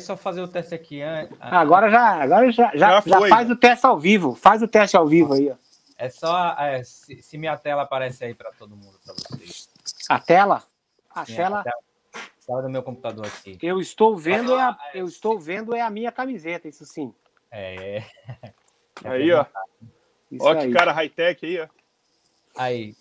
só fazer o teste aqui. Agora já, agora já, já, já, já faz né? o teste ao vivo. Faz o teste ao vivo aí, ó. É só é, se, se, minha tela aparece aí para todo mundo, para vocês. A tela? A Sim, tela. A tela do meu computador aqui. Eu estou vendo, é a, eu estou vendo é a minha camiseta, isso sim. É. é. Aí, ó. Isso ó, que cara high-tech aí, ó. Aí.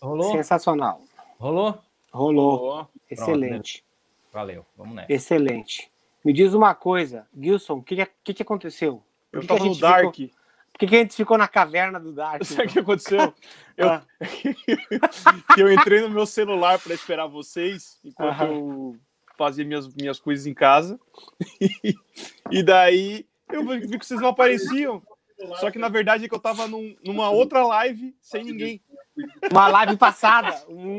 Rolou? Sensacional. Rolou? Rolou. Rolou. Excelente. Pronto, Valeu, vamos nessa. Excelente. Me diz uma coisa, Gilson, o que, que, que aconteceu? Por eu que tava que no Dark. Ficou... Por que, que a gente ficou na caverna do Dark? Sabe o que aconteceu? Eu, ah. eu entrei no meu celular para esperar vocês enquanto eu fazia minhas, minhas coisas em casa. e daí eu vi que vocês não apareciam. Só que na verdade é que eu tava num, numa outra live sem ninguém. Uma live passada. Um,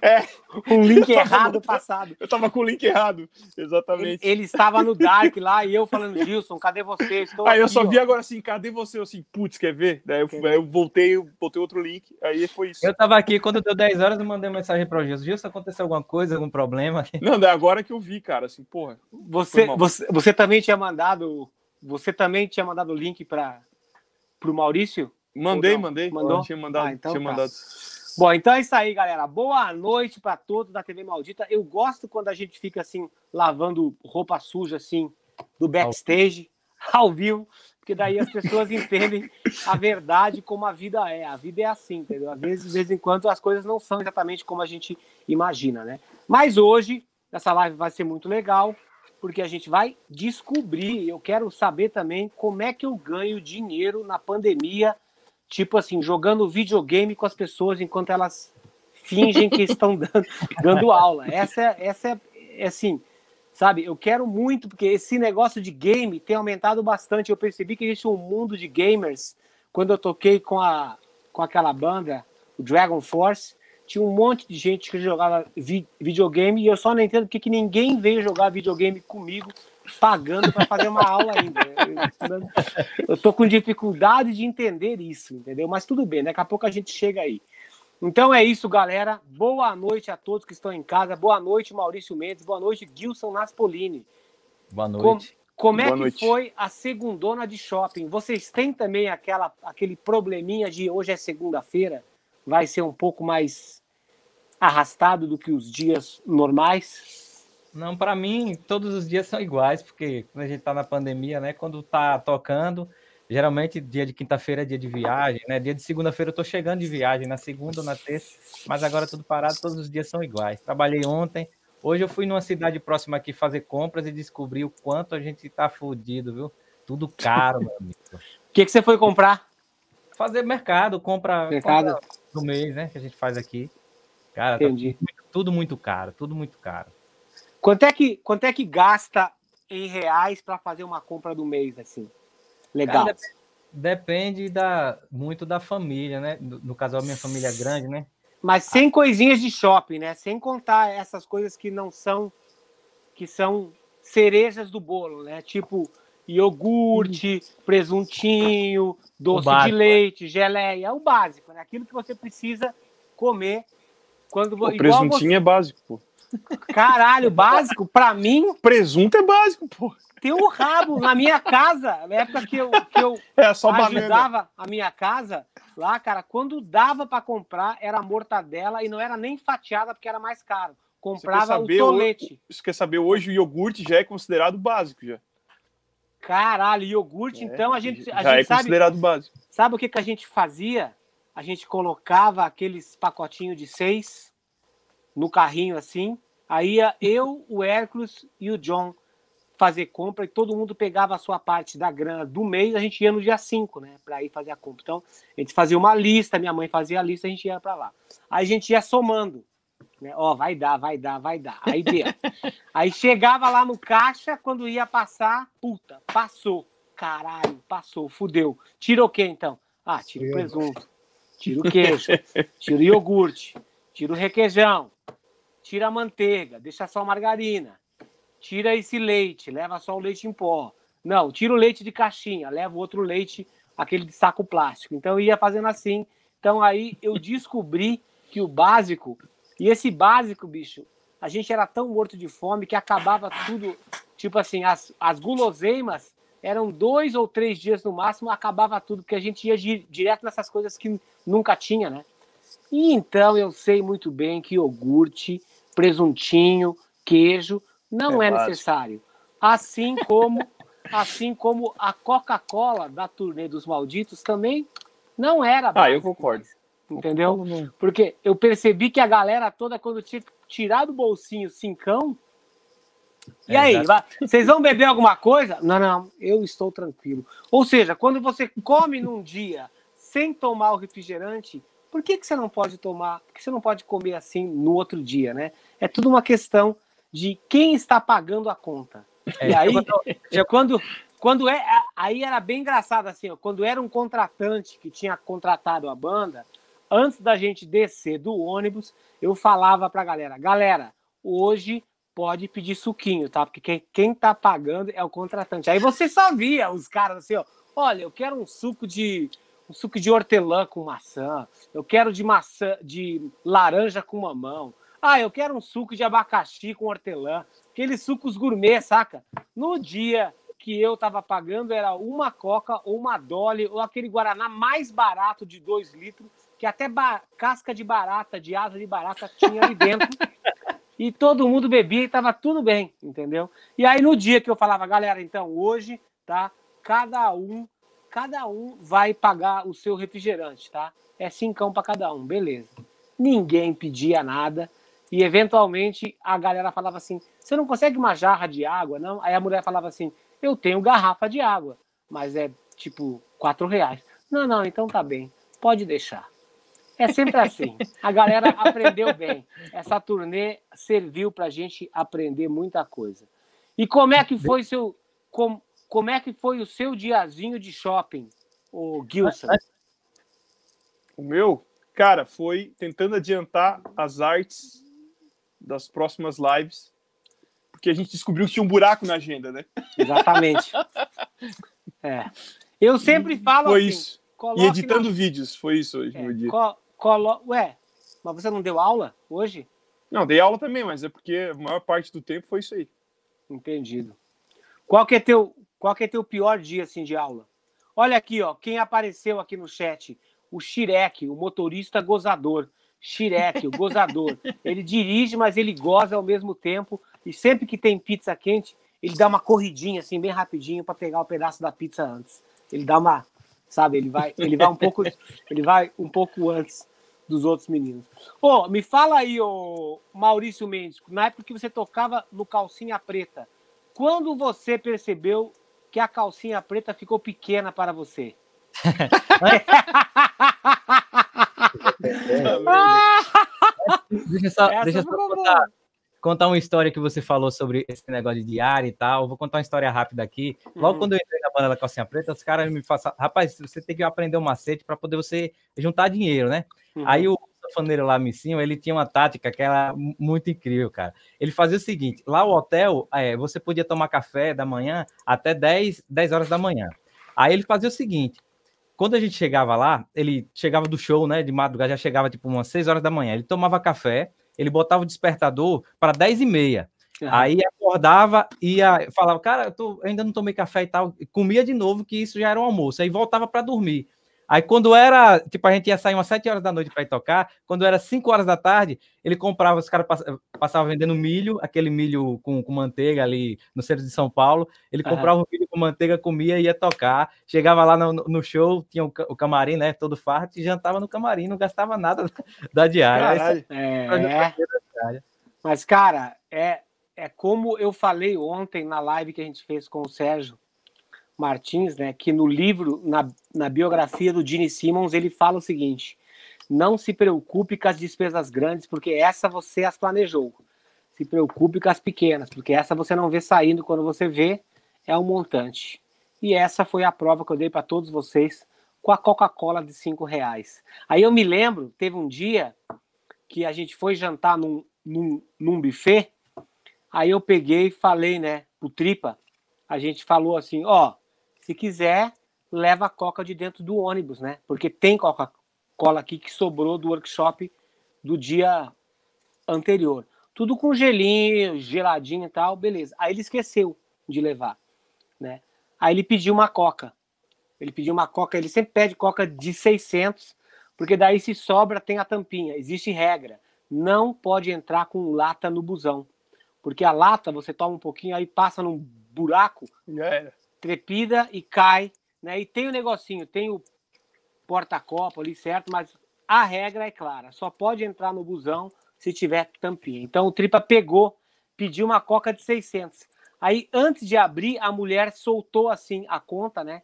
é, um link errado no, passado. Eu tava com o link errado, exatamente. Ele, ele, estava no Dark lá e eu falando, Gilson, cadê você? Estou aí aqui, eu só vi agora assim, cadê você? Eu assim, putz, quer ver? Daí eu, eu voltei, eu botei outro link, aí foi isso. Eu tava aqui, quando deu 10 horas, eu mandei mensagem para o Gilson. Gilson, aconteceu alguma coisa, algum problema? Não, daí agora que eu vi, cara, assim, porra. Você, você, você também tinha mandado, você também tinha mandado o link para o Maurício? Mandei, mandei. Mandou? Tinha mandado. Ah, então tinha tá. mandado. Bom, então é isso aí, galera. Boa noite para todos da TV Maldita. Eu gosto quando a gente fica assim, lavando roupa suja, assim, do backstage, ao vivo, porque daí as pessoas entendem a verdade como a vida é. A vida é assim, entendeu? Às vezes, de vez em quando, as coisas não são exatamente como a gente imagina, né? Mas hoje, essa live vai ser muito legal, porque a gente vai descobrir. Eu quero saber também como é que eu ganho dinheiro na pandemia tipo assim, jogando videogame com as pessoas enquanto elas fingem que estão dando, dando aula. Essa, é, essa é, é assim, sabe? Eu quero muito, porque esse negócio de game tem aumentado bastante. Eu percebi que existe um mundo de gamers. Quando eu toquei com, a, com aquela banda, o Dragon Force, tinha um monte de gente que jogava vi, videogame e eu só não entendo porque que ninguém veio jogar videogame comigo pagando para fazer uma aula ainda. Eu estou com dificuldade de entender isso, entendeu? Mas tudo bem, daqui a pouco a gente chega aí. Então é isso, galera. Boa noite a todos que estão em casa. Boa noite, Maurício Mendes. Boa noite, Gilson Naspolini. Boa noite. Com, como é Boa que noite. foi a segundona de shopping? Vocês têm também aquela, aquele probleminha de hoje é segunda-feira? Vai ser um pouco mais arrastado do que os dias normais? Não, para mim, todos os dias são iguais, porque quando a gente tá na pandemia, né? Quando tá tocando, geralmente dia de quinta-feira é dia de viagem, né? Dia de segunda-feira eu tô chegando de viagem, na segunda ou na terça, mas agora tudo parado, todos os dias são iguais. Trabalhei ontem, hoje eu fui numa cidade próxima aqui fazer compras e descobri o quanto a gente tá fudido, viu? Tudo caro, meu amigo. O que, que você foi comprar? Fazer mercado, compra, mercado. Compra do mês, né? Que a gente faz aqui. Cara, tá Entendi. Tá tudo, tudo muito caro, tudo muito caro. Quanto é que, quanto é que gasta em reais para fazer uma compra do mês, assim? Legal. Cara, depende da, muito da família, né? No, no caso, a minha família é grande, né? Mas sem ah. coisinhas de shopping, né? Sem contar essas coisas que não são que são cerejas do bolo, né? Tipo iogurte, presuntinho, doce de leite, geleia, é o básico, né? Aquilo que você precisa comer quando o presuntinho você... é básico, pô. Caralho, básico? Pra mim. Presunto é básico, pô. Tem um rabo na minha casa, na época que eu, que eu é, só ajudava banana. a minha casa, lá, cara, quando dava para comprar, era mortadela e não era nem fatiada porque era mais caro. Comprava o tolete. Você quer saber, hoje o iogurte já é considerado básico, já. Caralho, iogurte, é, então a gente. A já gente é considerado sabe, básico. Sabe o que, que a gente fazia? A gente colocava aqueles pacotinhos de seis no carrinho assim. Aí ia eu, o Hércules e o John fazer compra e todo mundo pegava a sua parte da grana do mês. A gente ia no dia 5, né, para ir fazer a compra. Então, a gente fazia uma lista, minha mãe fazia a lista, a gente ia para lá. Aí a gente ia somando. Né? Ó, vai dar, vai dar, vai dar. Aí deu. Aí chegava lá no caixa, quando ia passar, puta, passou. Caralho, passou, fudeu. Tira o quê então? Ah, tira o presunto, tira o queijo, tira o iogurte, tira o requeijão, tira a manteiga, deixa só a margarina, tira esse leite, leva só o leite em pó. Não, tira o leite de caixinha, leva outro leite, aquele de saco plástico. Então eu ia fazendo assim. Então aí eu descobri que o básico, e esse básico, bicho, a gente era tão morto de fome que acabava tudo. tipo assim, as, as guloseimas eram dois ou três dias no máximo, acabava tudo, porque a gente ia di direto nessas coisas que nunca tinha, né? E então eu sei muito bem que iogurte, presuntinho, queijo não é, é necessário. Assim como assim como a Coca-Cola da turnê dos malditos também não era Ah, eu concordo. Entendeu? Porque eu percebi que a galera toda, quando tinha tirado do bolsinho cincão, e é, aí, vocês vão beber alguma coisa? Não, não, eu estou tranquilo. Ou seja, quando você come num dia sem tomar o refrigerante, por que, que você não pode tomar? Por que você não pode comer assim no outro dia, né? É tudo uma questão de quem está pagando a conta. É, e aí, quando, quando é, aí era bem engraçado assim, ó, quando era um contratante que tinha contratado a banda, antes da gente descer do ônibus, eu falava pra galera, galera, hoje pode pedir suquinho, tá? Porque quem, quem tá pagando é o contratante. Aí você só via os caras assim, ó, olha, eu quero um suco de um suco de hortelã com maçã, eu quero de maçã, de laranja com mamão. Ah, eu quero um suco de abacaxi com hortelã, aqueles sucos gourmet, saca? No dia que eu tava pagando era uma coca ou uma dolly ou aquele guaraná mais barato de 2 litros, que até casca de barata, de asa de barata tinha ali dentro. e todo mundo bebia e tava tudo bem, entendeu? E aí no dia que eu falava, galera, então hoje, tá? Cada um cada um vai pagar o seu refrigerante, tá? É cincão para cada um, beleza. Ninguém pedia nada e eventualmente a galera falava assim: "Você não consegue uma jarra de água, não?" Aí a mulher falava assim: "Eu tenho garrafa de água, mas é tipo quatro reais." Não, não, então tá bem, pode deixar. É sempre assim. A galera aprendeu bem. Essa turnê serviu para gente aprender muita coisa. E como é que foi seu, com, como é que foi o seu diazinho de shopping, o Gilson? O meu, cara, foi tentando adiantar as artes das próximas lives, porque a gente descobriu que tinha um buraco na agenda, né? Exatamente. é. Eu sempre falo foi assim. Isso. E editando na... vídeos, foi isso hoje, é, meu dia. Co colo... Ué, mas você não deu aula hoje? Não, dei aula também, mas é porque a maior parte do tempo foi isso aí. Entendido. Qual que é teu, qual que é teu pior dia assim de aula? Olha aqui, ó, quem apareceu aqui no chat, o Shirek, o motorista gozador. Shirek, o gozador. Ele dirige, mas ele goza ao mesmo tempo. E sempre que tem pizza quente, ele dá uma corridinha assim, bem rapidinho, para pegar o um pedaço da pizza antes. Ele dá uma, sabe? Ele vai, ele vai um pouco, ele vai um pouco antes dos outros meninos. Ô, oh, me fala aí, ô Maurício Mendes, na época que você tocava no calcinha preta, quando você percebeu que a calcinha preta ficou pequena para você. deixa só, deixa só contar, contar, uma história que você falou sobre esse negócio de diário e tal. Vou contar uma história rápida aqui. Logo uhum. quando eu entrei na banda da calcinha preta, os caras me falaram, rapaz, você tem que aprender um macete para poder você juntar dinheiro, né? Uhum. Aí o sanfoneiro lá, Missinho, ele tinha uma tática que era muito incrível, cara. Ele fazia o seguinte: lá o hotel, é, você podia tomar café da manhã até 10, 10 horas da manhã. Aí ele fazia o seguinte: quando a gente chegava lá, ele chegava do show, né, de madrugada, já chegava tipo umas 6 horas da manhã. Ele tomava café, ele botava o despertador para 10 e meia. Aí acordava, ia, falava, cara, eu, tô, eu ainda não tomei café e tal, comia de novo, que isso já era um almoço. Aí voltava para dormir. Aí quando era, tipo, a gente ia sair umas 7 horas da noite para ir tocar, quando era 5 horas da tarde, ele comprava, os caras passavam vendendo milho, aquele milho com, com manteiga ali no centro de São Paulo, ele comprava uhum. o milho com manteiga, comia e ia tocar, chegava lá no, no show, tinha o, o, camarim, né, todo farto, e jantava no camarim, não gastava nada da diária. É... Mas, cara, é, é como eu falei ontem na live que a gente fez com o Sérgio, Martins, né, que no livro, na, na biografia do Gene Simmons, ele fala o seguinte: não se preocupe com as despesas grandes, porque essa você as planejou. Se preocupe com as pequenas, porque essa você não vê saindo quando você vê, é um montante. E essa foi a prova que eu dei para todos vocês com a Coca-Cola de cinco reais. Aí eu me lembro, teve um dia que a gente foi jantar num, num, num buffet, aí eu peguei e falei, né, o Tripa, a gente falou assim, ó, se quiser, leva a coca de dentro do ônibus, né? Porque tem Coca-Cola aqui que sobrou do workshop do dia anterior. Tudo com gelinho, geladinho e tal, beleza. Aí ele esqueceu. de levar, né? Aí ele pediu uma coca. Ele pediu uma coca, ele sempre pede coca de 600, porque daí se sobra tem a tampinha. Existe regra, não pode entrar com lata no busão, porque a lata você toma um pouquinho aí passa num buraco, trepida e cai, né? E tem o negocinho, tem o porta-copo ali, certo? Mas a regra é clara, só pode entrar no busão se tiver tampinha. Então o Tripa pegou, pediu uma coca de 600. Aí antes de abrir, a mulher soltou assim a conta, né?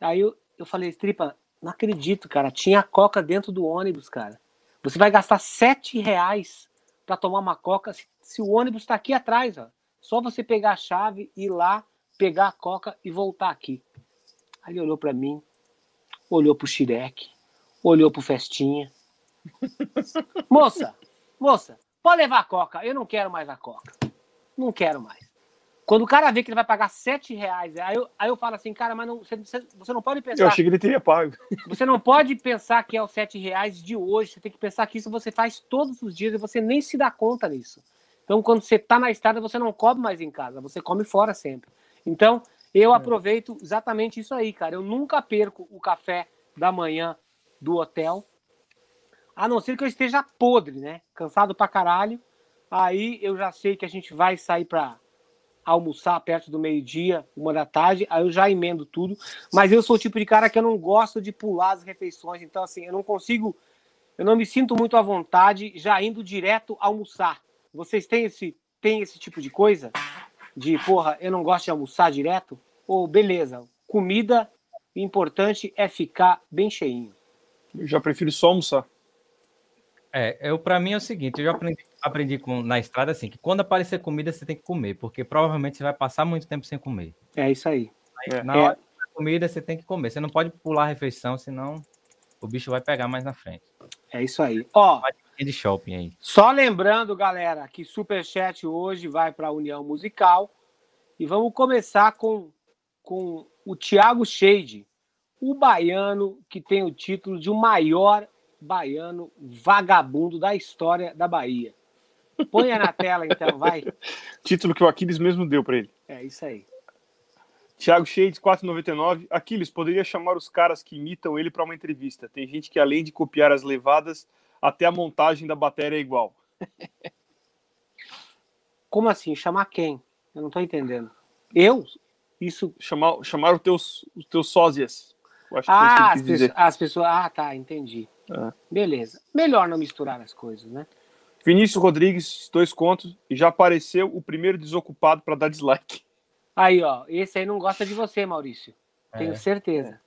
Aí eu, eu falei, Tripa, não acredito, cara, tinha coca dentro do ônibus, cara. Você vai gastar sete reais para tomar uma coca se, se o ônibus está aqui atrás, ó. Só você pegar a chave, ir lá, pegar a coca e voltar aqui. Ele olhou para mim, olhou pro Xirek, olhou pro Festinha. moça, moça, pode levar a coca. Eu não quero mais a coca. Não quero mais. Quando o cara vê que ele vai pagar sete reais, aí eu, aí eu falo assim, cara, mas não, você, você não pode pensar. Eu achei que ele teria pago. Você não pode pensar que é os sete reais de hoje. Você tem que pensar que isso você faz todos os dias e você nem se dá conta nisso. Então, quando você está na estrada, você não come mais em casa, você come fora sempre. Então, eu é. aproveito exatamente isso aí, cara. Eu nunca perco o café da manhã do hotel, a não ser que eu esteja podre, né? Cansado pra caralho. Aí eu já sei que a gente vai sair pra almoçar perto do meio-dia, uma da tarde, aí eu já emendo tudo. Mas eu sou o tipo de cara que eu não gosto de pular as refeições, então assim, eu não consigo, eu não me sinto muito à vontade já indo direto almoçar. Vocês têm esse, têm esse tipo de coisa? De, porra, eu não gosto de almoçar direto? Ou, beleza, comida o importante é ficar bem cheinho. Eu já prefiro só almoçar. É, eu para mim é o seguinte, eu já aprendi, aprendi com, na estrada assim, que quando aparecer comida você tem que comer, porque provavelmente você vai passar muito tempo sem comer. É isso aí. aí é. Na hora da comida você tem que comer, você não pode pular a refeição, senão o bicho vai pegar mais na frente. É isso aí. Ó, de shopping aí. Só lembrando, galera, que Superchat hoje vai para a União Musical e vamos começar com, com o Thiago Shade, o baiano que tem o título de o maior baiano vagabundo da história da Bahia. Ponha na tela então, vai. Título que o Aquiles mesmo deu para ele. É isso aí. Thiago Shades, 4,99. Aquiles, poderia chamar os caras que imitam ele para uma entrevista. Tem gente que, além de copiar as levadas, até a montagem da bateria é igual. Como assim? Chamar quem? Eu não estou entendendo. Eu? Isso. Chamar, chamar os teus, os teus sósias. ah, as, pessoas, as, pessoas, Ah, tá, entendi. É. Beleza. Melhor não misturar as coisas, né? Vinícius Rodrigues, dois contos, e já apareceu o primeiro desocupado para dar dislike. Aí, ó, esse aí não gosta de você, Maurício. Tenho é. certeza.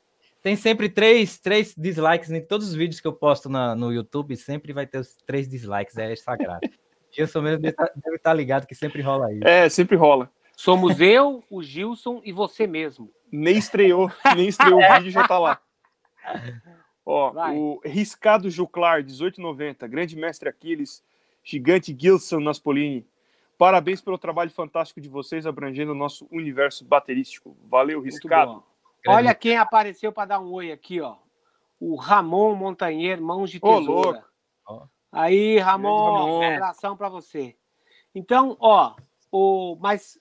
Tem sempre três, três dislikes em todos os vídeos que eu posto na, no YouTube, sempre vai ter os três dislikes, é sagrado. Gilson mesmo deve estar tá ligado que sempre rola isso. É, sempre rola. Somos eu, o Gilson e você mesmo. Nem estreou, nem estreou o vídeo já tá lá. Ó, Vai. o Riscado Juclar, 1890, grande mestre Aquiles, gigante Gilson Naspolini. Parabéns pelo trabalho fantástico de vocês abrangendo o nosso universo baterístico. Valeu, Riscado. Olha quem apareceu para dar um oi aqui, ó. O Ramon Montanheiro, mãos de tesoura. Ô, Aí, Ramon, Ramon. um abração para você. Então, ó, o, mas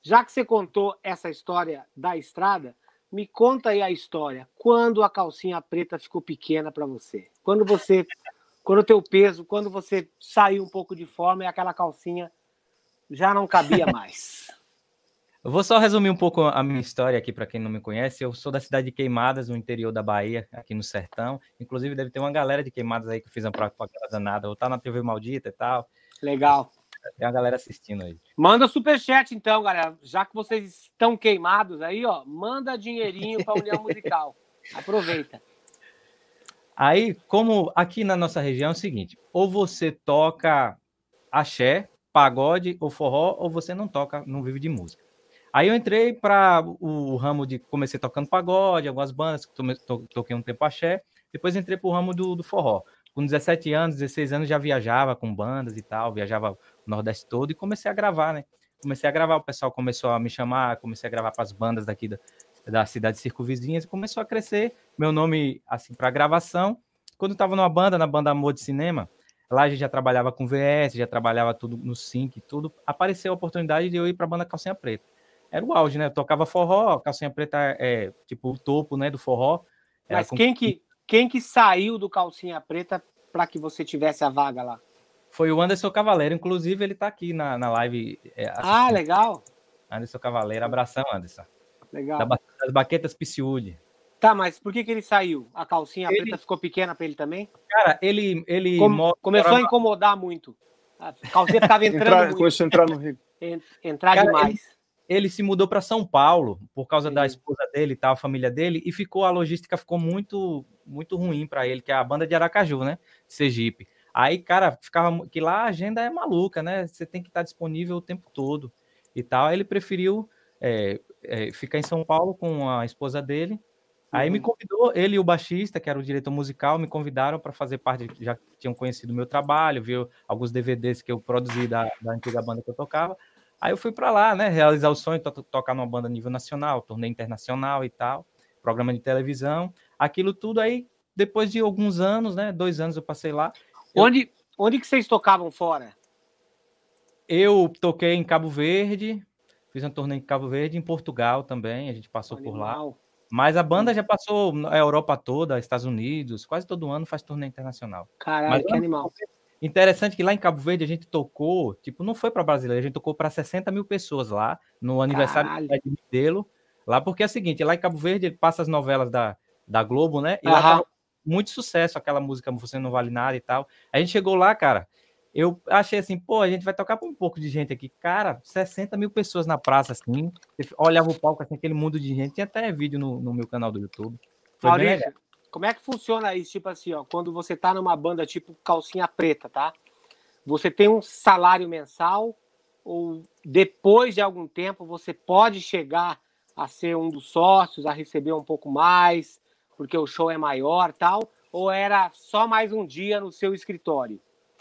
já que você contou essa história da estrada, me conta aí a história. Quando a calcinha preta ficou pequena para você? Quando você, quando o teu peso, quando você saiu um pouco de forma e aquela calcinha já não cabia mais. Eu vou só resumir um pouco a minha história aqui para quem não me conhece. Eu sou da cidade de Queimadas, no interior da Bahia, aqui no sertão. Inclusive deve ter uma galera de Queimadas aí que fiz uma propaganda nada, ou tá na TV Maldita e tal. Legal. Tem uma galera assistindo aí. Manda superchat então, galera. Já que vocês estão queimados aí, ó, manda dinheirinho para a União Musical. Aproveita. Aí, como aqui na nossa região é o seguinte, ou você toca axé, pagode ou forró, ou você não toca, não vive de música. Aí eu entrei para o ramo de comecei tocando pagode, algumas bandas, toquei um tempo axé, depois entrei para o ramo do, do forró com 17 anos, 16 anos já viajava com bandas e tal, viajava o Nordeste todo e comecei a gravar, né? Comecei a gravar, o pessoal começou a me chamar, comecei a gravar para as bandas daqui da, da cidade e começou a crescer meu nome assim para gravação. Quando estava numa banda, na banda Amor de Cinema, lá a gente já trabalhava com VS, já trabalhava tudo no sync, tudo. Apareceu a oportunidade de eu ir para a banda Calcinha Preta. era o auge, né? Eu tocava forró, calcinha preta é tipo o topo, né, do forró. Mas com... quem que quem que saiu do calcinha preta para que você tivesse a vaga lá? Foi o Anderson Cavaleiro, inclusive ele está aqui na, na live. É, ah, legal. Anderson Cavaleiro, abração, Anderson. Legal. das baquetas Piciúde. Tá, mas por que, que ele saiu? A calcinha ele... preta ficou pequena para ele também? Cara, ele. ele Com... Começou a incomodar muito. A calcinha ficava entrando. entrar, muito. Começou a entrar no rio. Entrar Cara, demais. Ele, ele, se mudou para São Paulo por causa Sim. da esposa dele e tal, a família dele, e ficou a logística ficou muito muito ruim para ele, que é a banda de Aracaju, né? De Sergipe. Aí, cara, ficava que lá a agenda é maluca, né? Você tem que estar disponível o tempo todo e tal. Aí ele preferiu é, é, ficar em São Paulo com a esposa dele. Aí uhum. me convidou, ele e o baixista, que era o diretor musical, me convidaram para fazer parte, já tinham conhecido o meu trabalho, viu alguns DVDs que eu produzi da, da antiga banda que eu tocava. Aí eu fui para lá, né, realizar o sonho, to tocar numa banda a nível nacional, torneio internacional e tal, programa de televisão, aquilo tudo aí, depois de alguns anos, né, dois anos eu passei lá, Onde, onde que vocês tocavam fora? Eu toquei em Cabo Verde, fiz um torneio em Cabo Verde, em Portugal também, a gente passou Animal. por lá. Mas a banda já passou a Europa toda, Estados Unidos, quase todo ano faz torneio internacional. Caralho, Mas, que animal. Interessante que lá em Cabo Verde a gente tocou, tipo, não foi para brasileiro, a gente tocou para 60 mil pessoas lá, no aniversário Caralho. de Medelo, lá, porque é o seguinte, lá em Cabo Verde ele passa as novelas da, da Globo, né? E lá tá muito sucesso aquela música Você Não Vale Nada e tal. A gente chegou lá, cara, eu achei assim, pô, a gente vai tocar para um pouco de gente aqui. Cara, 60 mil pessoas na praça, assim. Olhava o palco, assim, aquele mundo de gente. Tem até vídeo no, no meu canal do YouTube. Foi Maurício, como é que funciona isso? Tipo assim, ó, quando você tá numa banda tipo calcinha preta, tá? Você tem um salário mensal ou depois de algum tempo você pode chegar a ser um dos sócios, a receber um pouco mais? porque o show é maior tal, ou era só mais um dia no seu escritório?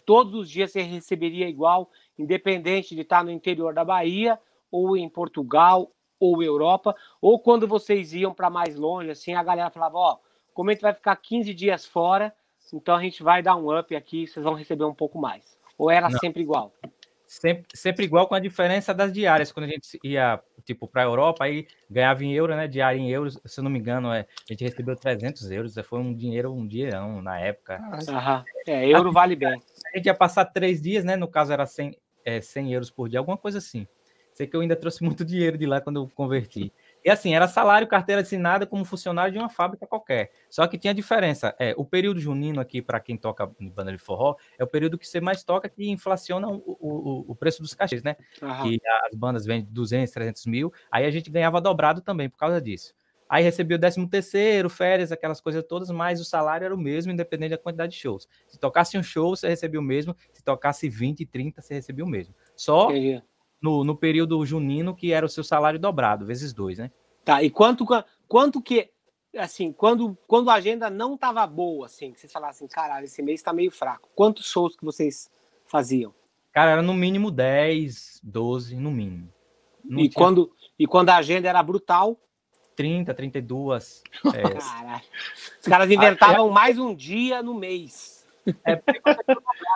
Todos os dias você receberia igual, independente de estar no interior da Bahia, ou em Portugal, ou Europa, ou quando vocês iam para mais longe, assim, a galera falava, ó, oh, como a gente vai ficar 15 dias fora, então a gente vai dar um up aqui, vocês vão receber um pouco mais. Ou era Não. sempre igual? Sempre, sempre igual com a diferença das diárias. Quando a gente ia, tipo, para a Europa, aí ganhava em euro, né? Diária em euros, se eu não me engano, é, a gente recebeu 300 euros. Foi um dinheiro, um dinheirão na época. Aham. É, euro vale bem. A gente ia passar três dias, né? No caso, era 100, é, 100 euros por dia, alguma coisa assim. Sei que eu ainda trouxe muito dinheiro de lá quando eu converti. E assim, era salário, carteira assinada como funcionário de uma fábrica qualquer. Só que tinha diferença. É, o período junino aqui, para quem toca em banda de forró, é o período que você mais toca que inflaciona o, o, o preço dos cachês, né? Uhum. Que as bandas vendem 200, 300 mil. Aí a gente ganhava dobrado também por causa disso. Aí recebia o 13 terceiro, férias, aquelas coisas todas, mas o salário era o mesmo, independente da quantidade de shows. Se tocasse um show, você recebia o mesmo. Se tocasse 20, 30, você recebia o mesmo. Só Entendi no, no período junino, que era o seu salário dobrado, vezes dois, né? Tá, e quanto, quanto que, assim, quando, quando a agenda não estava boa, assim, que vocês falassem, caralho, esse mês está meio fraco, quantos shows que vocês faziam? Cara, era no mínimo 10, 12, no mínimo. e, tinha... quando, e quando a agenda era brutal? 30, 32. É... Caralho. Os caras inventavam mais um dia no mês. É,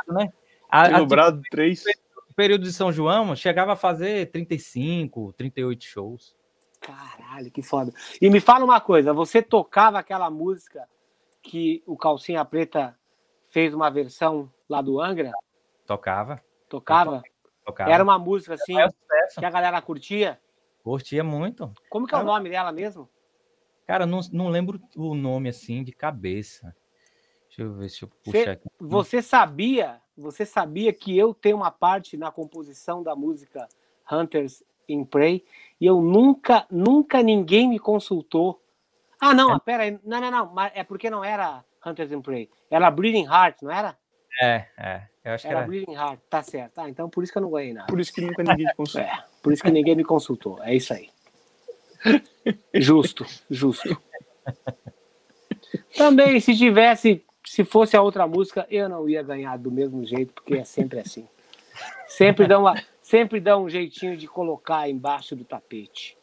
né? A, dobrado, três período de São João, chegava a fazer 35, 38 shows. Caralho, que foda. E me fala uma coisa, você tocava aquela música que o Calcinha Preta fez uma versão lá do Angra? Tocava. Tocava? Tocava. Era uma música assim que a galera curtia? Curtia muito. Como que é o nome dela mesmo? Cara, não, não lembro o nome assim de cabeça. Deixa eu ver se eu puxar aqui. Você sabia você sabia que eu tenho uma parte na composição da música Hunters in Prey e eu nunca, nunca ninguém me consultou. Ah, não, é. pera aí. Não, não, não. É porque não era Hunters in Prey. Era Bleeding Heart, não era? É, é. Eu acho era, que era Bleeding Heart, tá certo. Ah, então por isso que eu não ganhei nada. Por isso que nunca ninguém me consultou. É, por isso que ninguém me consultou. É isso aí. Justo, justo. Também, se tivesse se fosse a outra música, eu não ia ganhar do mesmo jeito, porque é sempre assim. Sempre dá, uma, sempre dá um jeitinho de colocar embaixo do tapete.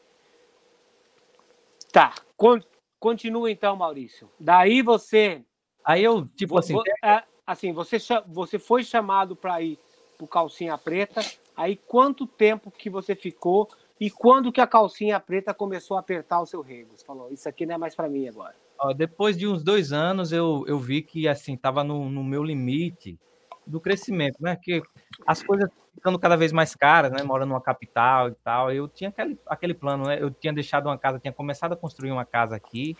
Tá, con continua então, Maurício. Daí você. Aí eu, tipo assim. É, assim, você, você foi chamado para ir pro Calcinha Preta. Aí quanto tempo que você ficou E quando que a calcinha preta começou a apertar o seu rego? Você falou, isso aqui não é mais para mim agora. Ó, depois de uns dois anos, eu, eu vi que, assim, tava no, no meu limite do crescimento, né? Que as coisas ficando cada vez mais caras, né? Morando numa capital e tal. Eu tinha aquele, aquele plano, né? Eu tinha deixado uma casa, tinha começado a construir uma casa aqui.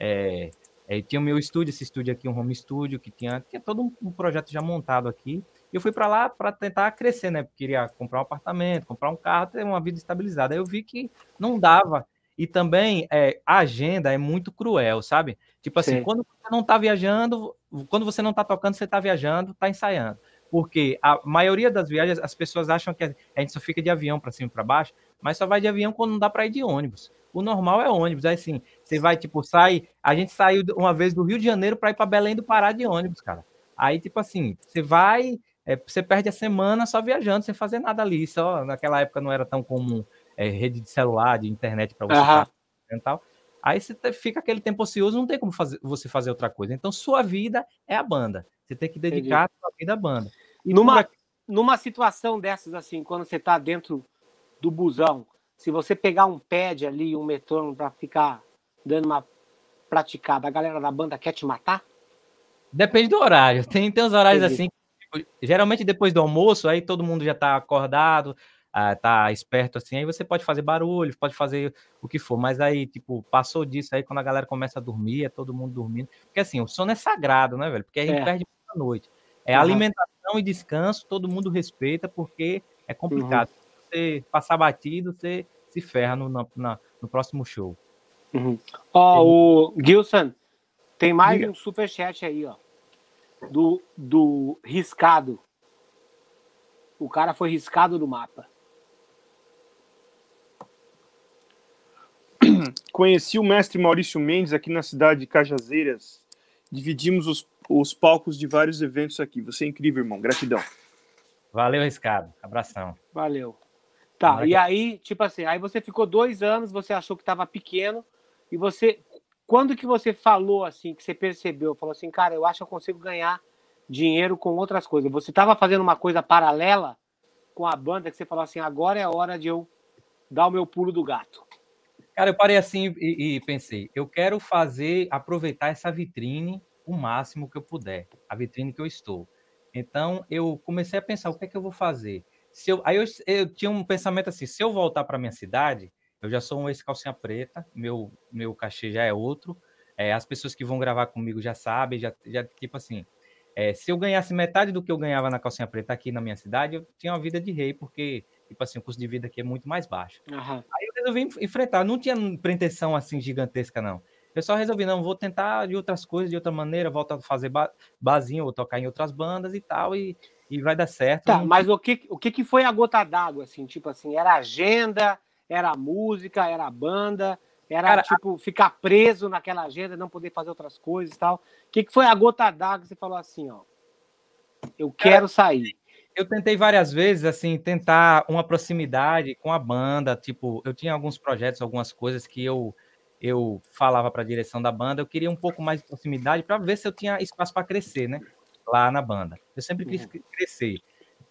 É, é, tinha o meu estúdio, esse estúdio aqui, um home studio, que tinha, tinha todo um, um projeto já montado aqui. E eu fui para lá para tentar crescer, né? Porque queria comprar um apartamento, comprar um carro, ter uma vida estabilizada. Aí eu vi que não dava. E também é, a agenda é muito cruel, sabe? Tipo assim, Sim. quando você não está viajando, quando você não está tocando, você está viajando, está ensaiando. Porque a maioria das viagens, as pessoas acham que a gente só fica de avião para cima e para baixo, mas só vai de avião quando não dá para ir de ônibus. O normal é ônibus. Aí assim, você vai, tipo, sai. A gente saiu uma vez do Rio de Janeiro para ir para Belém do Pará de ônibus, cara. Aí, tipo assim, você vai, é, você perde a semana só viajando, sem fazer nada ali. Só naquela época não era tão comum é, rede de celular, de internet para você uhum. e tal. Aí você fica aquele tempo ocioso, não tem como fazer, você fazer outra coisa. Então, sua vida é a banda. Você tem que dedicar Entendi. a sua vida à banda. E numa, numa situação dessas, assim, quando você está dentro do busão, se você pegar um pad ali, um metrônomo para ficar dando uma praticada, a galera da banda quer te matar? Depende do horário. Tem, tem uns horários Entendi. assim, tipo, geralmente depois do almoço, aí todo mundo já está acordado, ah, tá esperto assim, aí você pode fazer barulho, pode fazer o que for, mas aí, tipo, passou disso aí, quando a galera começa a dormir, é todo mundo dormindo. Porque assim, o sono é sagrado, né, velho? Porque a gente é. perde muita noite. É uhum. alimentação e descanso, todo mundo respeita, porque é complicado. Uhum. Se você passar batido, você se ferra no, no, no próximo show. Uhum. Ó, o Gilson, tem mais Diga. um superchat aí, ó. Do, do riscado. O cara foi riscado do mapa. Conheci o mestre Maurício Mendes aqui na cidade de Cajazeiras. Dividimos os, os palcos de vários eventos aqui. Você é incrível, irmão. Gratidão. Valeu, Riscado. Abração. Valeu. Tá, e aí, tipo assim, aí você ficou dois anos, você achou que estava pequeno, e você. Quando que você falou assim, que você percebeu, falou assim, cara, eu acho que eu consigo ganhar dinheiro com outras coisas. Você estava fazendo uma coisa paralela com a banda que você falou assim, agora é a hora de eu dar o meu pulo do gato. Cara, eu parei assim e, e, pensei, eu quero fazer, aproveitar essa vitrine o máximo que eu puder, a vitrine que eu estou. Então, eu comecei a pensar, o que é que eu vou fazer? Se eu, aí eu, eu tinha um pensamento assim, se eu voltar para minha cidade, eu já sou um ex-calcinha preta, meu, meu cachê já é outro, é, as pessoas que vão gravar comigo já sabem, já, já tipo assim, é, se eu ganhasse metade do que eu ganhava na calcinha preta aqui na minha cidade, eu tinha uma vida de rei, porque tipo assim, o custo de vida aqui é muito mais baixo. Uhum. Aí resolvi enfrentar, não tinha pretensão assim gigantesca, não. Eu só resolvi, não, vou tentar de outras coisas, de outra maneira, voltar a fazer ba basinho, vou tocar em outras bandas e tal, e, e vai dar certo. Tá, mas o que, o que, que foi a gota d'água, assim? Tipo assim, era agenda, era música, era banda, era Cara, tipo a... ficar preso naquela agenda, não poder fazer outras coisas e tal. O que, que foi a gota d'água que você falou assim, ó? Eu quero Cara, sair eu tentei várias vezes, assim, tentar uma proximidade com a banda. Tipo, eu tinha alguns projetos, algumas coisas que eu eu falava para a direção da banda, eu queria um pouco mais de proximidade para ver se eu tinha espaço para crescer, né? Lá na banda. Eu sempre quis uhum. crescer.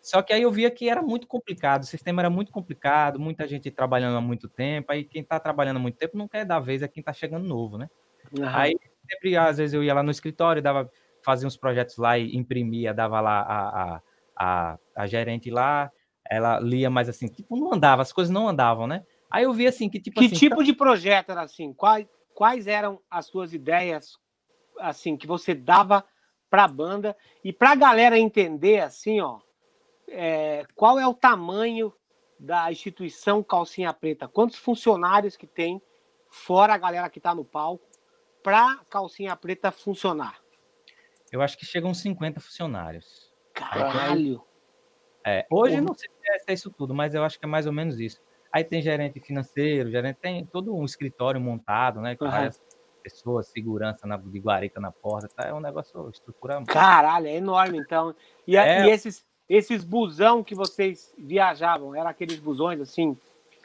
Só que aí eu via que era muito complicado, o sistema era muito complicado, muita gente trabalhando há muito tempo, aí quem está trabalhando há muito tempo não quer dar vez a quem está chegando novo, né? Uhum. Aí sempre, às vezes, eu ia lá no escritório, dava, fazia uns projetos lá e imprimia, dava lá a, a a, a gerente lá, ela lia mais assim, tipo, não andava, as coisas não andavam, né? Aí eu vi assim que tipo Que assim, tipo de projeto era assim? Quais, quais eram as suas ideias assim que você dava para a banda e para a galera entender assim, ó, é, qual é o tamanho da instituição Calcinha Preta? Quantos funcionários que tem fora a galera que está no palco para Calcinha Preta funcionar? Eu acho que chegam uns 50 funcionários. Caralho! É, hoje não sei se é isso tudo, mas eu acho que é mais ou menos isso. Aí tem gerente financeiro, gerente tem todo um escritório montado, né? Com uhum. várias pessoas, segurança na, de guarita na porta, tá? É um negócio estruturado. Caralho, é enorme então. E, é... e, esses, esses busão que vocês viajavam, eram aqueles busões assim,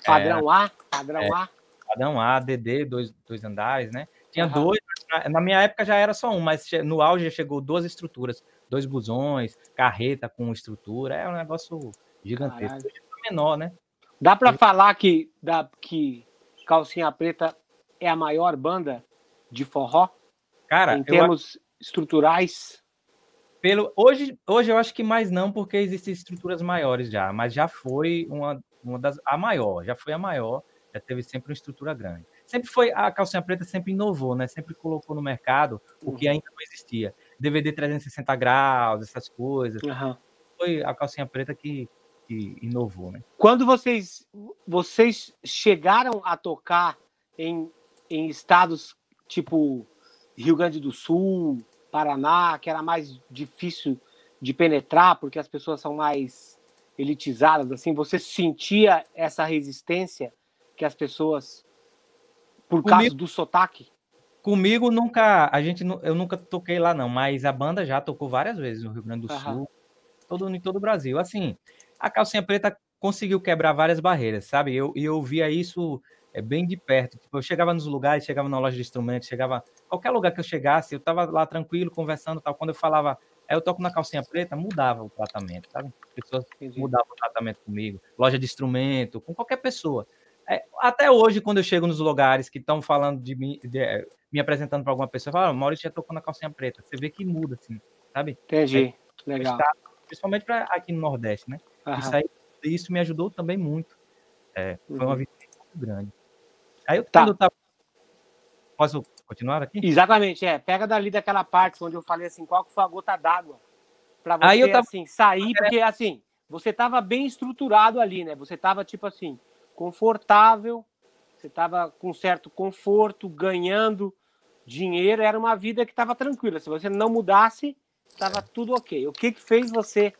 padrão é, A, padrão é, A? Padrão A, DD, dois, dois andares, né? Tinha uhum. dois, na minha época já era só um, mas no auge chegou duas estruturas dois busões, carreta com estrutura, é um negócio gigantesco. É menor, né? Dá para falar que, da, que Calcinha Preta é a maior banda de forró? Cara, em termos estruturais? Pelo, hoje, hoje eu acho que mais não, porque existem estruturas maiores já, mas já foi uma, uma das. A maior, já foi a maior, já teve sempre uma estrutura grande. Sempre foi. A calcinha preta sempre inovou, né? Sempre colocou no mercado o que uhum. ainda não existia. DVD 360 graus, essas coisas. Uhum. Foi a calcinha preta que, que inovou, né? Quando vocês, vocês chegaram a tocar em, em estados tipo Rio Grande do Sul, Paraná, que era mais difícil de penetrar, porque as pessoas são mais elitizadas, assim, você sentia essa resistência que as pessoas, por comigo, causa do sotaque? Comigo nunca, a gente, eu nunca toquei lá não, mas a banda já tocou várias vezes no Rio Grande do Sul, todo, em todo o Brasil. Assim, a Calcinha Preta conseguiu quebrar várias barreiras, sabe? Eu, eu via isso é bem de perto. Tipo, eu chegava nos lugares, chegava na loja de instrumentos, chegava qualquer lugar que eu chegasse, eu estava lá tranquilo, conversando, tal. Quando eu falava, eu toco na calcinha preta, mudava o tratamento, sabe? As pessoas mudavam o tratamento comigo, loja de instrumento, com qualquer pessoa. É, até hoje, quando eu chego nos lugares que estão falando de mim, de, é, me apresentando para alguma pessoa, eu falo, ah, Maurício já tocou na calcinha preta. Você vê que muda, assim, sabe? Entendi. É, Legal. Está, principalmente para aqui no Nordeste, né? Isso, aí, isso me ajudou também muito. É, foi uma uhum. vitória muito grande. Aí eu, tá. tava... Posso continuar aqui? Exatamente, é. Pega dali daquela parte onde eu falei assim, qual que foi a gota d'água para você, Aí eu tava... assim, sair, porque, assim, você tava bem estruturado ali, né? Você tava, tipo assim, confortável, você tava com certo conforto, ganhando dinheiro, era uma vida que tava tranquila. Se você não mudasse, tava tudo ok. O que que fez você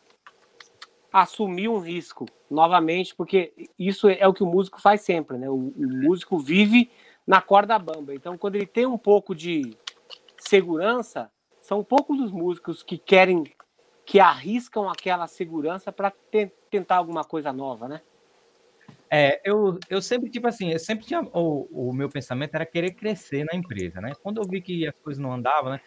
assumir um risco novamente, porque isso é o que o músico faz sempre, né? O, o, músico vive na corda bamba. Então, quando ele tem um pouco de segurança, são poucos os músicos que querem, que arriscam aquela segurança para te, tentar alguma coisa nova, né? É, eu, eu sempre, tipo assim, eu sempre tinha. O, o meu pensamento era querer crescer na empresa, né? Quando eu vi que as coisas não andavam, né?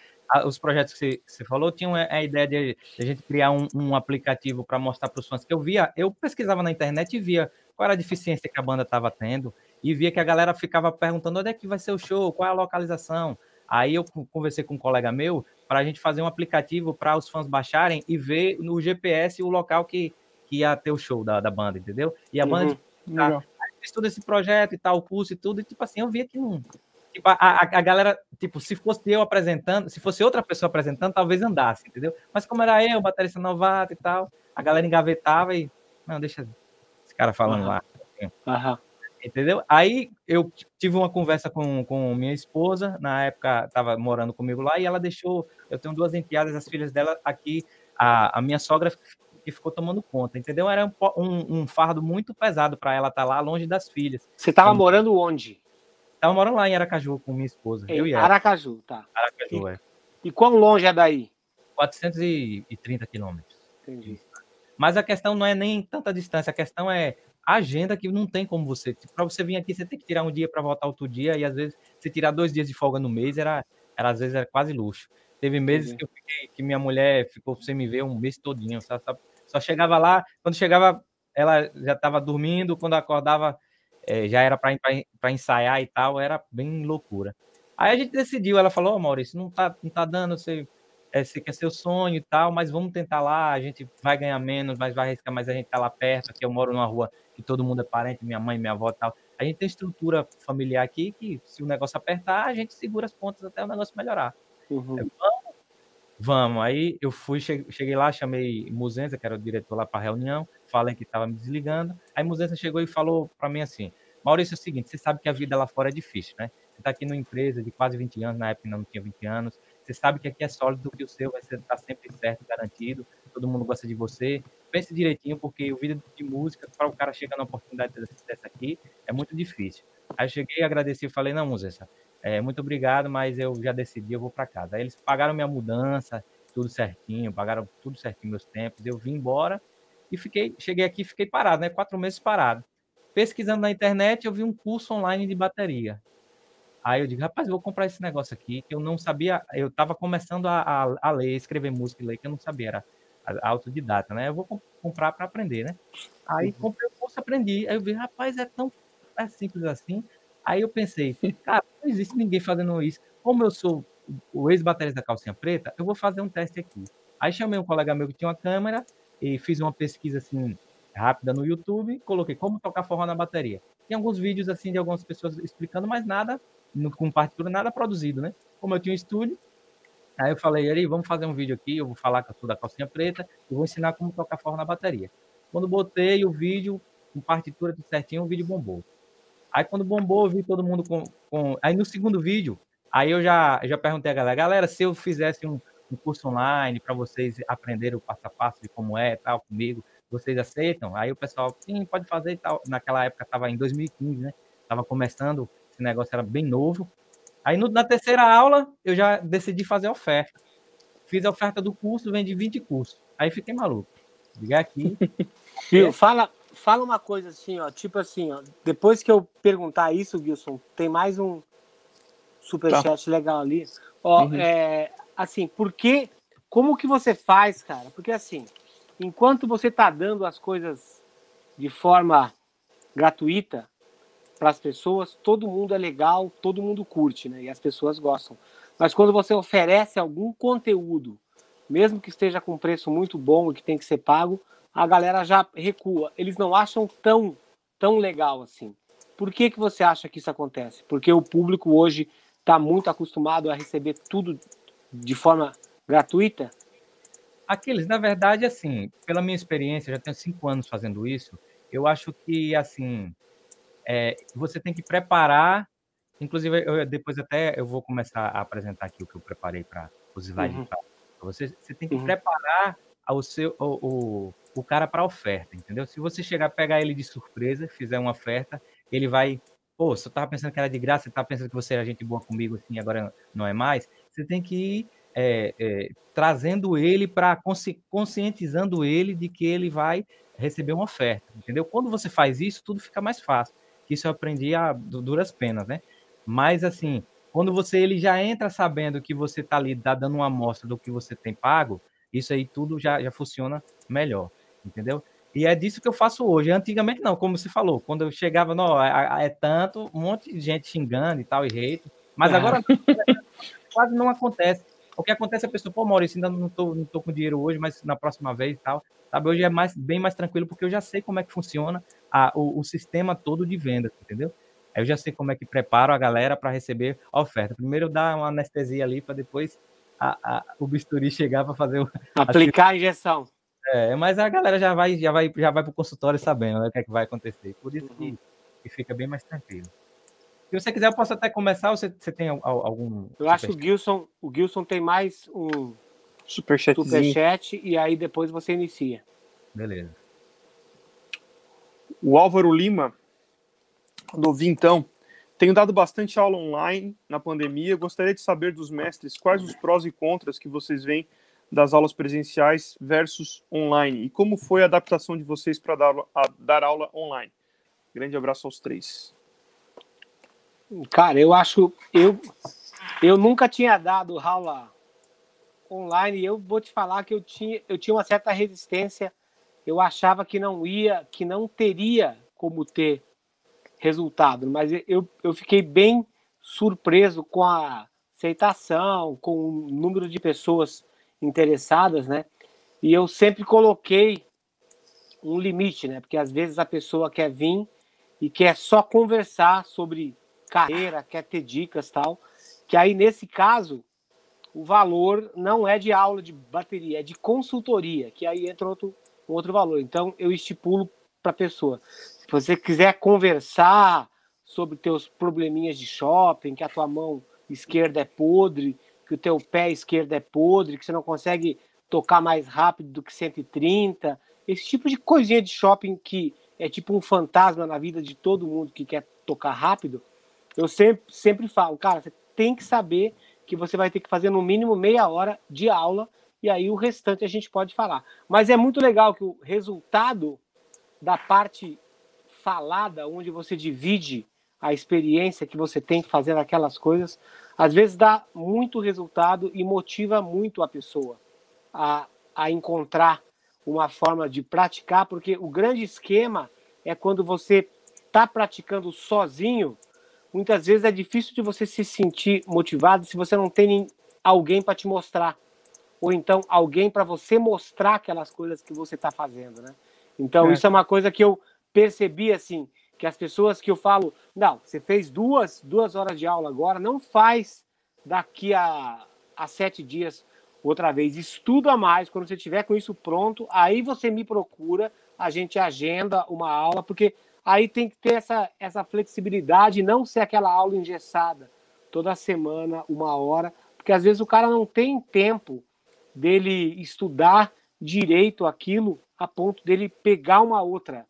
os projetos que você, você falou tinham a ideia de, de a gente criar um, um aplicativo para mostrar para os fãs que eu via, eu pesquisava na internet e via qual era a deficiência que a banda estava tendo e via que a galera ficava perguntando onde é que vai ser o show, qual é a localização. Aí eu conversei com um colega meu para a gente fazer um aplicativo para os fãs baixarem e ver no GPS o local que, que ia ter o show da, da banda, entendeu? E a uhum, banda tá, fez todo esse projeto e tal, o curso e tudo, e tipo assim, eu via que não, Tipo, a, a, a, galera, tipo, se fosse eu apresentando, se fosse outra pessoa apresentando, talvez andasse, entendeu? Mas como era eu, baterista novato e tal, a galera engavetava e. Não, deixa esse cara falando uhum. lá. Uhum. Entendeu? Aí eu tive uma conversa com, com minha esposa, na época estava morando comigo lá, e ela deixou. Eu tenho duas enteadas, as filhas dela aqui, a, a minha sogra que ficou tomando conta, entendeu? Era um, um, um fardo muito pesado para ela estar tá lá longe das filhas. Você estava então, morando onde? Tava morando lá em Aracaju com minha esposa. Ei, eu e ela. Aracaju, tá. Aracaju, e, é. E quão longe é daí? 430 quilômetros. Entendi. Mas a questão não é nem tanta distância, a questão é a agenda que não tem como você. Para você vir aqui, você tem que tirar um dia para voltar outro dia, e às vezes, se tirar dois dias de folga no mês, era, era às vezes era quase luxo. Teve meses que, eu fiquei, que minha mulher ficou sem me ver um mês todinho, sabe? Só chegava lá, quando chegava, ela já estava dormindo, quando acordava, é, já era para ensaiar e tal, era bem loucura. Aí a gente decidiu, ela falou, oh, Maurício, não tá, não tá dando, você, é, você quer seu sonho e tal, mas vamos tentar lá, a gente vai ganhar menos, mas vai arriscar mais a gente tá lá perto, aqui eu moro numa rua que todo mundo é parente, minha mãe, minha avó e tal. A gente tem estrutura familiar aqui que se o negócio apertar, a gente segura as pontas até o negócio melhorar. Uhum. É, vamos. Aí eu fui, cheguei lá, chamei Muzenza, que era o diretor lá para a reunião, falei que estava me desligando. Aí Muzença chegou e falou para mim assim: Maurício, é o seguinte, você sabe que a vida lá fora é difícil, né? Você está aqui numa empresa de quase 20 anos, na época não tinha 20 anos. Você sabe que aqui é sólido, que o seu vai estar tá sempre certo, garantido. Todo mundo gosta de você. Pense direitinho, porque o vida de música, para o cara chegar na oportunidade dessa aqui, é muito difícil. Aí eu cheguei, agradeci e falei: Não, Muzença, é, muito obrigado, mas eu já decidi, eu vou para casa. Aí eles pagaram minha mudança, tudo certinho, pagaram tudo certinho meus tempos. Eu vim embora e fiquei, cheguei aqui fiquei parado, né? Quatro meses parado. Pesquisando na internet, eu vi um curso online de bateria. Aí eu digo, rapaz, eu vou comprar esse negócio aqui, que eu não sabia, eu estava começando a, a, a, ler, escrever música e ler, que eu não sabia, era autodidata, né? Eu vou comp comprar para aprender, né? Aí uhum. comprei o curso curso, aprendi. Aí eu vi, rapaz, é tão é simples assim. Aí eu pensei, cara, não existe ninguém fazendo isso. Como eu sou o ex-baterista da calcinha preta, eu vou fazer um teste aqui. Aí chamei um colega meu que tinha uma câmera e fiz uma pesquisa assim rápida no YouTube, coloquei como tocar forró na bateria. Tem alguns vídeos assim de algumas pessoas explicando, mas nada com partitura, nada produzido, né? Como eu tinha um estúdio, aí eu falei, Ari, vamos fazer um vídeo aqui, eu vou falar que eu sou da calcinha preta e vou ensinar como tocar forró na bateria. Quando botei o vídeo com partitura tudo certinho, o vídeo bombou. Aí quando bombou, eu vi todo mundo com, com... Aí no segundo vídeo, aí eu já, já perguntei a galera, galera, se eu fizesse um, um curso online para vocês aprenderem o passo a passo de como é, tal, comigo, vocês aceitam? Aí o pessoal, sim, pode fazer e tal. Naquela época estava em 2015, né? Tava começando, esse negócio era bem novo. Aí no, na terceira aula, eu já decidi fazer a oferta. Fiz a oferta do curso, vendi 20 cursos. Aí fiquei maluco. Ligar aqui. Viu, fala, fala uma coisa assim, ó, tipo assim, ó, depois que eu perguntar isso, Wilson, tem mais um superchat tá. legal ali. Ó, uhum. é, assim, por que, como que você faz, cara? Porque assim, enquanto você está dando as coisas de forma gratuita para as pessoas, todo mundo é legal, todo mundo curte, né? E as pessoas gostam. Mas quando você oferece algum conteúdo, mesmo que esteja com preço muito bom e que tem que ser pago, a galera já recua. Eles não acham tão tão legal assim. Por que que você acha que isso acontece? Porque o público hoje está muito acostumado a receber tudo de forma gratuita Aqueles, na verdade, assim, pela minha experiência, já tenho cinco anos fazendo isso, eu acho que, assim, é, você tem que preparar, inclusive, eu, depois até eu vou começar a apresentar aqui o que eu preparei para os slides uhum. para você. Você tem que uhum. preparar o, seu, o, o, o cara para oferta, entendeu? Se você chegar a pegar ele de surpresa, fizer uma oferta, ele vai pô, você estava pensando que era de graça, você estava pensando que você era gente boa comigo, assim, agora não é mais. Você tem que ir é, é, trazendo ele para consci, conscientizando ele de que ele vai receber uma oferta, entendeu? Quando você faz isso, tudo fica mais fácil. Isso eu aprendi a duras penas, né? Mas assim, quando você ele já entra sabendo que você está ali tá dando uma amostra do que você tem pago, isso aí tudo já, já funciona melhor, entendeu? E é disso que eu faço hoje. Antigamente não, como você falou, quando eu chegava, não, é, é tanto, um monte de gente xingando e tal, e hate, mas é. agora quase não acontece. O que acontece é a pessoa, pô, Maurício, ainda não tô, não tô com dinheiro hoje, mas na próxima vez e tal. Sabe, hoje é mais, bem mais tranquilo, porque eu já sei como é que funciona a, o, o sistema todo de venda, entendeu? Aí eu já sei como é que preparo a galera para receber a oferta. Primeiro dá uma anestesia ali para depois a, a, o bisturi chegar para fazer o. Aplicar a injeção. É, mas a galera já vai, já vai, já vai para o consultório sabendo né, o que é que vai acontecer. Por isso que, uhum. que fica bem mais tranquilo. Se você quiser, eu posso até começar. Ou você, você tem algum. Eu acho que o Gilson, o Gilson tem mais um superchat, superchat e aí depois você inicia. Beleza. O Álvaro Lima, do Vintão. Tenho dado bastante aula online na pandemia. Gostaria de saber dos mestres quais os prós e contras que vocês veem das aulas presenciais versus online e como foi a adaptação de vocês para dar, dar aula online. Grande abraço aos três. Cara, eu acho. Eu, eu nunca tinha dado aula online e eu vou te falar que eu tinha, eu tinha uma certa resistência. Eu achava que não ia, que não teria como ter resultado, mas eu, eu fiquei bem surpreso com a aceitação, com o número de pessoas interessadas, né? E eu sempre coloquei um limite, né? Porque às vezes a pessoa quer vir e quer só conversar sobre carreira, quer ter dicas tal. Que aí, nesse caso, o valor não é de aula de bateria, é de consultoria, que aí entra outro, um outro valor. Então, eu estipulo para a pessoa. Se você quiser conversar sobre teus probleminhas de shopping, que a tua mão esquerda é podre, que o teu pé esquerdo é podre, que você não consegue tocar mais rápido do que 130, esse tipo de coisinha de shopping que é tipo um fantasma na vida de todo mundo que quer tocar rápido, eu sempre, sempre falo, cara, você tem que saber que você vai ter que fazer no mínimo meia hora de aula e aí o restante a gente pode falar. Mas é muito legal que o resultado da parte falada, onde você divide a experiência que você tem fazendo aquelas coisas, às vezes dá muito resultado e motiva muito a pessoa a, a encontrar uma forma de praticar, porque o grande esquema é quando você está praticando sozinho, muitas vezes é difícil de você se sentir motivado se você não tem alguém para te mostrar. Ou então alguém para você mostrar aquelas coisas que você está fazendo, né? Então, é. isso é uma coisa que eu percebi, assim, que as pessoas que eu falo, não, você fez duas, duas horas de aula agora, não faz daqui a, a sete dias outra vez. Estuda mais, quando você tiver com isso pronto, aí você me procura, a gente agenda uma aula, porque aí tem que ter essa, essa flexibilidade, não ser aquela aula engessada toda semana, uma hora, porque às vezes o cara não tem tempo dele estudar direito aquilo a ponto dele pegar uma outra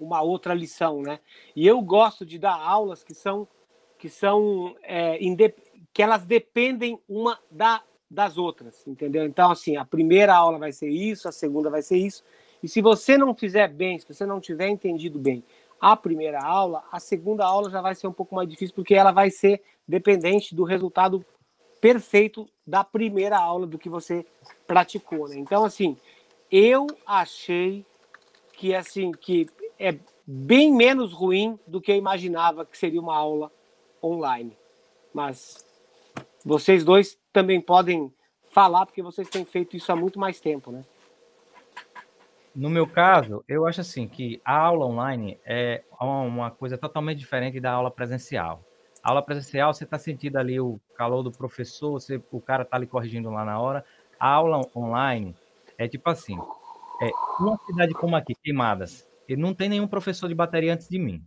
uma outra lição, né? E eu gosto de dar aulas que são que são é, que elas dependem uma da, das outras, entendeu? Então assim, a primeira aula vai ser isso, a segunda vai ser isso. E se você não fizer bem, se você não tiver entendido bem a primeira aula, a segunda aula já vai ser um pouco mais difícil porque ela vai ser dependente do resultado perfeito da primeira aula do que você praticou, né? Então assim, eu achei que assim que é bem menos ruim do que eu imaginava que seria uma aula online. Mas vocês dois também podem falar porque vocês têm feito isso há muito mais tempo, né? No meu caso, eu acho assim que a aula online é uma coisa totalmente diferente da aula presencial. A aula presencial, você está sentindo ali o calor do professor, você, o cara está ali corrigindo lá na hora. A aula online, é tipo assim, é, uma cidade como aqui, Queimadas, ele não tem nenhum professor de bateria antes de mim.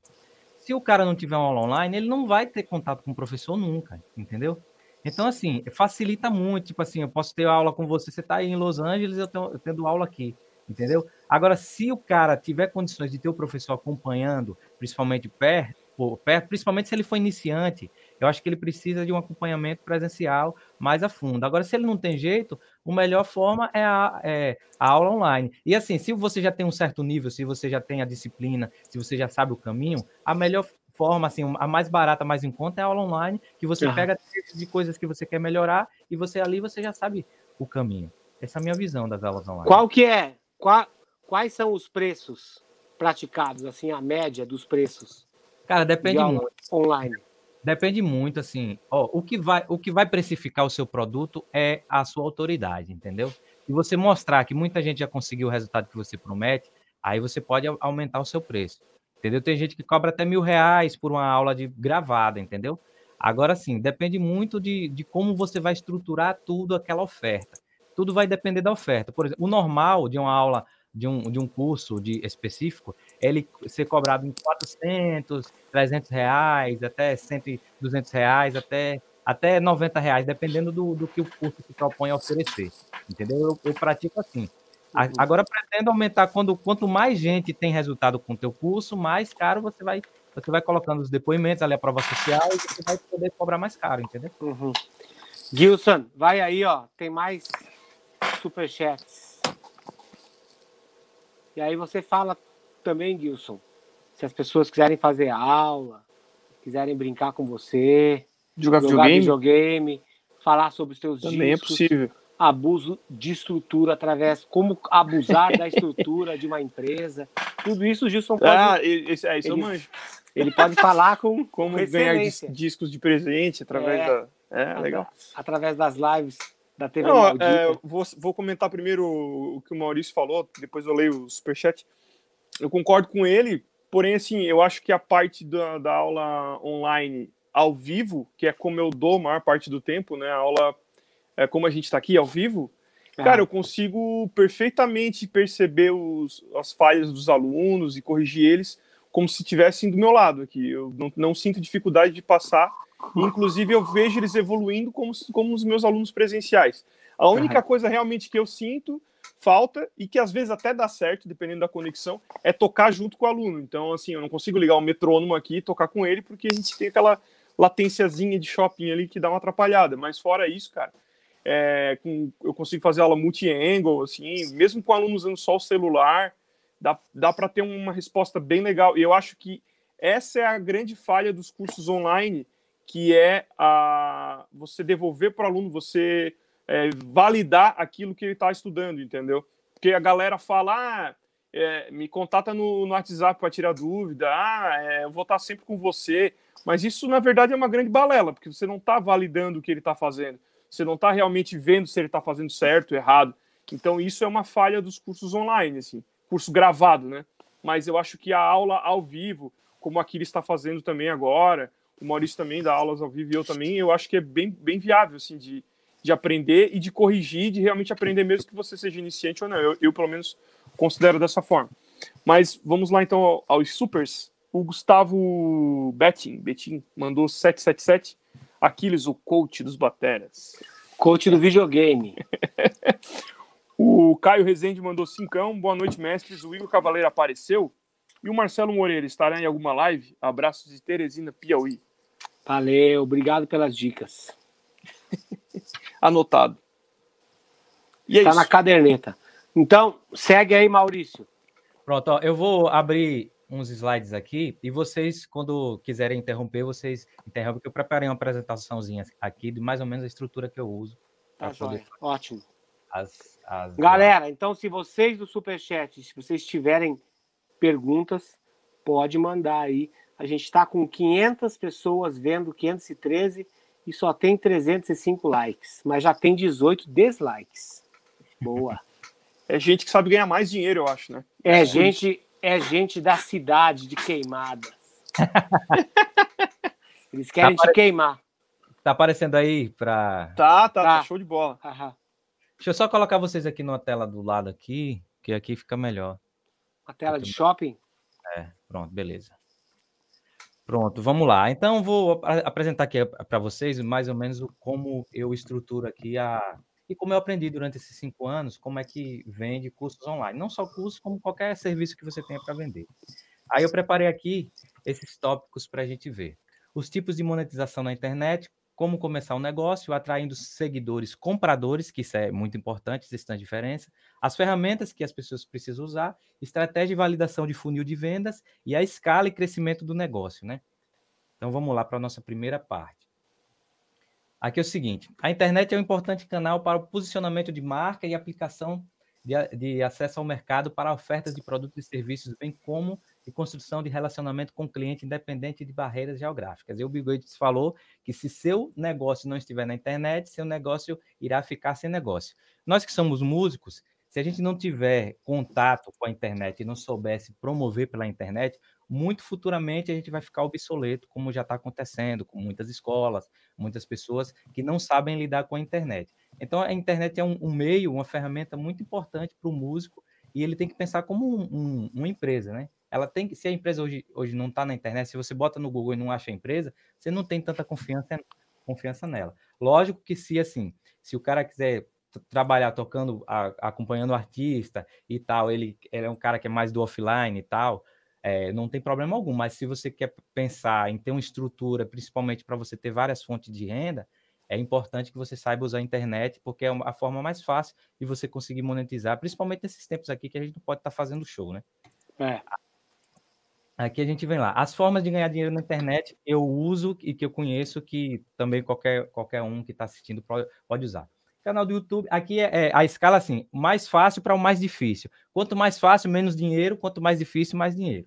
Se o cara não tiver uma aula online, ele não vai ter contato com o professor nunca, entendeu? Então, assim, facilita muito. Tipo assim, eu posso ter aula com você, você está aí em Los Angeles, eu, tenho, eu tendo aula aqui, entendeu? Agora, se o cara tiver condições de ter o professor acompanhando, principalmente perto, perto, principalmente se ele for iniciante, eu acho que ele precisa de um acompanhamento presencial mais a fundo. Agora, se ele não tem jeito, a melhor forma é a, é a aula online. E assim, se você já tem um certo nível, se você já tem a disciplina, se você já sabe o caminho, a melhor forma, assim, a mais barata, mais em conta é a aula online, que você pega de coisas que você quer melhorar e você ali você já sabe o caminho. Essa é a minha visão das aulas online. Qual que é? Qual, quais são os preços praticados, assim, a média dos preços? Cara, depende de muito. Online. Depende muito, assim. Ó, o, que vai, o que vai precificar o seu produto é a sua autoridade, entendeu? E você mostrar que muita gente já conseguiu o resultado que você promete, aí você pode aumentar o seu preço. Entendeu? Tem gente que cobra até mil reais por uma aula de gravada, entendeu? Agora sim, depende muito de, de como você vai estruturar tudo aquela oferta. Tudo vai depender da oferta. Por exemplo, o normal de uma aula de um, de um curso de específico, ele ser cobrado em 400, 300 reais, até 100, 200 reais, até, até 90 reais, dependendo do, do que o curso se propõe a oferecer. Entendeu? Eu, eu pratico assim. Uhum. Agora pretendo aumentar quando quanto mais gente tem resultado com o teu curso, mais caro você vai você vai colocando os depoimentos ali a prova social e você vai poder cobrar mais caro, entendeu? Uhum. Gilson, vai aí, ó, tem mais superchats. E aí você fala também, Gilson, se as pessoas quiserem fazer aula, quiserem brincar com você, jogar, jogar videogame? videogame, falar sobre os seus também é discos, é possível. abuso de estrutura através como abusar da estrutura de uma empresa, tudo isso o Gilson pode. Ah, isso, é, isso ele, eu manjo. Ele pode falar com como ganhar discos de presente através é, da. É, legal. Através das lives da TV Não, é, vou, vou comentar primeiro o que o Maurício falou, depois eu leio o superchat. Eu concordo com ele, porém, assim, eu acho que a parte da, da aula online ao vivo, que é como eu dou a maior parte do tempo, né? A aula é como a gente está aqui ao vivo, ah. cara, eu consigo perfeitamente perceber os, as falhas dos alunos e corrigir eles como se estivessem do meu lado aqui. Eu não, não sinto dificuldade de passar Inclusive, eu vejo eles evoluindo como, como os meus alunos presenciais. A única uhum. coisa realmente que eu sinto falta e que às vezes até dá certo, dependendo da conexão, é tocar junto com o aluno. Então, assim, eu não consigo ligar o metrônomo aqui e tocar com ele, porque a gente tem aquela latênciazinha de shopping ali que dá uma atrapalhada. Mas fora isso, cara, é, com, eu consigo fazer aula multi-angle, assim, mesmo com o aluno usando só o celular, dá, dá para ter uma resposta bem legal. E eu acho que essa é a grande falha dos cursos online, que é a, você devolver para o aluno, você é, validar aquilo que ele está estudando, entendeu? Porque a galera fala, ah, é, me contata no, no WhatsApp para tirar dúvida, ah, é, eu vou estar sempre com você. Mas isso, na verdade, é uma grande balela, porque você não está validando o que ele está fazendo. Você não está realmente vendo se ele está fazendo certo, errado. Então, isso é uma falha dos cursos online, assim, curso gravado, né? Mas eu acho que a aula ao vivo, como a Kira está fazendo também agora, o Maurício também dá aulas ao vivo e eu também, eu acho que é bem, bem viável, assim, de, de aprender e de corrigir, de realmente aprender, mesmo que você seja iniciante ou não. Eu, eu pelo menos, considero dessa forma. Mas vamos lá, então, aos supers. O Gustavo Betting, Betting mandou 777. Aquiles, o coach dos bateras. Coach do videogame. o Caio Rezende mandou cincão. Boa noite, mestres. O Igor Cavaleiro apareceu. E o Marcelo Moreira estará em alguma live? Abraços de Teresina, Piauí. Valeu, obrigado pelas dicas. Anotado. E é tá isso. na caderneta. Então, segue aí, Maurício. Pronto, ó, eu vou abrir uns slides aqui e vocês, quando quiserem interromper, vocês interrompem, porque eu preparei uma apresentaçãozinha aqui de mais ou menos a estrutura que eu uso. Tá poder... Ótimo. As, as... Galera, então se vocês do Superchat, se vocês tiverem perguntas, pode mandar aí. A gente está com 500 pessoas vendo, 513, e só tem 305 likes, mas já tem 18 dislikes. Boa. É gente que sabe ganhar mais dinheiro, eu acho, né? É, gente, é gente da cidade de queimadas. Eles querem tá te queimar. Tá aparecendo aí para. Tá, tá, tá, show de bola. Aham. Deixa eu só colocar vocês aqui numa tela do lado aqui, que aqui fica melhor. A tela de shopping? É, pronto, beleza. Pronto, vamos lá. Então, vou apresentar aqui para vocês mais ou menos como eu estruturo aqui a. E como eu aprendi durante esses cinco anos, como é que vende cursos online. Não só cursos, como qualquer serviço que você tenha para vender. Aí eu preparei aqui esses tópicos para a gente ver. Os tipos de monetização na internet, como começar um negócio, atraindo seguidores compradores, que isso é muito importante, existe uma diferença, as ferramentas que as pessoas precisam usar, estratégia de validação de funil de vendas e a escala e crescimento do negócio, né? Então vamos lá para a nossa primeira parte. Aqui é o seguinte: a internet é um importante canal para o posicionamento de marca e aplicação de, de acesso ao mercado para ofertas de produtos e serviços, bem como e construção de relacionamento com o cliente independente de barreiras geográficas. E o Bill Gates falou que se seu negócio não estiver na internet, seu negócio irá ficar sem negócio. Nós que somos músicos, se a gente não tiver contato com a internet e não soubesse promover pela internet, muito futuramente a gente vai ficar obsoleto, como já está acontecendo com muitas escolas, muitas pessoas que não sabem lidar com a internet. Então, a internet é um, um meio, uma ferramenta muito importante para o músico e ele tem que pensar como um, um, uma empresa, né? Ela tem que, se a empresa hoje, hoje não está na internet, se você bota no Google e não acha a empresa, você não tem tanta confiança, confiança nela. Lógico que se assim, se o cara quiser trabalhar tocando, a, acompanhando o artista e tal, ele, ele, é um cara que é mais do offline e tal, é, não tem problema algum. Mas se você quer pensar em ter uma estrutura, principalmente para você ter várias fontes de renda, é importante que você saiba usar a internet, porque é a forma mais fácil de você conseguir monetizar, principalmente nesses tempos aqui que a gente não pode estar tá fazendo show, né? É. Aqui a gente vem lá. As formas de ganhar dinheiro na internet eu uso e que eu conheço que também qualquer, qualquer um que está assistindo pode usar. Canal do YouTube, aqui é, é a escala assim, mais fácil para o mais difícil. Quanto mais fácil, menos dinheiro, quanto mais difícil, mais dinheiro.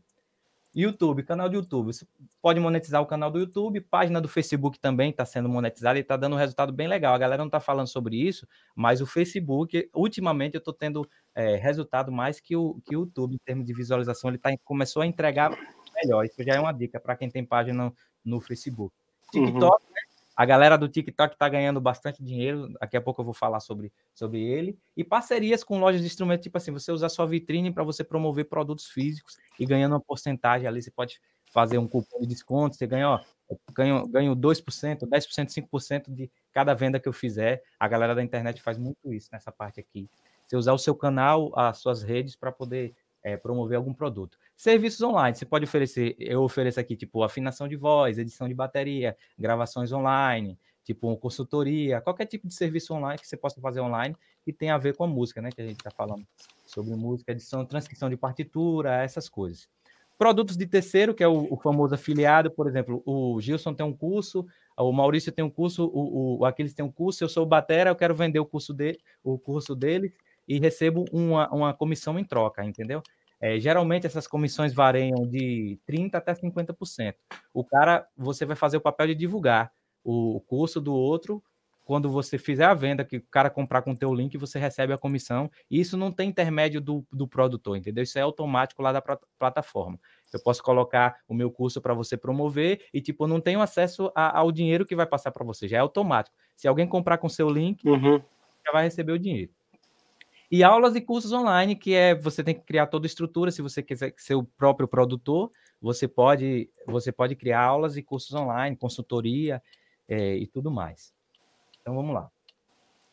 YouTube, canal do YouTube. Você pode monetizar o canal do YouTube, página do Facebook também está sendo monetizada e está dando um resultado bem legal. A galera não está falando sobre isso, mas o Facebook, ultimamente, eu estou tendo é, resultado mais que o, que o YouTube em termos de visualização. Ele tá, começou a entregar melhor. Isso já é uma dica para quem tem página no, no Facebook. Uhum. TikTok, uhum. né? A galera do TikTok está ganhando bastante dinheiro. Daqui a pouco eu vou falar sobre, sobre ele. E parcerias com lojas de instrumentos, tipo assim, você usar sua vitrine para você promover produtos físicos e ganhando uma porcentagem ali. Você pode fazer um cupom de desconto, você ganha, ó, ganho, ganho 2%, 10%, 5% de cada venda que eu fizer. A galera da internet faz muito isso nessa parte aqui. Você usar o seu canal, as suas redes para poder é, promover algum produto. Serviços online, você pode oferecer, eu ofereço aqui, tipo, afinação de voz, edição de bateria, gravações online, tipo, consultoria, qualquer tipo de serviço online que você possa fazer online e tem a ver com a música, né? Que a gente está falando sobre música, edição, transcrição de partitura, essas coisas. Produtos de terceiro, que é o, o famoso afiliado, por exemplo, o Gilson tem um curso, o Maurício tem um curso, o, o Aquiles tem um curso, eu sou o Batera, eu quero vender o curso dele, o curso dele e recebo uma, uma comissão em troca, entendeu? É, geralmente essas comissões variam de 30% até 50%. O cara, você vai fazer o papel de divulgar o curso do outro quando você fizer a venda, que o cara comprar com o teu link, você recebe a comissão. E isso não tem intermédio do, do produtor, entendeu? Isso é automático lá da plataforma. Eu posso colocar o meu curso para você promover e, tipo, não tenho acesso a, ao dinheiro que vai passar para você, já é automático. Se alguém comprar com seu link, uhum. já vai receber o dinheiro. E aulas e cursos online, que é você tem que criar toda a estrutura. Se você quiser ser o próprio produtor, você pode, você pode criar aulas e cursos online, consultoria é, e tudo mais. Então vamos lá.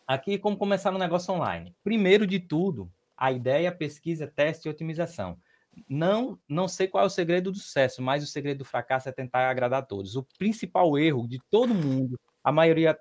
Aqui, como começar no negócio online? Primeiro de tudo, a ideia, pesquisa, teste e otimização. Não, não sei qual é o segredo do sucesso, mas o segredo do fracasso é tentar agradar a todos. O principal erro de todo mundo, a maioria,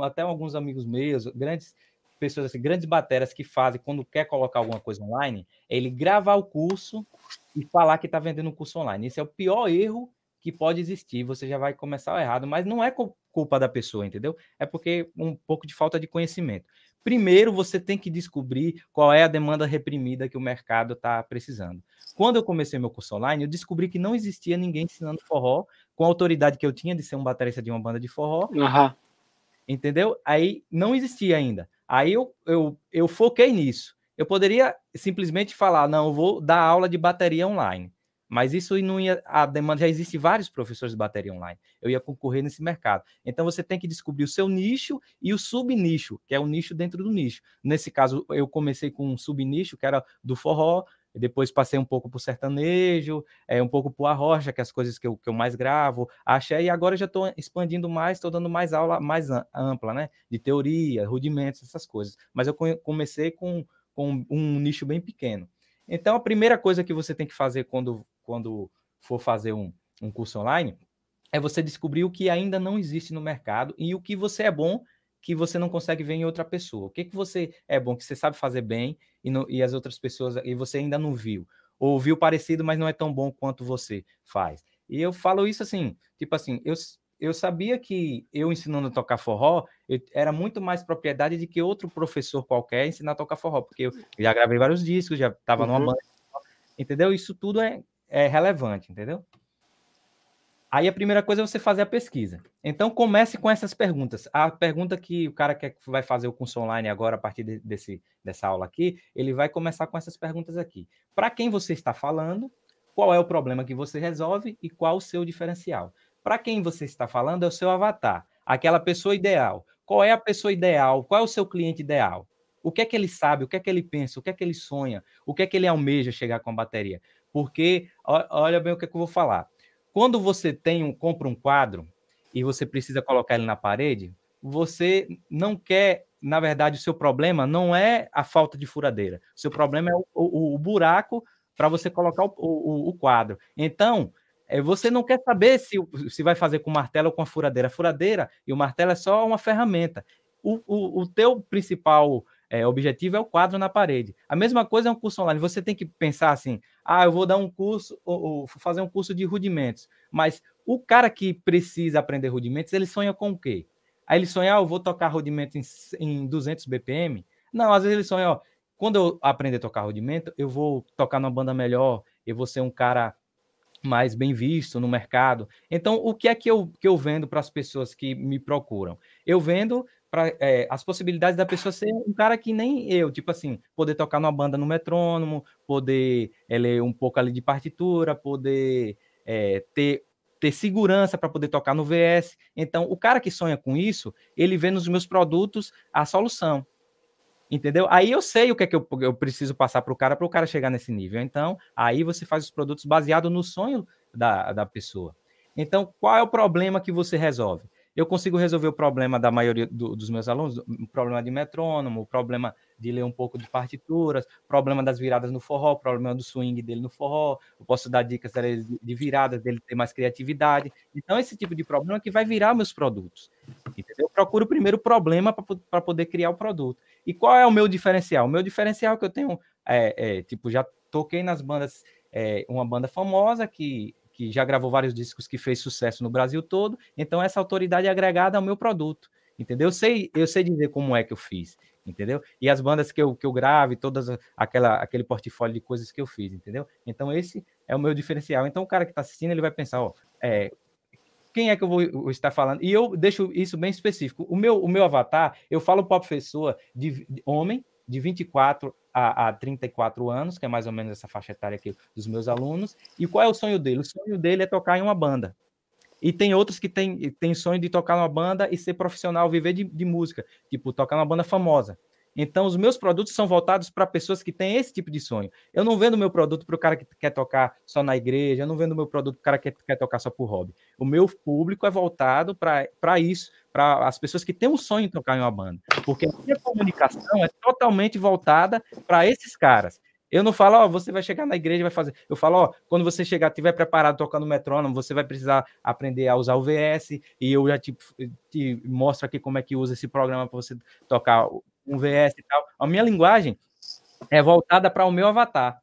até alguns amigos meus, grandes pessoas assim, grandes bateras que fazem quando quer colocar alguma coisa online, é ele gravar o curso e falar que está vendendo um curso online. Esse é o pior erro que pode existir. Você já vai começar errado, mas não é culpa da pessoa, entendeu? É porque um pouco de falta de conhecimento. Primeiro, você tem que descobrir qual é a demanda reprimida que o mercado está precisando. Quando eu comecei meu curso online, eu descobri que não existia ninguém ensinando forró com a autoridade que eu tinha de ser um baterista de uma banda de forró. Uhum. Entendeu? Aí não existia ainda. Aí eu, eu, eu foquei nisso. Eu poderia simplesmente falar, não, eu vou dar aula de bateria online. Mas isso não ia. A demanda já existe vários professores de bateria online. Eu ia concorrer nesse mercado. Então você tem que descobrir o seu nicho e o subnicho, que é o nicho dentro do nicho. Nesse caso, eu comecei com um subnicho, que era do forró, depois passei um pouco para o sertanejo, é, um pouco para a rocha, que é as coisas que eu, que eu mais gravo, achei, e agora já estou expandindo mais, estou dando mais aula mais ampla, né? De teoria, rudimentos, essas coisas. Mas eu comecei com, com um nicho bem pequeno. Então, a primeira coisa que você tem que fazer quando, quando for fazer um, um curso online é você descobrir o que ainda não existe no mercado e o que você é bom que você não consegue ver em outra pessoa. O que, que você é bom, que você sabe fazer bem e, e as outras pessoas e você ainda não viu. Ou viu parecido, mas não é tão bom quanto você faz. E eu falo isso assim, tipo assim, eu, eu sabia que eu ensinando a tocar forró, eu, era muito mais propriedade de que outro professor qualquer ensinar a tocar forró, porque eu já gravei vários discos, já estava uhum. numa banda, entendeu? Isso tudo é, é relevante, entendeu? Aí a primeira coisa é você fazer a pesquisa. Então comece com essas perguntas. A pergunta que o cara que vai fazer o curso online agora, a partir de, desse, dessa aula aqui, ele vai começar com essas perguntas aqui. Para quem você está falando, qual é o problema que você resolve e qual o seu diferencial. Para quem você está falando é o seu avatar, aquela pessoa ideal. Qual é a pessoa ideal? Qual é o seu cliente ideal? O que é que ele sabe? O que é que ele pensa? O que é que ele sonha? O que é que ele almeja chegar com a bateria? Porque, olha bem o que, é que eu vou falar. Quando você tem um, compra um quadro e você precisa colocar ele na parede, você não quer, na verdade, o seu problema não é a falta de furadeira. O seu problema é o, o, o buraco para você colocar o, o, quadro. Então, é, você não quer saber se, se vai fazer com martelo ou com a furadeira. A furadeira e o martelo é só uma ferramenta. O, o, o teu principal é, objetivo é o quadro na parede. A mesma coisa é um curso online. Você tem que pensar assim: ah, eu vou dar um curso, ou, ou fazer um curso de rudimentos. Mas o cara que precisa aprender rudimentos, ele sonha com o quê? Aí ele sonha, ah, eu vou tocar rudimentos em, em 200 BPM. Não, às vezes ele sonha, ó, quando eu aprender a tocar rudimento, eu vou tocar numa banda melhor, eu vou ser um cara mais bem visto no mercado. Então, o que é que eu, que eu vendo para as pessoas que me procuram? Eu vendo é, as possibilidades da pessoa ser um cara que nem eu, tipo assim, poder tocar numa banda no metrônomo, poder é, ler um pouco ali de partitura, poder é, ter, ter segurança para poder tocar no VS. Então, o cara que sonha com isso, ele vê nos meus produtos a solução. Entendeu? Aí eu sei o que é que eu, eu preciso passar para o cara para o cara chegar nesse nível. Então, aí você faz os produtos baseado no sonho da, da pessoa. Então, qual é o problema que você resolve? Eu consigo resolver o problema da maioria do, dos meus alunos, o problema de metrônomo, o problema de ler um pouco de partituras, problema das viradas no forró, problema do swing dele no forró, eu posso dar dicas de viradas, dele ter mais criatividade. Então, esse tipo de problema que vai virar meus produtos. Entendeu? Eu procuro primeiro o problema para poder criar o produto. E qual é o meu diferencial? O meu diferencial é que eu tenho, é, é, tipo, já toquei nas bandas, é, uma banda famosa que que já gravou vários discos que fez sucesso no Brasil todo, então essa autoridade é agregada ao meu produto, entendeu? Eu sei, eu sei dizer como é que eu fiz. entendeu? E as bandas que eu, que eu grave, todas aquela, aquele portfólio de coisas que eu fiz, entendeu? Então esse é o meu diferencial. Então o cara que está assistindo, ele vai pensar, ó, é, quem é que eu vou estar falando? E eu deixo isso bem específico. O meu, o meu avatar, eu falo para a pessoa de, de, homem, de 24 a, a 34 anos, que é mais ou menos essa faixa etária aqui dos meus alunos. E qual é o sonho dele? O sonho dele é tocar em uma banda. E tem outros que têm tem sonho de tocar numa banda e ser profissional, viver de, de música, tipo, tocar numa banda famosa. Então, os meus produtos são voltados para pessoas que têm esse tipo de sonho. Eu não vendo meu produto para o cara que quer tocar só na igreja, eu não vendo meu produto para o cara que quer tocar só por hobby. O meu público é voltado para isso, para as pessoas que têm um sonho em tocar em uma banda. Porque a minha comunicação é totalmente voltada para esses caras. Eu não falo, ó, você vai chegar na igreja e vai fazer. Eu falo, ó, quando você chegar, estiver preparado tocando metrônomo, você vai precisar aprender a usar o VS, e eu já te, te mostro aqui como é que usa esse programa para você tocar um VS e tal. A minha linguagem é voltada para o meu avatar.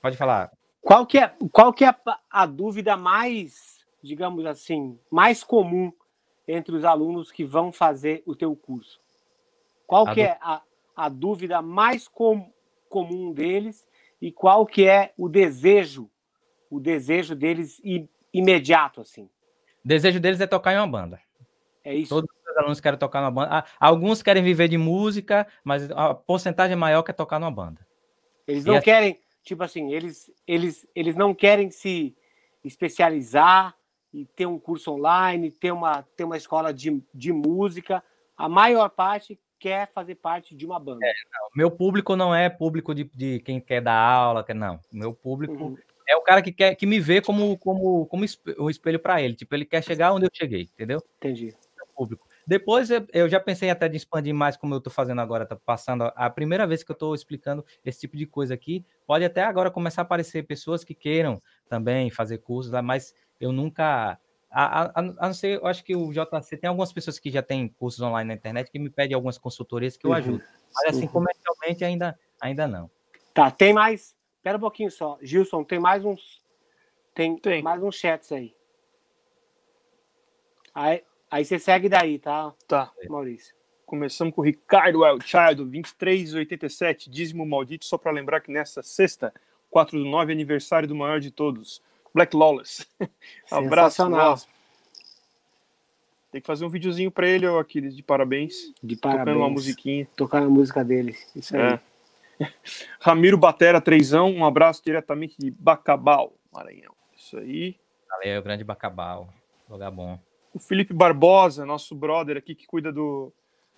Pode falar. Qual que é, qual que é a, a dúvida mais, digamos assim, mais comum entre os alunos que vão fazer o teu curso? Qual a que é a, a dúvida mais com, comum deles e qual que é o desejo, o desejo deles imediato assim? O desejo deles é tocar em uma banda. É isso. Todos os alunos querem tocar numa banda. Ah, alguns querem viver de música, mas a porcentagem maior quer tocar numa banda. Eles não querem, tipo assim, eles, eles, eles não querem se especializar e ter um curso online, ter uma, ter uma escola de, de música. A maior parte quer fazer parte de uma banda. É, meu público não é público de, de quem quer dar aula, não. Meu público uhum. é o cara que quer que me vê como como como um espelho para ele. Tipo, ele quer chegar onde eu cheguei, entendeu? Entendi público. Depois eu já pensei até de expandir mais, como eu estou fazendo agora, tá passando a primeira vez que eu estou explicando esse tipo de coisa aqui. Pode até agora começar a aparecer pessoas que queiram também fazer cursos, mas eu nunca. A, a, a, não ser, eu acho que o JC tem algumas pessoas que já têm cursos online na internet que me pedem algumas consultorias que eu uhum. ajudo. Mas assim, uhum. comercialmente ainda, ainda não. Tá, tem mais. Espera um pouquinho só. Gilson, tem mais uns. Tem, tem. mais uns chats aí. Aí, Aí você segue daí, tá? Tá. Maurício. Começamos com o Ricardo Wildchild, 2387, dízimo maldito, só para lembrar que nessa sexta, 4 do 9, aniversário do maior de todos, Black Lawless. Abraço. Nossa. Tem que fazer um videozinho para ele, ó, Aquiles, de parabéns. De parabéns. Tocando uma musiquinha. Tocando a música dele. Isso aí. É. Ramiro Batera, trêsão, um abraço diretamente de Bacabal, Maranhão. Isso aí. Valeu, grande Bacabal. Lugar bom o Felipe Barbosa, nosso brother aqui que cuida do,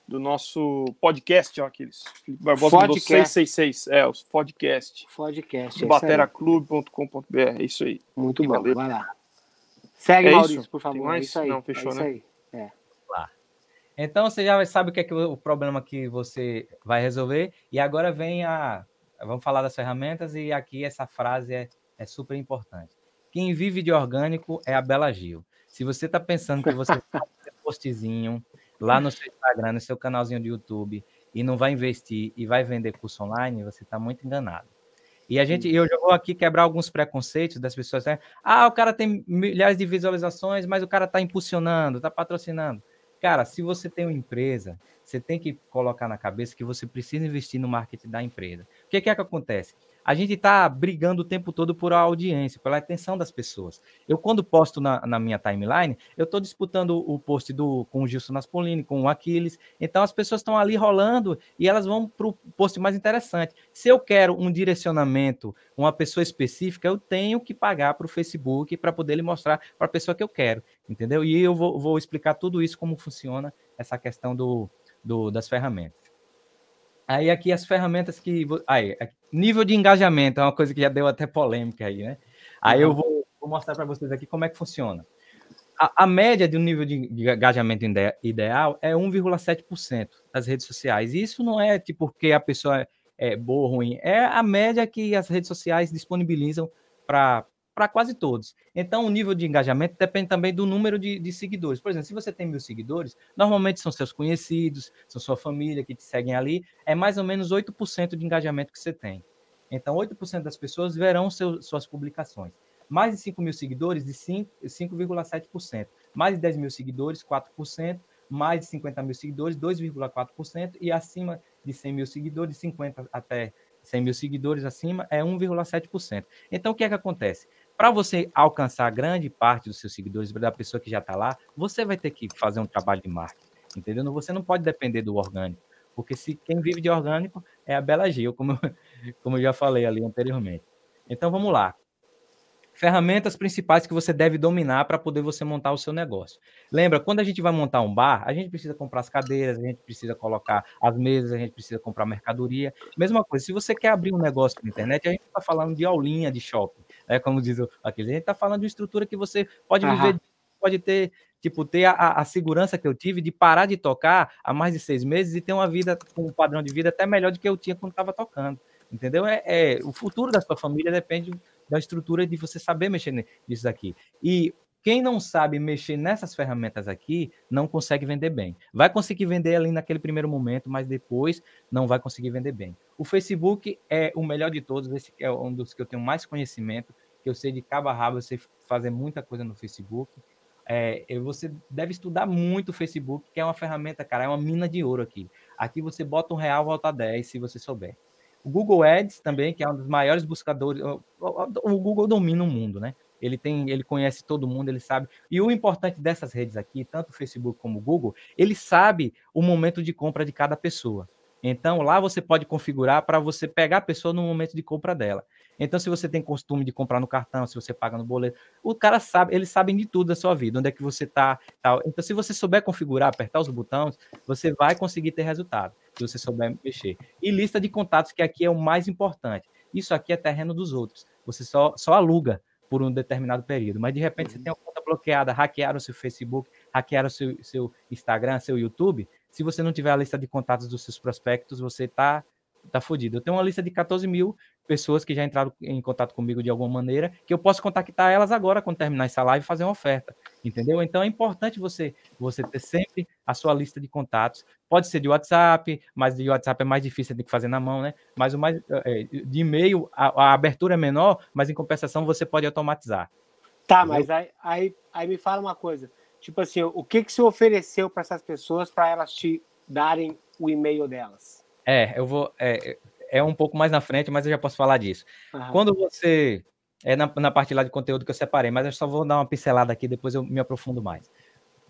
do nosso podcast, ó, aqueles. Felipe Barbosa podcast. 666, é, os podcast. Podcast. É bateraclube.com.br, é isso aí. Muito bom, valeu. vai lá. Segue, é Maurício, isso? por favor. Tem mais? É isso aí. Não, fechou, é né? Aí. É. Lá. Então você já sabe o que é que o problema que você vai resolver. E agora vem a. Vamos falar das ferramentas, e aqui essa frase é, é super importante. Quem vive de orgânico é a Bela Gil. Se você está pensando que você fazer postzinho lá no seu Instagram, no seu canalzinho do YouTube, e não vai investir e vai vender curso online, você está muito enganado. E a gente, eu já vou aqui quebrar alguns preconceitos das pessoas. Né? Ah, o cara tem milhares de visualizações, mas o cara está impulsionando, está patrocinando. Cara, se você tem uma empresa, você tem que colocar na cabeça que você precisa investir no marketing da empresa. O que, que é que acontece? A gente está brigando o tempo todo por audiência, pela atenção das pessoas. Eu, quando posto na, na minha timeline, eu estou disputando o post do, com o Gilson Naspolini, com o Aquiles, então as pessoas estão ali rolando e elas vão para o post mais interessante. Se eu quero um direcionamento, uma pessoa específica, eu tenho que pagar para o Facebook para poder lhe mostrar para a pessoa que eu quero, entendeu? E eu vou, vou explicar tudo isso, como funciona essa questão do, do das ferramentas. Aí aqui as ferramentas que. Aí, nível de engajamento é uma coisa que já deu até polêmica aí, né? Aí eu vou, vou mostrar para vocês aqui como é que funciona. A, a média de um nível de, de engajamento ideal é 1,7% das redes sociais. E isso não é tipo porque a pessoa é, é boa ou ruim, é a média que as redes sociais disponibilizam para para quase todos. Então, o nível de engajamento depende também do número de, de, seguidores. Por exemplo, se você tem mil seguidores, normalmente são seus conhecidos, são sua família que te seguem ali, é mais ou menos 8% de engajamento que você tem. Então, 8% das pessoas verão seu, suas publicações. Mais de 5 mil seguidores, de 5,7%. Mais de 10 mil seguidores, 4%. Mais de 50 mil seguidores, 2,4%. E acima de 100 mil seguidores, de 50 até 100 mil seguidores acima, é 1,7%. Então, o que é que acontece? Para você alcançar grande parte dos seus seguidores, da pessoa que já está lá, você vai ter que fazer um trabalho de marketing, entendeu? Você não pode depender do orgânico, porque se quem vive de orgânico é a Bela Gil, como, como eu já falei ali anteriormente. Então, vamos lá ferramentas principais que você deve dominar para poder você montar o seu negócio. Lembra, quando a gente vai montar um bar, a gente precisa comprar as cadeiras, a gente precisa colocar as mesas, a gente precisa comprar mercadoria. Mesma coisa, se você quer abrir um negócio na internet, a gente está falando de aulinha de shopping, é como diz aquele, a gente está falando de estrutura que você pode viver, pode ter tipo, ter a, a, segurança que eu tive de parar de tocar há mais de seis meses e ter uma vida com um padrão de vida até melhor do que eu tinha quando estava tocando. Entendeu? É, é, o futuro da sua família depende da estrutura de você saber mexer nisso aqui. E quem não sabe mexer nessas ferramentas aqui não consegue vender bem. Vai conseguir vender ali naquele primeiro momento, mas depois não vai conseguir vender bem. O Facebook é o melhor de todos, esse é um dos que eu tenho mais conhecimento, que eu sei de cabo a rabo, eu sei fazer muita coisa no Facebook. É, você deve estudar muito o Facebook, que é uma ferramenta, cara, é uma mina de ouro aqui. Aqui você bota um real, volta 10, se você souber. O Google Ads também, que é um dos maiores buscadores, o, Google domina o mundo, né? Ele tem, ele conhece todo mundo, ele sabe. E o importante dessas redes aqui, tanto o Facebook como o Google, ele sabe o momento de compra de cada pessoa. Então, lá você pode configurar para você pegar a pessoa no momento de compra dela. Então, se você tem costume de comprar no cartão, se você paga no boleto, o cara sabe, eles sabem de tudo da sua vida, onde é que você está, tal. Então, se você souber configurar, apertar os botões, você vai conseguir ter resultado, se você souber mexer. E lista de contatos, que aqui é o mais importante. Isso aqui é terreno dos outros. Você só, só aluga por um determinado período, mas de repente você tem uma conta bloqueada, hackearam seu Facebook, hackearam seu, seu Instagram, seu YouTube. Se você não tiver a lista de contatos dos seus prospectos, você está tá fodido. Eu tenho uma lista de 14 mil pessoas que já entraram em contato comigo de alguma maneira, que eu posso contactar elas agora quando terminar essa live e fazer uma oferta, entendeu? Então é importante você você ter sempre a sua lista de contatos. Pode ser de WhatsApp, mas de WhatsApp é mais difícil de fazer na mão, né? Mas o mais é, de e-mail a, a, abertura é menor, mas em compensação você pode automatizar. Tá, entendeu? mas aí, aí, aí me fala uma coisa, tipo assim, o que que você ofereceu para essas pessoas para elas te darem o e-mail delas? É, eu vou. É, é um pouco mais na frente, mas eu já posso falar disso. Quando você. É na, na parte lá de conteúdo que eu separei, mas eu só vou dar uma pincelada aqui, depois eu me aprofundo mais.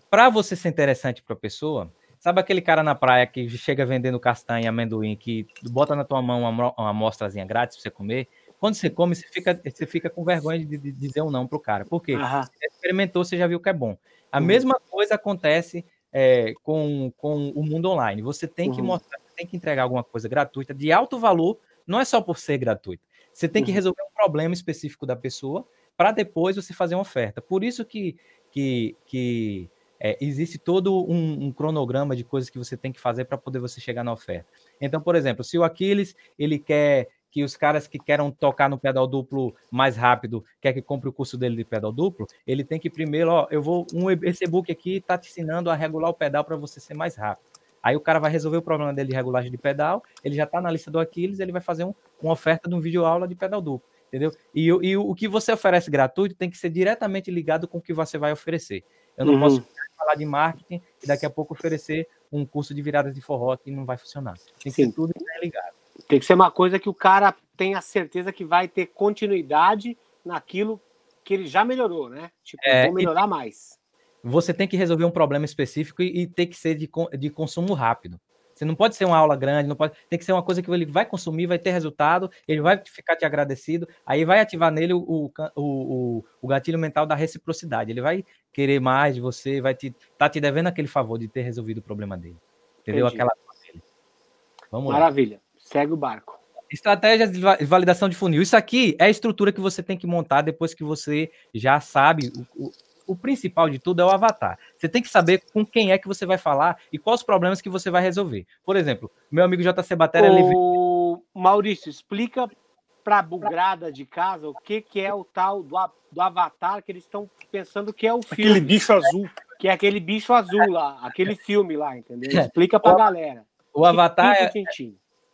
Para você ser interessante para a pessoa, sabe aquele cara na praia que chega vendendo castanha e amendoim, que bota na tua mão uma, uma amostrazinha grátis para você comer? Quando você come, você fica, você fica com vergonha de, de dizer um não pro cara. Por quê? Você experimentou, você já viu que é bom. A uhum. mesma coisa acontece é, com, com o mundo online. Você tem uhum. que mostrar tem que entregar alguma coisa gratuita de alto valor, não é só por ser gratuito. Você tem que uhum. resolver um problema específico da pessoa para depois você fazer uma oferta. Por isso que, que, que é, existe todo um, um, cronograma de coisas que você tem que fazer para poder você chegar na oferta. Então, por exemplo, se o Aquiles ele quer que os caras que querem tocar no pedal duplo mais rápido, quer que compre o curso dele de pedal duplo, ele tem que primeiro, ó, eu vou um esse e-book aqui está te ensinando a regular o pedal para você ser mais rápido. Aí o cara vai resolver o problema dele de regulagem de pedal, ele já está na lista do Aquiles, ele vai fazer um, uma oferta de um vídeo aula de pedal duplo, entendeu? E, e, o que você oferece gratuito tem que ser diretamente ligado com o que você vai oferecer. Eu não uhum. posso falar de marketing e daqui a pouco oferecer um curso de viradas de forró que não vai funcionar. Tem que Sim. ser tudo ligado. Tem que ser uma coisa que o cara tenha certeza que vai ter continuidade naquilo que ele já melhorou, né? Tipo, é, vou melhorar e, mais você tem que resolver um problema específico e, e ter que ser de, de consumo rápido. Você não pode ser uma aula grande, não pode, tem que ser uma coisa que ele vai consumir, vai ter resultado, ele vai ficar te agradecido, aí vai ativar nele o, o, o, o gatilho mental da reciprocidade. Ele vai querer mais de você, vai te tá te devendo aquele favor de ter resolvido o problema dele. Entendeu? Entendi. Aquela Vamos Maravilha. Lá. Segue o barco. Estratégias de validação de funil. Isso aqui é a estrutura que você tem que montar depois que você já sabe o, o principal de tudo é o avatar. Você tem que saber com quem é que você vai falar e quais os problemas que você vai resolver. Por exemplo, meu amigo JC Batera... O... Ele... Maurício, explica para a bugrada de casa o que, que é o tal do, do avatar que eles estão pensando que é o filme. Aquele bicho azul. Que é aquele bicho azul lá, aquele filme lá, entendeu? Explica para a galera. O avatar é,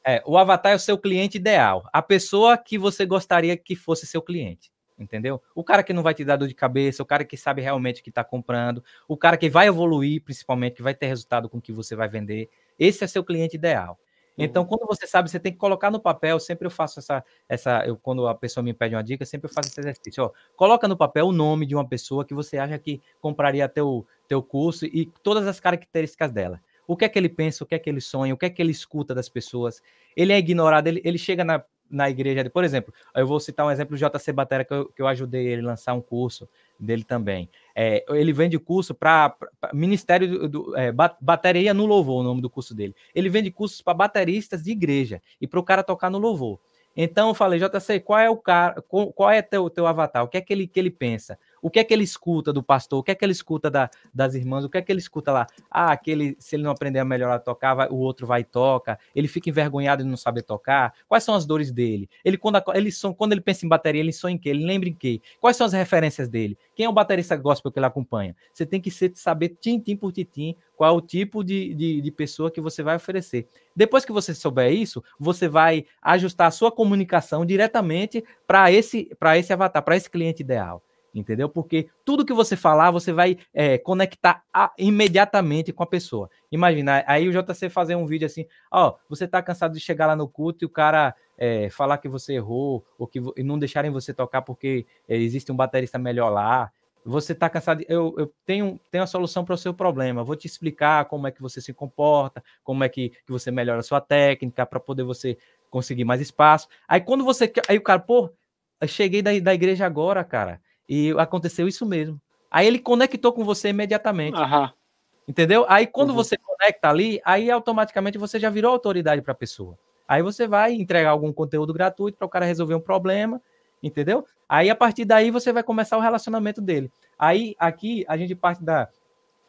é, o avatar é o seu cliente ideal, a pessoa que você gostaria que fosse seu cliente entendeu? O cara que não vai te dar dor de cabeça, o cara que sabe realmente o que está comprando, o cara que vai evoluir, principalmente, que vai ter resultado com o que você vai vender. Esse é seu cliente ideal. Então, quando você sabe, você tem que colocar no papel. Sempre eu faço essa, essa, eu quando a pessoa me pede uma dica, sempre eu faço esse exercício. Ó, coloca no papel o nome de uma pessoa que você acha que compraria teu teu curso e todas as características dela. O que é que ele pensa, o que é que ele sonha, o que é que ele escuta das pessoas. Ele é ignorado, ele, ele chega na, na igreja, por exemplo, eu vou citar um exemplo do JC Batera, que eu, que eu ajudei ele a lançar um curso dele também. É, ele vende curso para Ministério do, do é, Bateria no Louvor, o nome do curso dele. Ele vende cursos para bateristas de igreja e para o cara tocar no louvor. Então eu falei, JC, qual é o cara, qual é teu, teu avatar? O que é que ele, que ele pensa? O que é que ele escuta do pastor? O que é que ele escuta da, das irmãs? O que é que ele escuta lá? Ah, aquele, se ele não aprender a melhorar a tocar, vai, o outro vai e toca. Ele fica envergonhado de não saber tocar. Quais são as dores dele? Ele quando, ele, quando ele pensa em bateria, ele sonha em quê? Ele lembra em quê? Quais são as referências dele? Quem é o baterista gospel que ele acompanha? Você tem que ser, saber tintim por tintim qual é o tipo de, de, de pessoa que você vai oferecer. Depois que você souber isso, você vai ajustar a sua comunicação diretamente para esse, esse avatar, para esse cliente ideal entendeu? Porque tudo que você falar, você vai é, conectar a, imediatamente com a pessoa. Imagina, aí o JC fazer um vídeo assim, ó, você tá cansado de chegar lá no culto e o cara é, falar que você errou, ou que e não deixarem você tocar porque é, existe um baterista melhor lá. Você tá cansado, eu, eu tenho, tenho a solução para o seu problema, vou te explicar como é que você se comporta, como é que, que você melhora a sua técnica, para poder você conseguir mais espaço. Aí quando você, aí o cara, pô, cheguei da, da igreja agora, cara, e aconteceu isso mesmo. Aí ele conectou com você imediatamente. Uhum. Entendeu? Aí quando uhum. você conecta ali, aí automaticamente você já virou autoridade para a pessoa. Aí você vai entregar algum conteúdo gratuito para o cara resolver um problema, entendeu? Aí a partir daí você vai começar o relacionamento dele. Aí aqui a gente parte da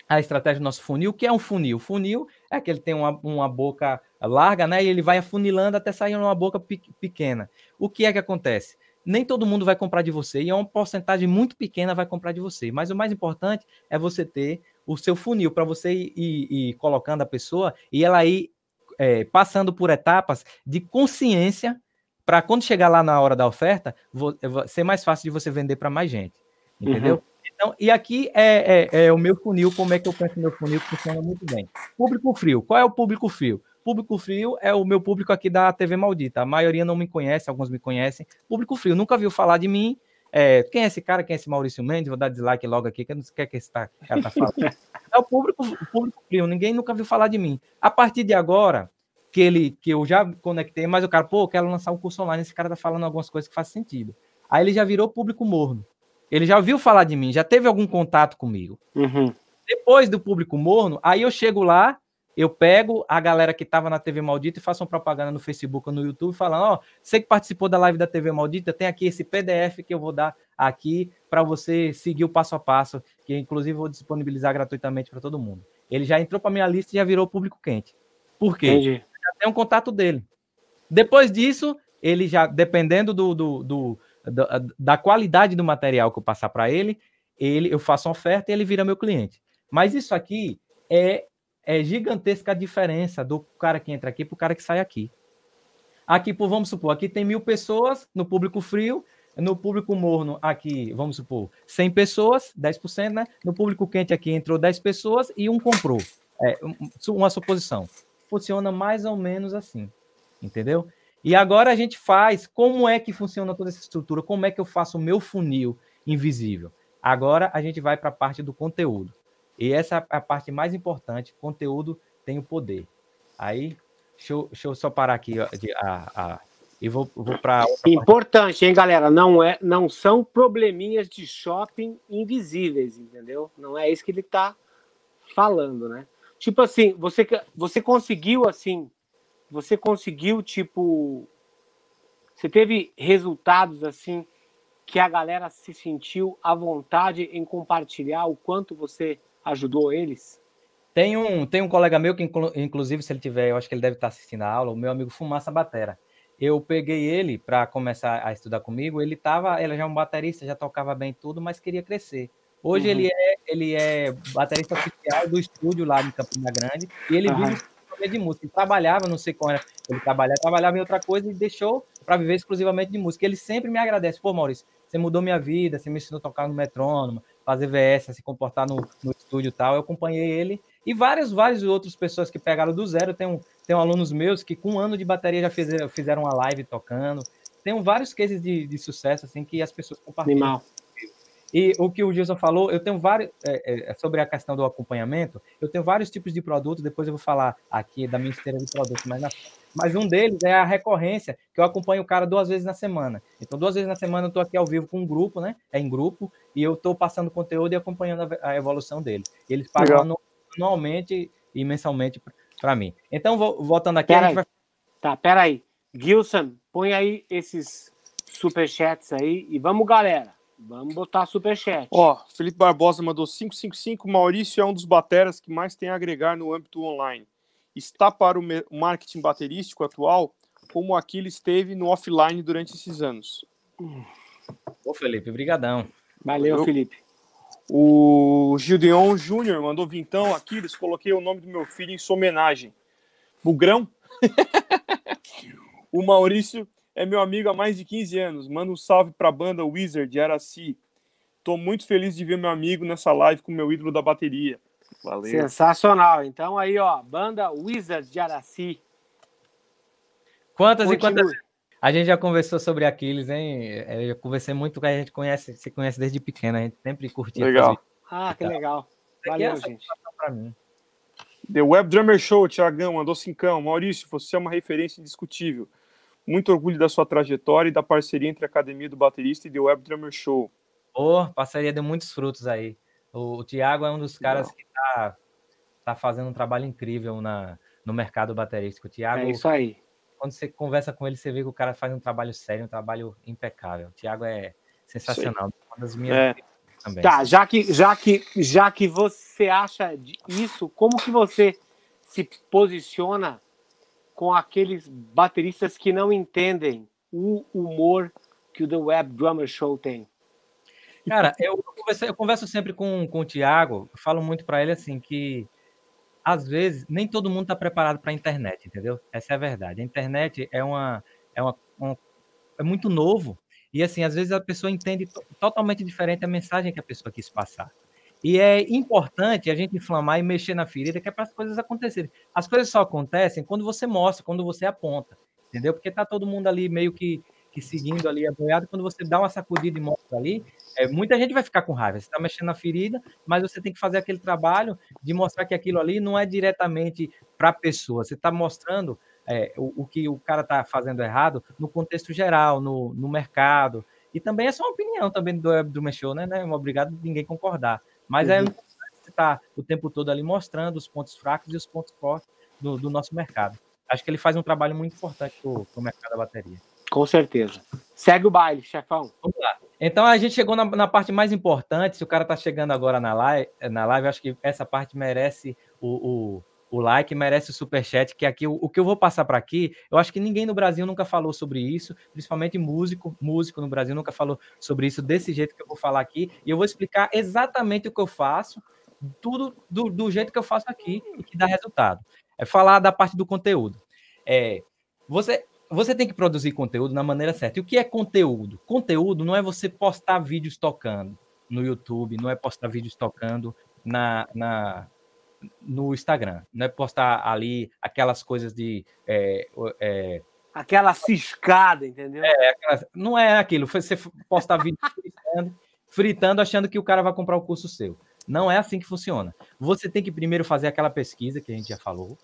a estratégia do nosso funil. Que é um funil? Funil é que ele tem uma, uma boca larga, né? E ele vai afunilando até sair uma boca pequena. O que é que acontece? Nem todo mundo vai comprar de você, e é uma porcentagem muito pequena vai comprar de você. Mas o mais importante é você ter o seu funil para você ir, ir, ir, colocando a pessoa e ela ir é, passando por etapas de consciência para quando chegar lá na hora da oferta, vou, ser mais fácil de você vender para mais gente. Entendeu? Uhum. Então, e aqui é, é, é, o meu funil, como é que eu penso meu funil, que funciona muito bem. Público frio. Qual é o público frio? Público frio é o meu público aqui da TV Maldita. A maioria não me conhece, alguns me conhecem. Público frio, nunca viu falar de mim. É, quem é esse cara? Quem é esse Maurício Mendes? Vou dar dislike logo aqui, que eu não sei o que esse cara tá falando. é o público, o público frio, ninguém nunca viu falar de mim. A partir de agora, que ele que eu já conectei, mas o cara, pô, eu quero lançar um curso online, esse cara tá falando algumas coisas que faz sentido. Aí ele já virou público morno. Ele já ouviu falar de mim, já teve algum contato comigo. Uhum. Depois do público morno, aí eu chego lá, eu pego a galera que estava na TV Maldita e faço uma propaganda no Facebook ou no YouTube falando, ó, oh, você que participou da live da TV Maldita, tem aqui esse PDF que eu vou dar aqui para você seguir o passo a passo, que inclusive vou disponibilizar gratuitamente para todo mundo. Ele já entrou para minha lista e já virou público quente. Por quê? Entendi. Já tem um contato dele. Depois disso, ele já, dependendo do, do, do da, da qualidade do material que eu passar para ele, ele, eu faço uma oferta e ele vira meu cliente. Mas isso aqui é é gigantesca a diferença do cara que entra aqui para o cara que sai aqui. Aqui, vamos supor, aqui tem mil pessoas no público frio, no público morno aqui, vamos supor, 100 pessoas, 10%, né? No público quente aqui entrou 10 pessoas e um comprou. É uma suposição. Funciona mais ou menos assim, entendeu? E agora a gente faz, como é que funciona toda essa estrutura? Como é que eu faço o meu funil invisível? Agora a gente vai para a parte do conteúdo. E essa é a parte mais importante. Conteúdo tem o poder. Aí, deixa eu, deixa eu só parar aqui a, a, e vou, vou para. Importante, hein, galera? Não, é, não são probleminhas de shopping invisíveis, entendeu? Não é isso que ele está falando, né? Tipo assim, você, você conseguiu, assim, você conseguiu, tipo, você teve resultados, assim, que a galera se sentiu à vontade em compartilhar o quanto você ajudou eles? Tem um, tem um colega meu que, inclusive, se ele tiver, eu acho que ele deve estar assistindo a aula, o meu amigo Fumaça Batera. Eu peguei ele para começar a estudar comigo. Ele tava, ele já é um baterista, já tocava bem tudo, mas queria crescer. Hoje uhum. ele, é, ele é baterista oficial do estúdio lá em Campina Grande e ele uhum. vive de música. Ele trabalhava, não sei qual era, ele trabalhava, trabalhava em outra coisa e deixou para viver exclusivamente de música. Ele sempre me agradece. Pô, Maurício, você mudou minha vida, você me ensinou a tocar no metrônomo, fazer VS, se comportar no, no estúdio e tal. Eu acompanhei ele e várias, várias outras pessoas que pegaram do zero. Tem, um, tem alunos meus que com um ano de bateria já fizeram, fizeram uma live tocando. Tem vários cases de, de sucesso assim que as pessoas compartilham. Animal. E o que o Gilson falou, eu tenho vários, é, é, sobre a questão do acompanhamento, eu tenho vários tipos de produtos, depois eu vou falar aqui da minha esteira de produtos, mas, na, mas um deles é a recorrência, que eu acompanho o cara duas vezes na semana. Então, duas vezes na semana eu estou aqui ao vivo com um grupo, né? É em grupo, e eu estou passando conteúdo e acompanhando a, a evolução dele. Eles pagam Legal. anualmente e mensalmente para mim. Então, vou, voltando aqui, pera a gente vai... Tá, peraí. Gilson, põe aí esses superchats aí e vamos, galera. Vamos botar superchat. Ó, Felipe Barbosa mandou 555. Maurício é um dos bateras que mais tem a agregar no âmbito online. Está para o marketing baterístico atual como aquilo esteve no offline durante esses anos. Ô, Felipe, brigadão. Valeu, Eu, Felipe. O Gideon Júnior mandou vintão, Aquiles, coloquei o nome do meu filho em sua homenagem. Bugrão? o Maurício é meu amigo há mais de 15 anos. Manda um salve para a banda Wizard de Araci. Tô muito feliz de ver meu amigo nessa live com meu ídolo da bateria. Valeu. Sensacional. Então aí, ó, banda Wizard de Araci. Quantas Continue. e quantas a gente já conversou sobre Aquiles, hein? É, eu conversei muito com a gente conhece, se conhece desde pequena, a gente sempre curtia. Legal. Ah, que legal. Valeu, é gente. Pra mim. The Web Drummer Show, Tiagão, mandou cincão. Maurício, você é uma referência indiscutível. Muito orgulho da sua trajetória e da parceria entre a Academia do Baterista e The Web Drummer Show. Oh, parceria deu muitos frutos aí. O, o Thiago é um dos caras Não. que está tá fazendo um trabalho incrível na, no mercado baterístico. O Thiago, é isso aí. Quando você conversa com ele, você vê que o cara faz um trabalho sério, um trabalho impecável. O Thiago é sensacional. Uma das minhas é. também. Tá, já que, já, que, já que você acha isso, como que você se posiciona com aqueles bateristas que não entendem o humor que o The Web Drummer Show tem? Cara, eu, converso, eu converso sempre com, com o Thiago, falo muito para ele assim que às vezes nem todo mundo está preparado para a internet, entendeu? Essa é a verdade. A internet é uma é uma, uma, é muito novo e assim às vezes a pessoa entende totalmente diferente a mensagem que a pessoa quis passar. E é importante a gente inflamar e mexer na ferida, que é para as coisas acontecerem. As coisas só acontecem quando você mostra, quando você aponta, entendeu? Porque tá todo mundo ali meio que, que seguindo ali apoiado. Quando você dá uma sacudida e mostra ali, é, muita gente vai ficar com raiva. Você está mexendo na ferida, mas você tem que fazer aquele trabalho de mostrar que aquilo ali não é diretamente para a pessoa. Você está mostrando é, o, o, que o cara está fazendo errado no contexto geral, no, no mercado. E também é só uma opinião também do, do Mexeu, né? Não é obrigado ninguém concordar. Mas é uhum. é você estar tá o tempo todo ali mostrando os pontos fracos e os pontos fortes do, do nosso mercado. Acho que ele faz um trabalho muito importante para o mercado da bateria. Com certeza. Segue o baile, chefão. Vamos lá. Então a gente chegou na, na parte mais importante. Se o cara está chegando agora na live, na live, acho que essa parte merece o, o o like, merece o super chat, que aqui o, o que eu vou passar para aqui, eu acho que ninguém no Brasil nunca falou sobre isso, principalmente músico, músico no Brasil nunca falou sobre isso desse jeito que eu vou falar aqui, e eu vou explicar exatamente o que eu faço, tudo do, do jeito que eu faço aqui e que dá resultado. É falar da parte do conteúdo. É, você você tem que produzir conteúdo na maneira certa. E o que é conteúdo? Conteúdo não é você postar vídeos tocando no YouTube, não é postar vídeos tocando na, na, no Instagram, não é postar ali aquelas coisas de. É, é, Aquela ciscada, entendeu? É, aquela, não é aquilo, você postar vídeo fritando, fritando, achando que o cara vai comprar o curso seu. Não é assim que funciona. Você tem que primeiro fazer aquela pesquisa que a gente já falou,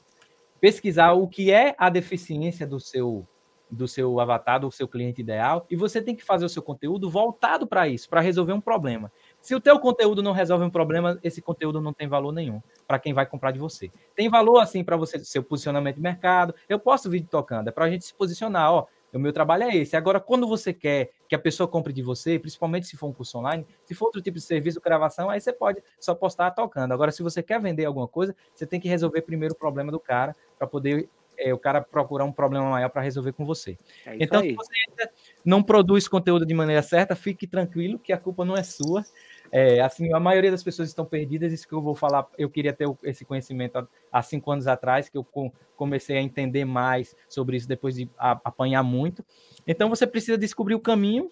pesquisar o que é a deficiência do seu do seu avatar, do seu cliente ideal, e você tem que fazer o seu conteúdo voltado para isso, para resolver um problema. Se o teu conteúdo não resolve um problema, esse conteúdo não tem valor nenhum para quem vai comprar de você. Tem valor assim para você seu posicionamento de mercado. Eu posto vídeo tocando, é para a gente se posicionar, ó. O meu trabalho é esse. Agora, quando você quer que a pessoa compre de você, principalmente se for um curso online, se for outro tipo de serviço, gravação, aí você pode só postar tocando. Agora, se você quer vender alguma coisa, você tem que resolver primeiro o problema do cara para poder é, o cara procurar um problema maior para resolver com você. É então, aí. se você não produz conteúdo de maneira certa, fique tranquilo que a culpa não é sua. É, assim, a maioria das pessoas estão perdidas. Isso que eu vou falar, eu queria ter esse conhecimento há cinco anos atrás, que eu comecei a entender mais sobre isso depois de apanhar muito. Então, você precisa descobrir o caminho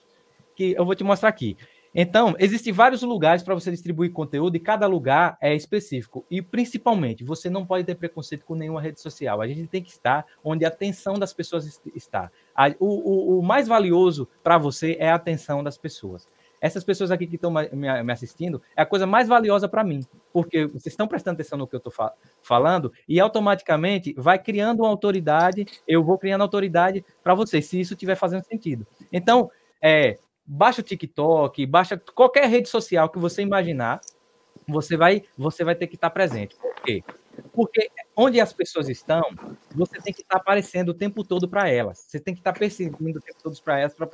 que eu vou te mostrar aqui. Então, existem vários lugares para você distribuir conteúdo e cada lugar é específico. E, principalmente, você não pode ter preconceito com nenhuma rede social. A gente tem que estar onde a atenção das pessoas está. O, o, o mais valioso para você é a atenção das pessoas. Essas pessoas aqui que estão me assistindo é a coisa mais valiosa para mim, porque vocês estão prestando atenção no que eu estou fa falando e automaticamente vai criando uma autoridade, eu vou criando autoridade para vocês, se isso estiver fazendo sentido. Então, é, baixa o TikTok, baixa qualquer rede social que você imaginar, você vai, você vai ter que estar presente. Por quê? Porque onde as pessoas estão, você tem que estar aparecendo o tempo todo para elas. Você tem que estar perseguindo o tempo todo para elas para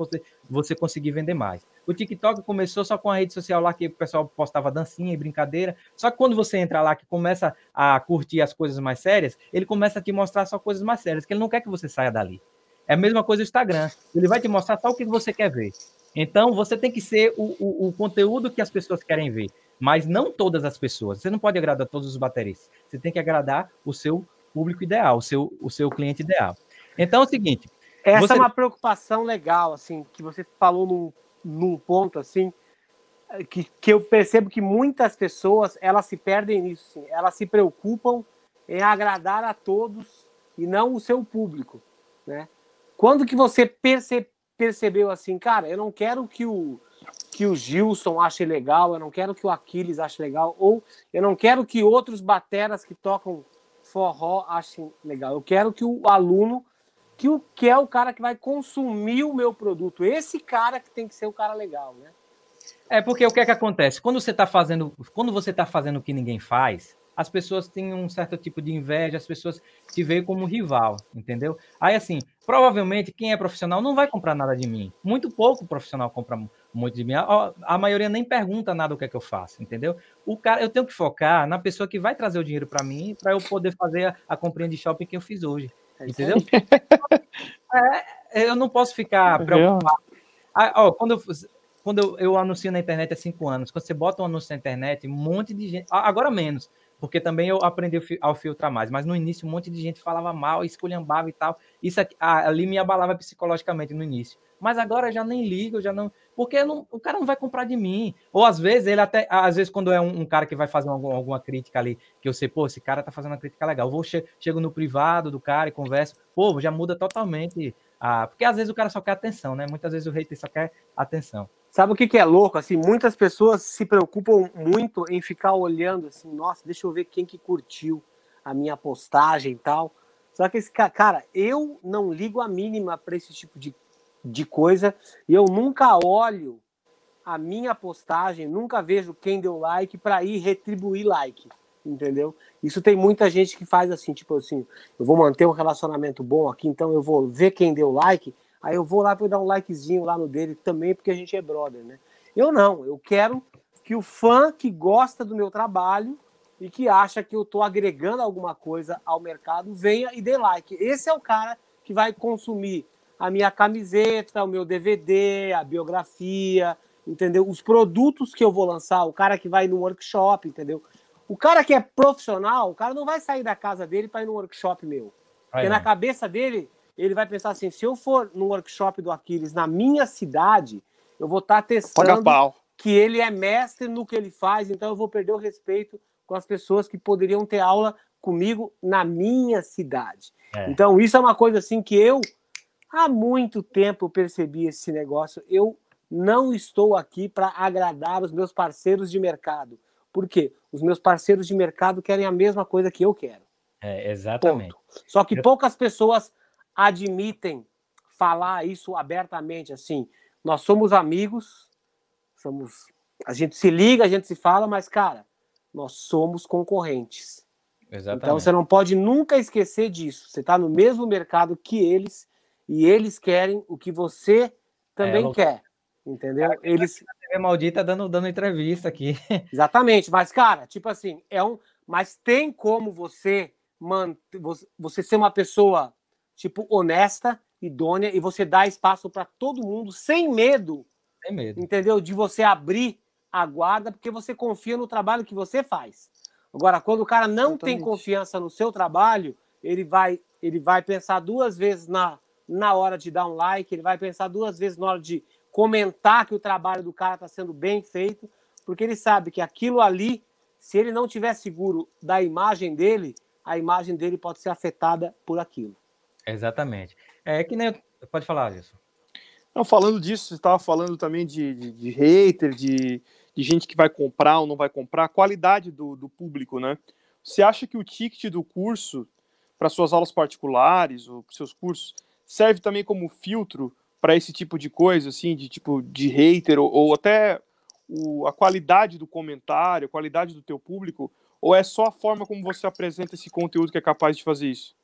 você conseguir vender mais. O TikTok começou só com a rede social lá que o pessoal postava dancinha e brincadeira. Só que quando você entra lá que começa a curtir as coisas mais sérias, ele começa a te mostrar só coisas mais sérias, que ele não quer que você saia dali. É a mesma coisa o Instagram. Ele vai te mostrar só o que você quer ver. Então, você tem que ser o, o, o, conteúdo que as pessoas querem ver, mas não todas as pessoas. Você não pode agradar todos os bateristas. Você tem que agradar o seu público ideal, o seu, o seu cliente ideal. Então, é o seguinte... Essa você... é uma preocupação legal, assim, que você falou num, num ponto, assim, que, que eu percebo que muitas pessoas, elas se perdem nisso, assim, elas se preocupam em agradar a todos e não o seu público, né? Quando que você percebe percebeu assim, cara, eu não quero que o que o Gilson ache legal, eu não quero que o Aquiles ache legal, ou eu não quero que outros bateras que tocam forró achem legal. Eu quero que o aluno, que o que é o cara que vai consumir o meu produto, esse cara que tem que ser o cara legal, né? É porque o que é que acontece? Quando você está fazendo, quando você tá fazendo o que ninguém faz, as pessoas têm um certo tipo de inveja, as pessoas te veem como rival, entendeu? Aí, assim, provavelmente quem é profissional não vai comprar nada de mim. Muito pouco profissional compra muito de mim. A, a maioria nem pergunta nada o que é que eu faço, entendeu? O cara, eu tenho que focar na pessoa que vai trazer o dinheiro para mim, para eu poder fazer a, a comprinha de shopping que eu fiz hoje, é entendeu? é, eu não posso ficar preocupado. Ah, ó, quando eu, quando eu, eu anuncio na internet há cinco anos, quando você bota um anúncio na internet, um monte de gente, agora menos, porque também eu aprendi a filtrar mais. Mas no início, um monte de gente falava mal, esculhambava e tal. Isso aqui, ali me abalava psicologicamente no início. Mas agora já nem ligo, já não. Porque não, o cara não vai comprar de mim. Ou às vezes, ele até. Às vezes, quando é um, um cara que vai fazer alguma, alguma, crítica ali, que eu sei, pô, esse cara tá fazendo uma crítica legal. Eu vou che chego no privado do cara e converso. Pô, já muda totalmente. Porque às vezes o cara só quer atenção, né? Muitas vezes o hater só quer atenção. Sabe o que, que é louco? Assim, muitas pessoas se preocupam muito em ficar olhando assim, nossa, deixa eu ver quem que curtiu a minha postagem e tal. Só que esse cara, eu não ligo a mínima para esse tipo de, de coisa e eu nunca olho a minha postagem, nunca vejo quem deu like para ir retribuir like, entendeu? Isso tem muita gente que faz assim, tipo assim, eu vou manter um relacionamento bom aqui, então eu vou ver quem deu like Aí eu vou lá para dar um likezinho lá no dele também, porque a gente é brother, né? Eu não, eu quero que o fã que gosta do meu trabalho e que acha que eu estou agregando alguma coisa ao mercado venha e dê like. Esse é o cara que vai consumir a minha camiseta, o meu DVD, a biografia, entendeu? Os produtos que eu vou lançar, o cara que vai no workshop, entendeu? O cara que é profissional, o cara não vai sair da casa dele para ir no workshop meu. Porque na cabeça dele, ele vai pensar assim: se eu for no workshop do Aquiles na minha cidade, eu vou estar tá testando que ele é mestre no que ele faz, então eu vou perder o respeito com as pessoas que poderiam ter aula comigo na minha cidade. É. Então, isso é uma coisa assim que eu há muito tempo percebi esse negócio. Eu não estou aqui para agradar os meus parceiros de mercado. Por quê? Os meus parceiros de mercado querem a mesma coisa que eu quero. É, exatamente. Ponto. Só que poucas pessoas admitem falar isso abertamente assim. Nós somos amigos, somos a gente se liga, a gente se fala, mas cara, nós somos concorrentes. Exatamente. Então você não pode nunca esquecer disso. Você está no mesmo mercado que eles e eles querem o que você também é, quer. Entendeu? Cara, eles TV maldita dando dando entrevista aqui. Exatamente, mas cara, tipo assim, é um, mas tem como você manter você ser uma pessoa tipo, honesta, idônea, e você dá espaço para todo mundo sem medo. Sem medo. Entendeu? De você abrir a guarda, porque você confia no trabalho que você faz. Agora, quando o cara não Totalmente. tem confiança no seu trabalho, ele vai, ele vai pensar duas vezes na, na hora de dar um like, ele vai pensar duas vezes na hora de comentar que o trabalho do cara está sendo bem feito, porque ele sabe que aquilo ali, se ele não tiver seguro da imagem dele, a imagem dele pode ser afetada por aquilo. Exatamente. É que nem. Pode falar, Alisson. Não, falando disso, você estava falando também de, de, de hater, de, de, gente que vai comprar ou não vai comprar, qualidade do, do público, né? Você acha que o ticket do curso para suas aulas particulares ou para seus cursos serve também como filtro para esse tipo de coisa, assim, de tipo de hater ou, ou até o, a qualidade do comentário, a qualidade do teu público, ou é só a forma como você apresenta esse conteúdo que é capaz de fazer isso?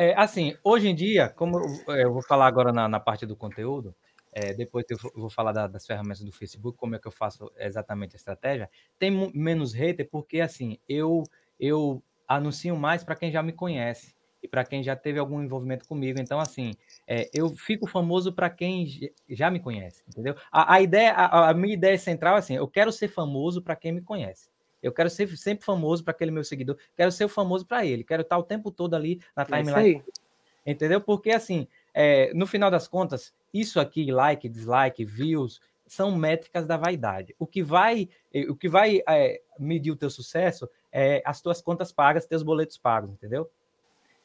É, assim, hoje em dia, como eu, é, eu vou falar agora na, na parte do conteúdo, é, depois eu vou falar da, das ferramentas do Facebook, como é que eu faço exatamente a estratégia, tem menos hater porque, assim, eu, eu anuncio mais para quem já me conhece e para quem já teve algum envolvimento comigo. Então, assim, é, eu fico famoso para quem já me conhece, entendeu? A, a ideia, a, a, minha ideia central é assim, eu quero ser famoso para quem me conhece. Eu quero ser sempre famoso para aquele meu seguidor. Quero ser famoso para ele. Quero estar o tempo todo ali na timeline. É entendeu? Porque, assim, é, no final das contas, isso aqui, like, dislike, views, são métricas da vaidade. O que vai, o que vai é, medir o teu sucesso é as tuas contas pagas, teus boletos pagos, entendeu?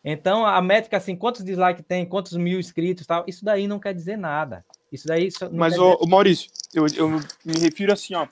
Então, a métrica, assim, quantos dislikes tem, quantos mil inscritos tal, isso daí não quer dizer nada. Isso daí. Mas, o. Maurício, eu, eu me refiro assim, ó.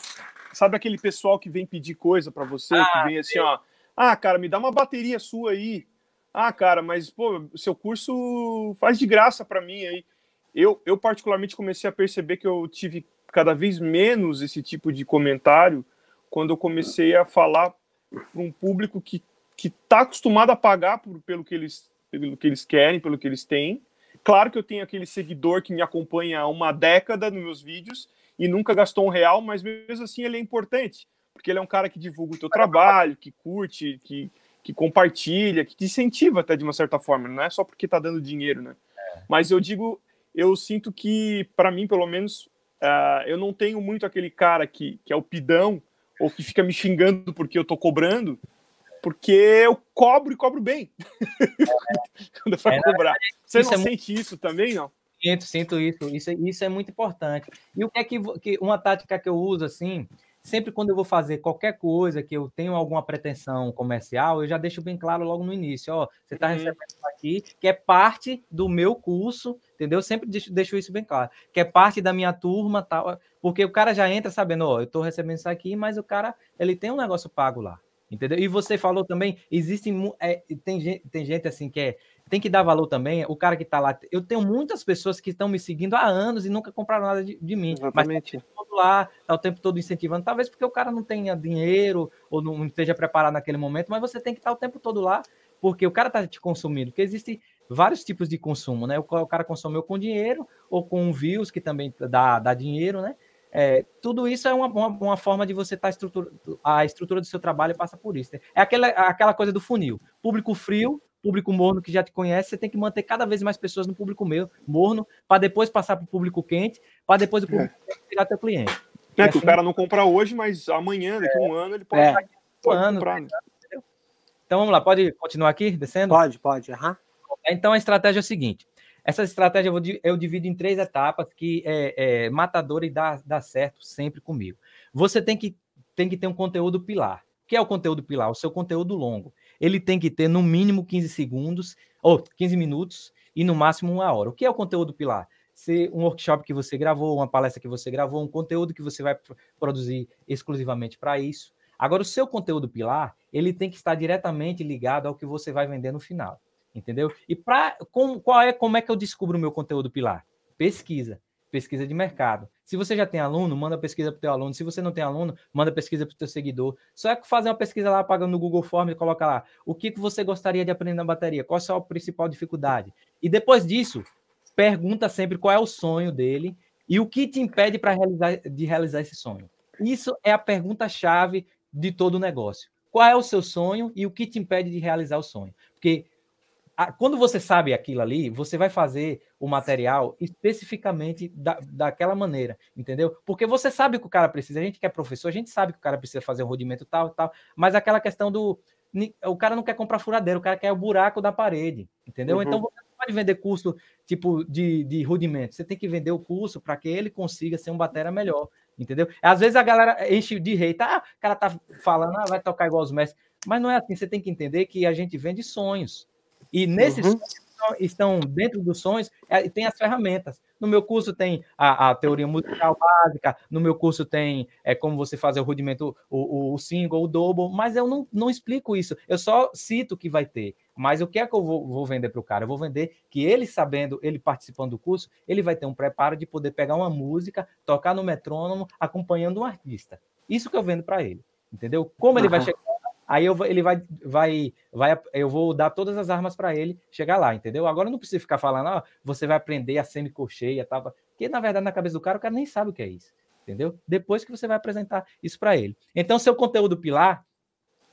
Sabe aquele pessoal que vem pedir coisa para você, ah, que vem assim, ó. Ah, cara, me dá uma bateria sua aí. Ah, cara, mas, pô, seu curso faz de graça para mim aí. Eu, eu, particularmente, comecei a perceber que eu tive cada vez menos esse tipo de comentário quando eu comecei a falar para um público que que está acostumado a pagar por, pelo, que eles, pelo que eles querem, pelo que eles têm. Claro que eu tenho aquele seguidor que me acompanha há uma década nos meus vídeos e nunca gastou um real, mas mesmo assim ele é importante, porque ele é um cara que divulga o teu trabalho, que curte, que, que compartilha, que te incentiva até de uma certa forma, não é só porque está dando dinheiro, né? É. Mas eu digo, eu sinto que, para mim, pelo menos, uh, eu não tenho muito aquele cara que, que é o pidão ou que fica me xingando porque eu tô cobrando, porque eu cobro e cobro bem. Quando é, cobrar. Você não é sente isso também, não? Sinto, sinto isso. Isso, isso é muito importante. E o que é que, que uma tática que eu uso assim, sempre quando eu vou fazer qualquer coisa que eu tenho alguma pretensão comercial, eu já deixo bem claro logo no início, ó, você está uhum. recebendo isso aqui, que é parte do meu curso, entendeu? Eu sempre deixo, deixo, isso bem claro, que é parte da minha turma, tal, porque o cara já entra sabendo, ó, eu estou recebendo isso aqui, mas o cara, ele tem um negócio pago lá. Entendeu? E você falou também, existem é, tem, gente, tem gente assim que é, tem que dar valor também. O cara que está lá, eu tenho muitas pessoas que estão me seguindo há anos e nunca compraram nada de, de mim. Exatamente. Mas tá lá, tá o tempo todo incentivando, talvez porque o cara não tenha dinheiro ou não esteja preparado naquele momento, mas você tem que estar o tempo todo lá, porque o cara está te consumindo, porque existem vários tipos de consumo, né? O, o cara consomeu com dinheiro ou com views, que também dá, dá dinheiro, né? É, tudo isso é uma, uma, uma, forma de você estar tá estrutura, a estrutura do seu trabalho passa por isso. Né? É aquela, aquela coisa do funil. Público frio, público morno que já te conhece, você tem que manter cada vez mais pessoas no público meu, morno, para depois passar para o público quente, para depois o público é. virar teu cliente. É, que assim, o cara não compra hoje, mas amanhã, daqui a um ano, ele pode, é, pode ano, comprar. Né? Então vamos lá, pode continuar aqui, descendo? Pode, pode. Uhum. Então a estratégia é a seguinte: essa estratégia eu, eu divido em três etapas que é, é matadora e dá, dá certo sempre comigo. Você tem que, tem que ter um conteúdo pilar. O que é o conteúdo pilar? O seu conteúdo longo. Ele tem que ter no mínimo 15 segundos, ou 15 minutos, e no máximo uma hora. O que é o conteúdo pilar? Ser um workshop que você gravou, uma palestra que você gravou, um conteúdo que você vai produzir exclusivamente para isso. Agora, o seu conteúdo pilar, ele tem que estar diretamente ligado ao que você vai vender no final entendeu? E para qual é como é que eu descubro o meu conteúdo pilar? Pesquisa, pesquisa de mercado. Se você já tem aluno, manda pesquisa para o teu aluno. Se você não tem aluno, manda pesquisa para o teu seguidor. Só é fazer uma pesquisa lá, pagando no Google Forms e coloca lá o que, que você gostaria de aprender na bateria, qual é a sua principal dificuldade. E depois disso, pergunta sempre qual é o sonho dele e o que te impede para realizar, de realizar esse sonho. Isso é a pergunta-chave de todo o negócio. Qual é o seu sonho e o que te impede de realizar o sonho? Porque quando você sabe aquilo ali, você vai fazer o material especificamente da, daquela maneira, entendeu? Porque você sabe que o cara precisa, a gente que é professor, a gente sabe que o cara precisa fazer um rodimento tal tal, mas aquela questão do o cara não quer comprar furadeira, o cara quer o buraco da parede, entendeu? Uhum. Então você pode vender curso tipo de, de rudimento. Você tem que vender o curso para que ele consiga ser um batera melhor. Entendeu? Às vezes a galera enche de rei, tá? Ah, o cara tá falando, ah, vai tocar igual os mestres. Mas não é assim, você tem que entender que a gente vende sonhos. E nesses uhum. sonhos estão dentro dos sonhos, é, tem as ferramentas. No meu curso tem a, a, teoria musical básica, no meu curso tem é, como você fazer o rudimento, o, o, single, o double, mas eu não, não explico isso. Eu só cito que vai ter. Mas o que é que eu vou, vou vender para o cara? Eu vou vender que ele sabendo, ele participando do curso, ele vai ter um preparo de poder pegar uma música, tocar no metrônomo, acompanhando um artista. Isso que eu vendo para ele. Entendeu? Como ele vai chegar Aí eu, ele vai, vai, vai, eu vou dar todas as armas para ele chegar lá, entendeu? Agora não precisa ficar falando, você vai aprender a semicocheia, porque na verdade na cabeça do cara o cara nem sabe o que é isso, entendeu? Depois que você vai apresentar isso para ele. Então seu conteúdo pilar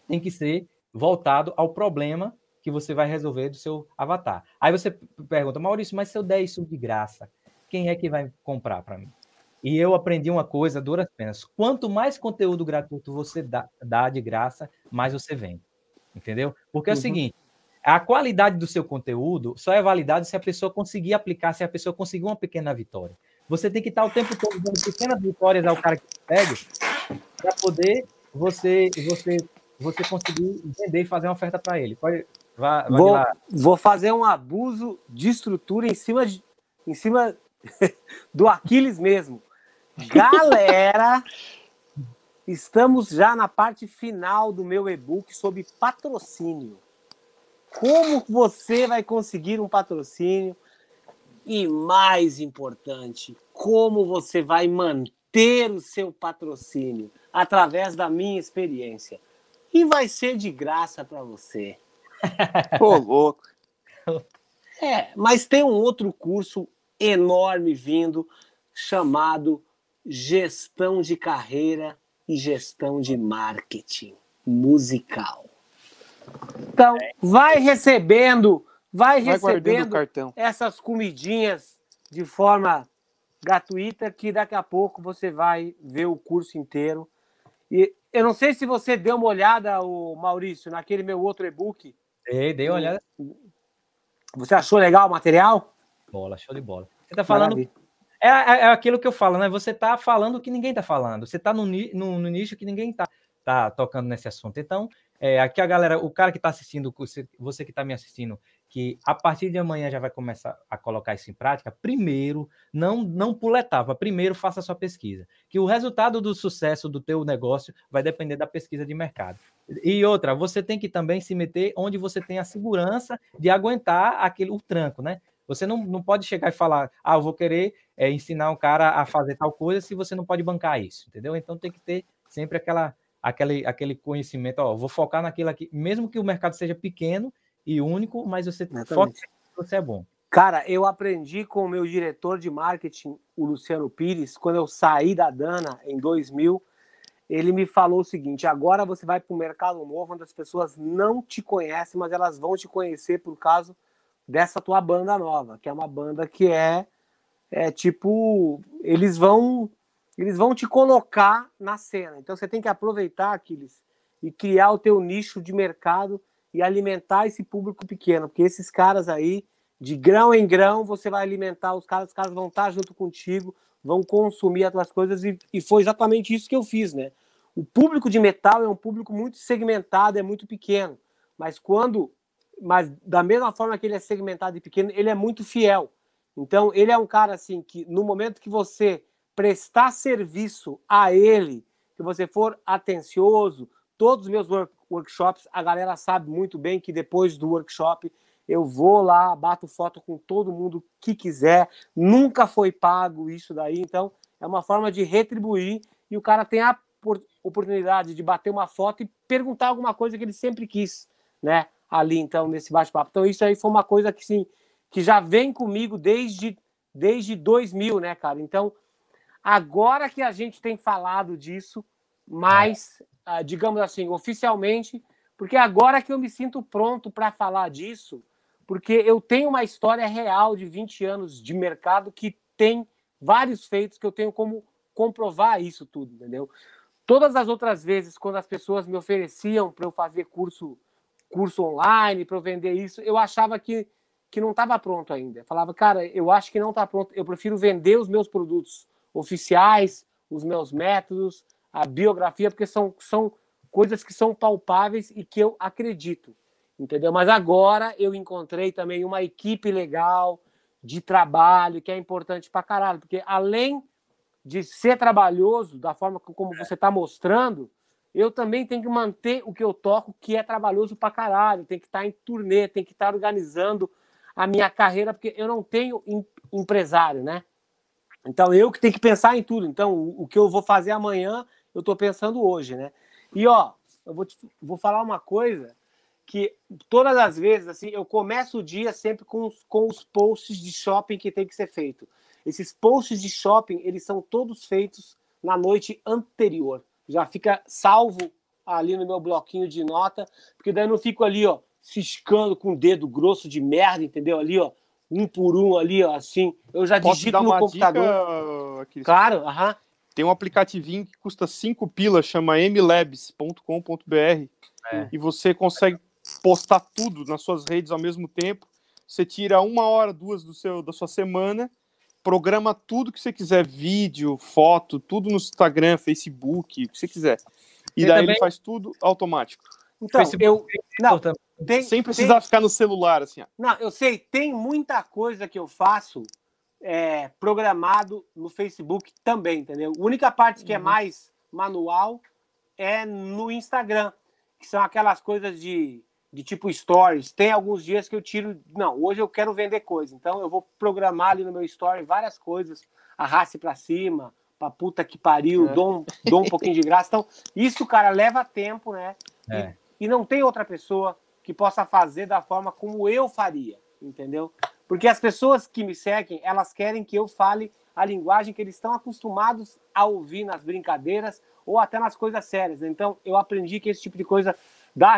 tem que ser voltado ao problema que você vai resolver do seu avatar. Aí você pergunta, Maurício, mas se eu der isso de graça, quem é que vai comprar para mim? E eu aprendi uma coisa, duras penas. Quanto mais conteúdo gratuito você dá, dá de graça, mais você vende. Entendeu? Porque é o uhum. seguinte: a qualidade do seu conteúdo só é validada se a pessoa conseguir aplicar, se a pessoa conseguir uma pequena vitória. Você tem que estar o tempo todo dando pequenas vitórias ao cara que segue para poder você, você, você conseguir vender e fazer uma oferta para ele. Pode, vá, vou, vou fazer um abuso de estrutura em cima, de, em cima do Aquiles mesmo. Galera, estamos já na parte final do meu e-book sobre patrocínio. Como você vai conseguir um patrocínio? E mais importante, como você vai manter o seu patrocínio através da minha experiência. E vai ser de graça para você. Pô, louco. É, mas tem um outro curso enorme vindo chamado gestão de carreira e gestão de marketing musical. Então, vai recebendo, vai, vai recebendo essas comidinhas de forma gratuita que daqui a pouco você vai ver o curso inteiro. E eu não sei se você deu uma olhada, o Maurício, naquele meu outro e-book. Dei, dei uma olhada. Você achou legal o material? Bola, show de bola. Você tá falando Maravilha. É, é, é, aquilo que eu falo, né? Você tá falando o que ninguém tá falando. Você tá no, no, no nicho que ninguém tá, tá tocando nesse assunto. Então, é, aqui a galera, o cara que tá assistindo, você, que tá me assistindo, que a partir de amanhã já vai começar a colocar isso em prática, primeiro, não não pula etapa, primeiro faça a sua pesquisa. Que o resultado do sucesso do teu negócio vai depender da pesquisa de mercado. E outra, você tem que também se meter onde você tem a segurança de aguentar aquele o tranco, né? Você não, não pode chegar e falar, ah, eu vou querer é, ensinar um cara a fazer tal coisa se você não pode bancar isso, entendeu? Então tem que ter sempre aquela, aquele, aquele conhecimento, ó, vou focar naquilo aqui, mesmo que o mercado seja pequeno e único, mas você Exatamente. foca você é bom. Cara, eu aprendi com o meu diretor de marketing, o Luciano Pires, quando eu saí da Dana em 2000, ele me falou o seguinte: agora você vai para um mercado novo onde as pessoas não te conhecem, mas elas vão te conhecer por causa dessa tua banda nova, que é uma banda que é, é tipo, eles vão eles vão te colocar na cena. Então você tem que aproveitar aqueles e criar o teu nicho de mercado e alimentar esse público pequeno, porque esses caras aí, de grão em grão, você vai alimentar os caras, os caras vão estar junto contigo, vão consumir as tuas coisas, e, e foi exatamente isso que eu fiz, né? O público de metal é um público muito segmentado, é muito pequeno, mas quando mas da mesma forma que ele é segmentado e pequeno, ele é muito fiel. Então, ele é um cara assim que no momento que você prestar serviço a ele, que você for atencioso, todos os meus work workshops, a galera sabe muito bem que depois do workshop eu vou lá, bato foto com todo mundo que quiser, nunca foi pago isso daí, então é uma forma de retribuir e o cara tem a oportunidade de bater uma foto e perguntar alguma coisa que ele sempre quis, né? Ali, então, nesse bate-papo. Então, isso aí foi uma coisa que, sim, que já vem comigo desde, desde 2000, né, cara? Então, agora que a gente tem falado disso, mais, é. digamos assim, oficialmente, porque agora que eu me sinto pronto para falar disso, porque eu tenho uma história real de 20 anos de mercado que tem vários feitos que eu tenho como comprovar isso tudo, entendeu? Todas as outras vezes, quando as pessoas me ofereciam para eu fazer curso curso online para eu vender isso, eu achava que que não estava pronto ainda. Eu falava, cara, eu acho que não está pronto. Eu prefiro vender os meus produtos oficiais, os meus métodos, a biografia, porque são, são coisas que são palpáveis e que eu acredito, entendeu? Mas agora eu encontrei também uma equipe legal de trabalho que é importante para caralho, porque além de ser trabalhoso da forma como você está mostrando, eu também tenho que manter o que eu toco, que é trabalhoso para caralho. Tem que estar tá em turnê, tem que estar tá organizando a minha carreira, porque eu não tenho empresário, né? Então eu que tenho que pensar em tudo. Então o que eu vou fazer amanhã, eu estou pensando hoje, né? E ó, eu vou, te, vou falar uma coisa que todas as vezes assim eu começo o dia sempre com, com os posts de shopping que tem que ser feito. Esses posts de shopping eles são todos feitos na noite anterior. Já fica salvo ali no meu bloquinho de nota, porque daí eu não fico ali, ó, ciscando com o dedo grosso de merda, entendeu? Ali, ó, um por um ali, ó, assim. Eu já Posso digito no computador. Dica, claro, aham. Tem um aplicativinho que custa 5 pilas, chama mlabs.com.br é. e você consegue postar tudo nas suas redes ao mesmo tempo. Você tira uma hora, duas do seu, da sua semana, programa tudo que você quiser, vídeo, foto, tudo no Instagram, Facebook, o que você quiser. E daí também... ele faz tudo automático. Então, Facebook, eu não, tem, sem precisar tem... ficar no celular assim. Ó. Não, eu sei, tem muita coisa que eu faço é, programado no Facebook também, entendeu? A única parte que é uhum. é mais manual é no Instagram, que são aquelas coisas de, de tipo stories. Tem alguns dias que eu tiro, não, hoje eu quero vender coisa, então eu vou programar ali no meu story várias coisas, arraste para cima, pra puta que pariu, é. dou, um, dou um pouquinho de graça. Então, isso, cara, leva tempo, né? É. E, e não tem outra pessoa que possa fazer da forma como eu faria, entendeu? Porque as pessoas que me seguem, elas querem que eu fale a linguagem que eles estão acostumados a ouvir nas brincadeiras ou até nas coisas sérias. Então, eu aprendi que esse tipo de coisa dá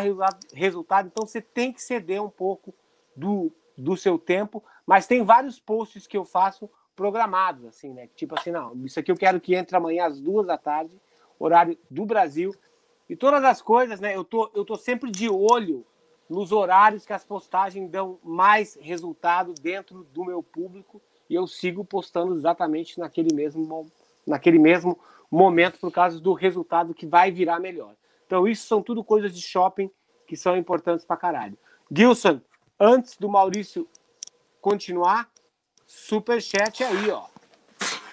resultado. Então, você tem que ceder um pouco do, do seu tempo. Mas tem vários posts que eu faço programados, assim, né? Tipo assim, não, isso aqui eu quero que entre amanhã às duas da tarde, horário do Brasil. E todas as coisas, né? Eu tô, eu tô sempre de olho nos horários que as postagens dão mais resultado dentro do meu público e eu sigo postando exatamente naquele mesmo, naquele mesmo momento por causa do resultado que vai virar melhor. Então, isso são tudo coisas de shopping que são importantes pra caralho. Gilson, antes do Maurício continuar, super chat aí, ó.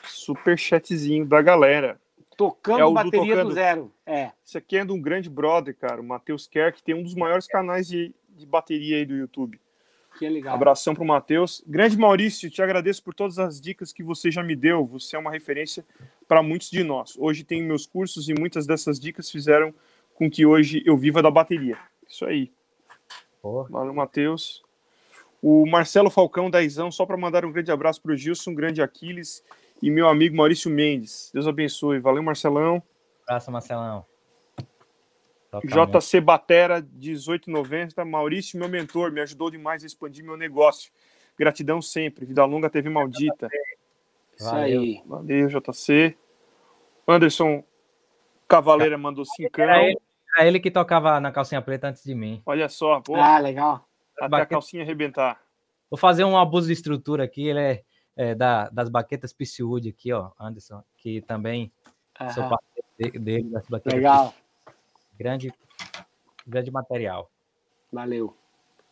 Super chatzinho da galera. Tocando é bateria do, tocando. do, zero. É. Isso aqui é de um grande brother, cara, o Matheus Kerr, que tem um dos maiores canais de, de bateria aí do YouTube. Que legal. Abração pro Matheus. Grande Maurício, te agradeço por todas as dicas que você já me deu. Você é uma referência para muitos de nós. Hoje tenho meus cursos e muitas dessas dicas fizeram com que hoje eu viva da bateria. Isso aí. Porra. Valeu, Matheus. O Marcelo Falcão, Daizão, só para mandar um grande abraço para o Gilson, grande Aquiles e meu amigo Maurício Mendes. Deus abençoe. Valeu, Marcelão. Abraço, Marcelão. JC Batera, 1890. Maurício, meu mentor, me ajudou demais a expandir meu negócio. Gratidão sempre. Vida longa, TV maldita. Isso aí. Valeu, JC. Anderson Cavaleira mandou cincão. Era ele, que tocava na calcinha preta antes de mim. Olha só. Pô, ah, legal. Até a calcinha arrebentar. Vou fazer um abuso de estrutura aqui. Ele é é, da, das baquetas Pisciwood aqui, ó, Anderson, que também uhum. sou parceiro dele, das baquetas. Legal. Grande, grande material. Valeu.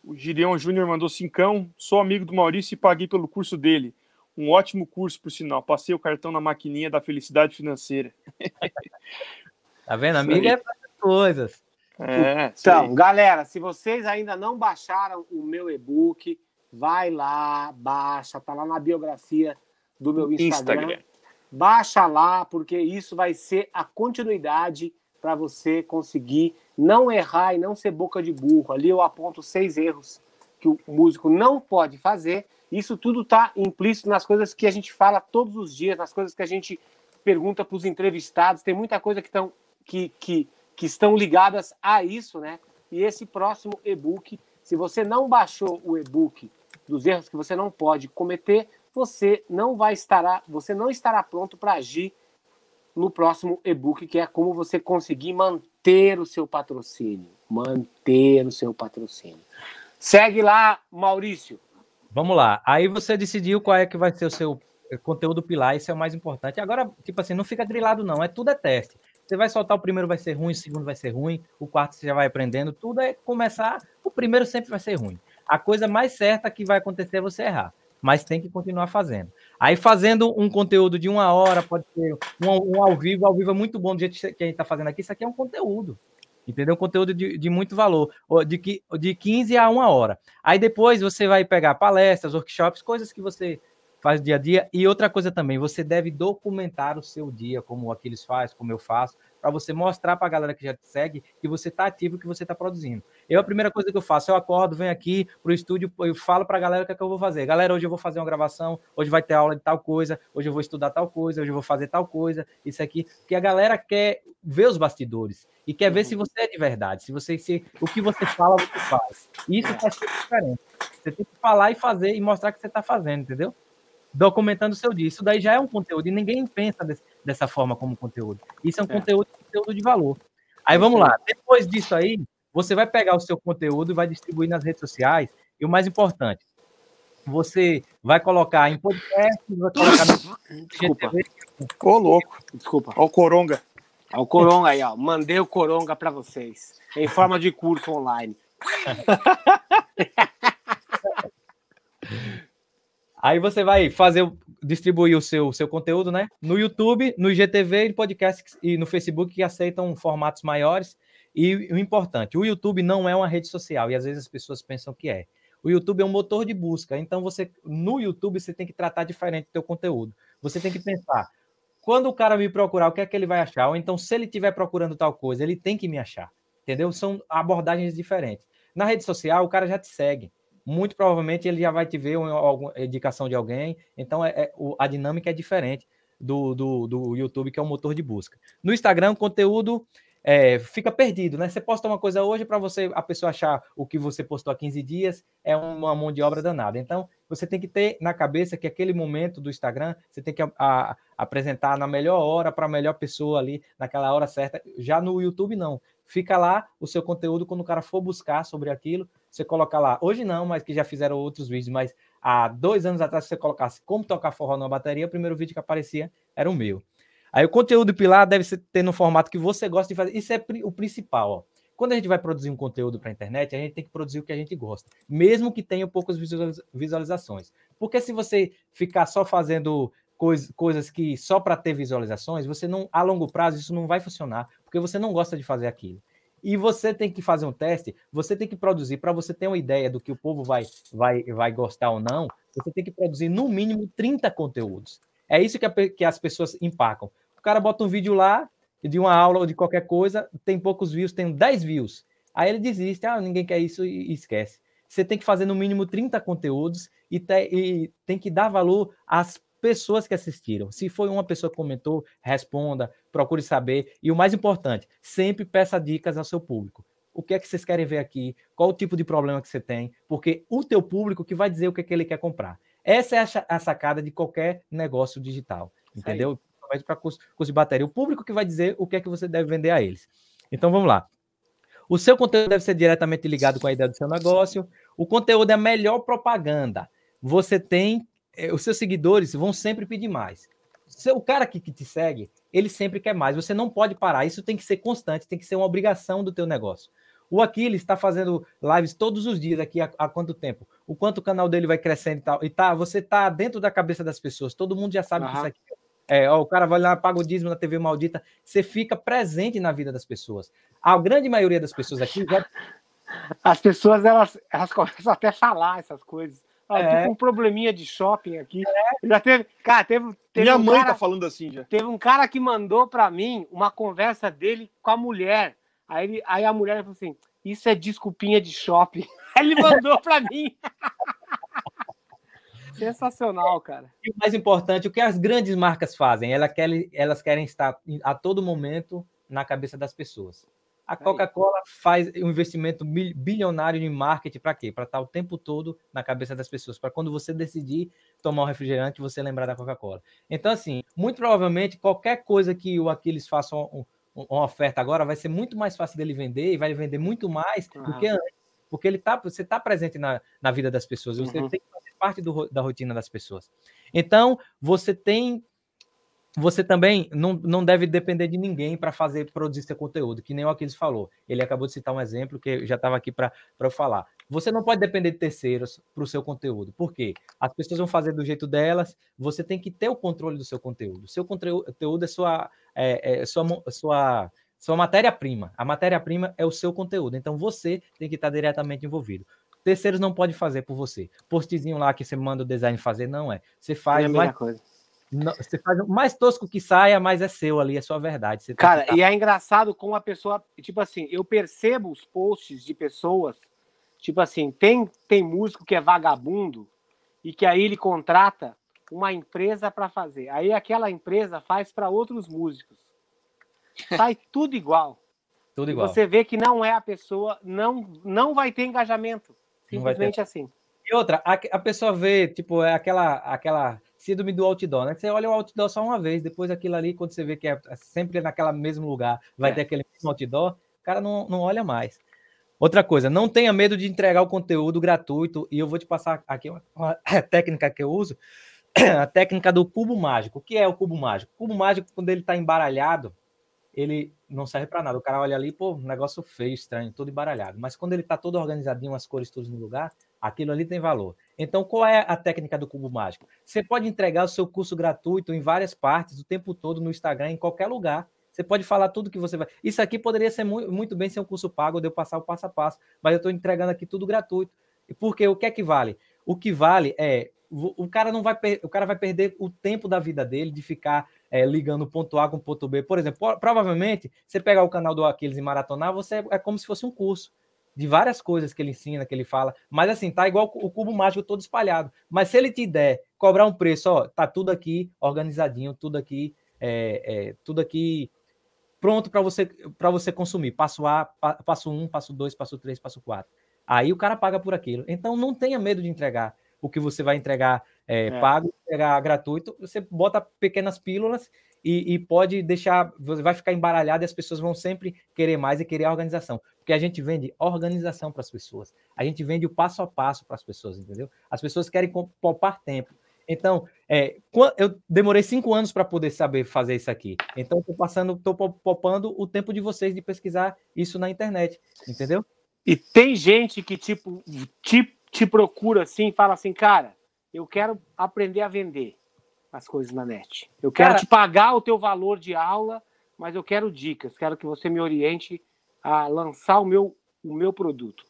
O Gideon Júnior mandou cincão. Sou amigo do Maurício e paguei pelo curso dele. Um ótimo curso, por sinal. Passei o cartão na maquininha da felicidade financeira. tá vendo? Amigo é para coisas. É, então, galera, se vocês ainda não baixaram o meu e-book, vai lá, baixa, tá lá na biografia do meu Instagram. Instagram. Baixa lá, porque isso vai ser a continuidade para você conseguir não errar e não ser boca de burro. Ali eu aponto seis erros que o músico não pode fazer. Isso tudo está implícito nas coisas que a gente fala todos os dias, nas coisas que a gente pergunta para os entrevistados. Tem muita coisa que, tão, que, que, que estão ligadas a isso, né? E esse próximo e-book, se você não baixou o e-book dos erros que você não pode cometer, você não vai estar, você não estará pronto para agir no próximo e-book, que é como você conseguir manter o seu patrocínio, manter o seu patrocínio. Segue lá, Maurício. Vamos lá. Aí você decidiu qual é que vai ser o seu conteúdo pilar, isso é o mais importante. Agora, tipo assim, não fica grilado, não. É tudo é teste. Você vai soltar o primeiro vai ser ruim, o segundo vai ser ruim, o quarto você já vai aprendendo. Tudo é começar. O primeiro sempre vai ser ruim. A coisa mais certa que vai acontecer é você errar. Mas tem que continuar fazendo. Aí, fazendo um conteúdo de uma hora, pode ser um, um ao vivo. Ao vivo é muito bom do jeito que a gente está fazendo aqui. Isso aqui é um conteúdo entendeu? Conteúdo de, de muito valor, de, de 15 a uma hora. Aí depois você vai pegar palestras, workshops, coisas que você faz dia a dia. E outra coisa também, você deve documentar o seu dia, como o Aquiles faz, como eu faço, para você mostrar para a galera que já te segue que você está ativo, que você está produzindo. Eu, a primeira coisa que eu faço, eu acordo, venho aqui para o estúdio, eu falo para a galera o que, é que eu vou fazer. Galera, hoje eu vou fazer uma gravação, hoje vai ter aula de tal coisa, hoje eu vou estudar tal coisa, hoje eu vou fazer tal coisa, isso aqui. Porque a galera quer ver os bastidores e quer ver se uhum. você é de verdade, se você se o que você fala, você faz. Isso faz toda diferença. Você tem que falar e fazer e mostrar que você está fazendo, entendeu? Documentando o seu dia. Isso daí já é um conteúdo e ninguém pensa desse, dessa forma como conteúdo. Isso é um é. Conteúdo, conteúdo de valor. Aí vamos lá. Depois disso aí, você vai pegar o seu conteúdo e vai distribuir nas redes sociais. E o mais importante, você vai colocar em podcast, vai colocar no Desculpa. Ô, louco. Desculpa. Ó o Coronga. Ó o Coronga aí, ó. Mandei o Coronga para vocês. Em forma de curso online. Aí você vai fazer, distribuir o seu, seu conteúdo, né? No YouTube, no IGTV e podcast e no Facebook que aceitam formatos maiores. E o importante, o YouTube não é uma rede social e às vezes as pessoas pensam que é. O YouTube é um motor de busca, então você no YouTube você tem que tratar diferente do teu conteúdo. Você tem que pensar, quando o cara me procurar, o que é que ele vai achar? Ou então se ele estiver procurando tal coisa, ele tem que me achar. Entendeu? São abordagens diferentes. Na rede social, o cara já te segue muito provavelmente ele já vai te ver alguma indicação de alguém. Então, é, é, a dinâmica é diferente do, do, do YouTube, que é o motor de busca. No Instagram, o conteúdo é, fica perdido, né? Você posta uma coisa hoje para você a pessoa achar o que você postou há 15 dias é uma mão de obra danada. Então, você tem que ter na cabeça que aquele momento do Instagram você tem que a, a, apresentar na melhor hora para a melhor pessoa ali, naquela hora certa. Já no YouTube, não. Fica lá o seu conteúdo quando o cara for buscar sobre aquilo, você colocar lá. Hoje não, mas que já fizeram outros vídeos, mas há dois anos atrás, se você colocasse como tocar forró numa bateria, o primeiro vídeo que aparecia era o meu. Aí o conteúdo pilar deve ser, ter no formato que você gosta de fazer. Isso é o principal, ó. Quando a gente vai produzir um conteúdo para a internet, a gente tem que produzir o que a gente gosta, mesmo que tenha poucas visualizações. Porque se você ficar só fazendo coisa, coisas que só para ter visualizações, você não, a longo prazo, isso não vai funcionar, porque você não gosta de fazer aquilo. E você tem que fazer um teste, você tem que produzir, para você ter uma ideia do que o povo vai, vai, vai gostar ou não, você tem que produzir no mínimo 30 conteúdos. É isso que, a, que as pessoas empacam. O cara bota um vídeo lá de uma aula ou de qualquer coisa, tem poucos views, tem 10 views. Aí ele desiste, ah, ninguém quer isso e, esquece. Você tem que fazer no mínimo 30 conteúdos e, te, e tem que dar valor às pessoas que assistiram. Se foi uma pessoa que comentou, responda, procure saber. E o mais importante, sempre peça dicas ao seu público. O que é que vocês querem ver aqui? Qual o tipo de problema que você tem? Porque o teu público que vai dizer o que, é que ele quer comprar. Essa é a sacada de qualquer negócio digital, entendeu? Principalmente para curso, curso de bateria. O público que vai dizer o que é que você deve vender a eles. Então vamos lá. O seu conteúdo deve ser diretamente ligado com a ideia do seu negócio. O conteúdo é a melhor propaganda. Você tem, eh, os seus seguidores vão sempre pedir mais. O cara que, que te segue, ele sempre quer mais. Você não pode parar. Isso tem que ser constante, tem que ser uma obrigação do teu negócio. O Aquiles está fazendo lives todos os dias aqui há, há, quanto tempo? O quanto o canal dele vai crescendo e tal. E tá, você tá dentro da cabeça das pessoas. Todo mundo já sabe uhum. que isso aqui é, ó, o cara vai lá, paga o dízimo na TV maldita. Você fica presente na vida das pessoas. A grande maioria das pessoas aqui já... As pessoas, elas, elas começam até a falar essas coisas. Ah, é. Tipo um probleminha de shopping aqui. É. Já teve. Cara, teve. teve Minha um mãe cara, tá falando assim já. Teve um cara que mandou para mim uma conversa dele com a mulher. Aí, ele, aí a mulher falou assim: Isso é desculpinha de shopping. Ele mandou para mim. Sensacional, cara. E o mais importante, o que as grandes marcas fazem? Elas querem, elas querem estar a todo momento na cabeça das pessoas. A Coca-Cola faz um investimento bilionário em marketing para quê? Para estar o tempo todo na cabeça das pessoas, para quando você decidir tomar um refrigerante, você lembrar da Coca-Cola. Então, assim, muito provavelmente qualquer coisa que o Aquiles faça um, uma oferta agora, vai ser muito mais fácil dele vender e vai vender muito mais uhum. do que antes. Porque ele tá, você está presente na, na vida das pessoas. Você uhum. tem que fazer parte do, da rotina das pessoas. Então, você tem você também não, não deve depender de ninguém para fazer produzir seu conteúdo, que nem o Aquiles falou. Ele acabou de citar um exemplo que já estava aqui para eu falar. Você não pode depender de terceiros para o seu conteúdo. Por quê? As pessoas vão fazer do jeito delas, você tem que ter o controle do seu conteúdo. Seu conteúdo é sua, é, é sua, sua, sua matéria-prima. A matéria-prima é o seu conteúdo. Então você tem que estar diretamente envolvido. Terceiros não pode fazer por você. Postzinho lá que você manda o design fazer, não é. Você faz. É a mesma coisa não, você faz o mais tosco que saia, mas é seu ali, é sua verdade. Cara, e é engraçado como a pessoa. Tipo assim, eu percebo os posts de pessoas. Tipo assim, tem, tem músico que é vagabundo e que aí ele contrata uma empresa para fazer. Aí aquela empresa faz para outros músicos. Sai tudo igual. Tudo igual. E você vê que não é a pessoa, não, não vai ter engajamento. Simplesmente ter. assim. E outra, a, a pessoa vê, tipo, é aquela, aquela síndrome do outdoor, né? Você olha o outdoor só uma vez, depois aquilo ali, quando você vê que é sempre naquele mesmo lugar, vai é. ter aquele mesmo outdoor, o cara não, não olha mais. Outra coisa, não tenha medo de entregar o conteúdo gratuito, e eu vou te passar aqui uma, uma técnica que eu uso, a técnica do cubo mágico. O que é o cubo mágico? O cubo mágico, quando ele está embaralhado, ele não serve para nada. O cara olha ali, pô, negócio feio, estranho, todo embaralhado. Mas quando ele está todo organizadinho, as cores todas no lugar, aquilo ali tem valor. Então, qual é a técnica do cubo mágico? Você pode entregar o seu curso gratuito em várias partes, o tempo todo no Instagram, em qualquer lugar. Você pode falar tudo que você vai. Isso aqui poderia ser muito, bem ser um curso pago, de eu passar o passo a passo, mas eu estou entregando aqui tudo gratuito. Porque o que é que vale? O que vale é o cara não vai o cara vai perder o tempo da vida dele de ficar é, ligando ponto A com ponto B. Por exemplo, provavelmente, você pegar o canal do Aquiles e maratonar, você é como se fosse um curso de várias coisas que ele ensina, que ele fala. Mas assim, tá igual o cubo mágico todo espalhado. Mas se ele te der, cobrar um preço, ó, tá tudo aqui organizadinho, tudo aqui, é, é, tudo aqui pronto para você para você consumir. Passo A, passo 1, um, passo 2, passo 3, passo 4. Aí o cara paga por aquilo. Então não tenha medo de entregar o que você vai entregar é, é. pago, entregar gratuito. Você bota pequenas pílulas e, e, pode deixar, vai ficar embaralhado e as pessoas vão sempre querer mais e querer a organização. Porque a gente vende organização para as pessoas. A gente vende o passo a passo para as pessoas, entendeu? As pessoas querem poupar tempo. Então, é, eu demorei cinco anos para poder saber fazer isso aqui. Então, estou passando, estou poupando o tempo de vocês de pesquisar isso na internet, entendeu? E tem gente que tipo te, te procura assim, fala assim, cara, eu quero aprender a vender as coisas na net. Eu quero Cara, te pagar o teu valor de aula, mas eu quero dicas, quero que você me oriente a lançar o meu, o meu produto.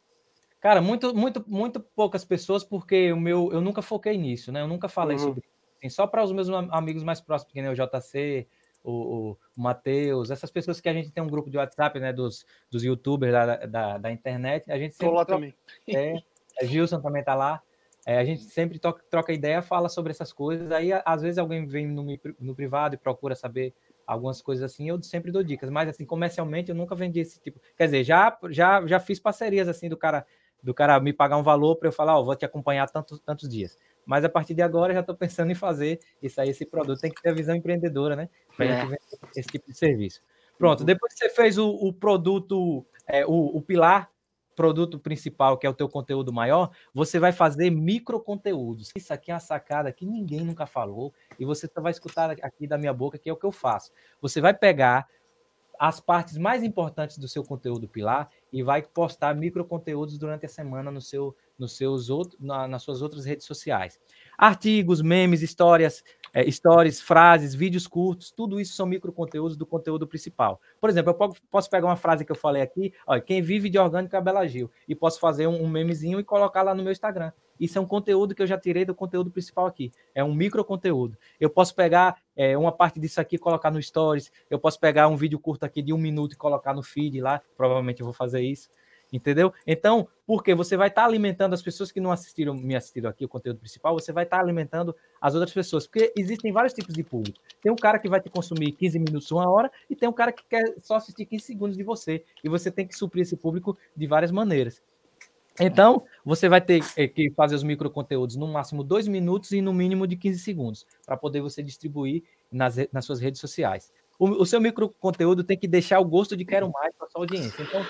Cara, muito, muito, muito poucas pessoas, porque o meu, eu nunca foquei nisso, né? Eu nunca falei uhum. sobre isso. Assim, só para os meus amigos mais próximos, que nem o JC, o, o Matheus, essas pessoas que a gente tem um grupo de WhatsApp, né? Dos, dos youtubers da, da, da internet. A gente sempre. Tô lá troca, também. É, a Gilson também tá lá. É, a gente sempre troca, troca ideia, fala sobre essas coisas. Aí, às vezes, alguém vem no, no privado e procura saber algumas coisas assim, eu sempre dou dicas. Mas, assim, comercialmente, eu nunca vendi esse tipo. Quer dizer, já, já, já fiz parcerias, assim, do cara do cara me pagar um valor para eu falar, ó, oh, vou te acompanhar tantos, tantos dias. Mas a partir de agora, já estou pensando em fazer isso aí, esse produto. Tem que ter a visão empreendedora, né? Para é. gente vender esse tipo de serviço. Pronto, uhum. depois que você fez o, o produto, é, o, o pilar produto principal, que é o teu conteúdo maior, você vai fazer micro conteúdos. Isso aqui é uma sacada que ninguém nunca falou e você vai escutar aqui da minha boca, que é o que eu faço. Você vai pegar as partes mais importantes do seu conteúdo pilar e vai postar micro conteúdos durante a semana no seu, nos seus outros, na, nas suas outras redes sociais. Artigos, memes, histórias, é, stories, frases, vídeos curtos, tudo isso são micro conteúdos do conteúdo principal. Por exemplo, eu posso pegar uma frase que eu falei aqui, ó, quem vive de orgânico é Bela Gil, e posso fazer um, um memezinho e colocar lá no meu Instagram. Isso é um conteúdo que eu já tirei do conteúdo principal aqui. É um micro conteúdo. Eu posso pegar é, uma parte disso aqui e colocar no Stories. Eu posso pegar um vídeo curto aqui de um minuto e colocar no feed lá. Provavelmente eu vou fazer isso. Entendeu? Então, porque você vai estar tá alimentando as pessoas que não assistiram, me assistiram aqui, o conteúdo principal, você vai estar tá alimentando as outras pessoas. Porque existem vários tipos de público. Tem um cara que vai te consumir 15 minutos, uma hora, e tem um cara que quer só assistir 15 segundos de você. E você tem que suprir esse público de várias maneiras. Então, você vai ter eh, que fazer os micro conteúdos no máximo dois minutos e no mínimo de 15 segundos, para poder você distribuir nas, nas suas redes sociais. O, o seu micro conteúdo tem que deixar o gosto de quero mais para sua audiência. Então,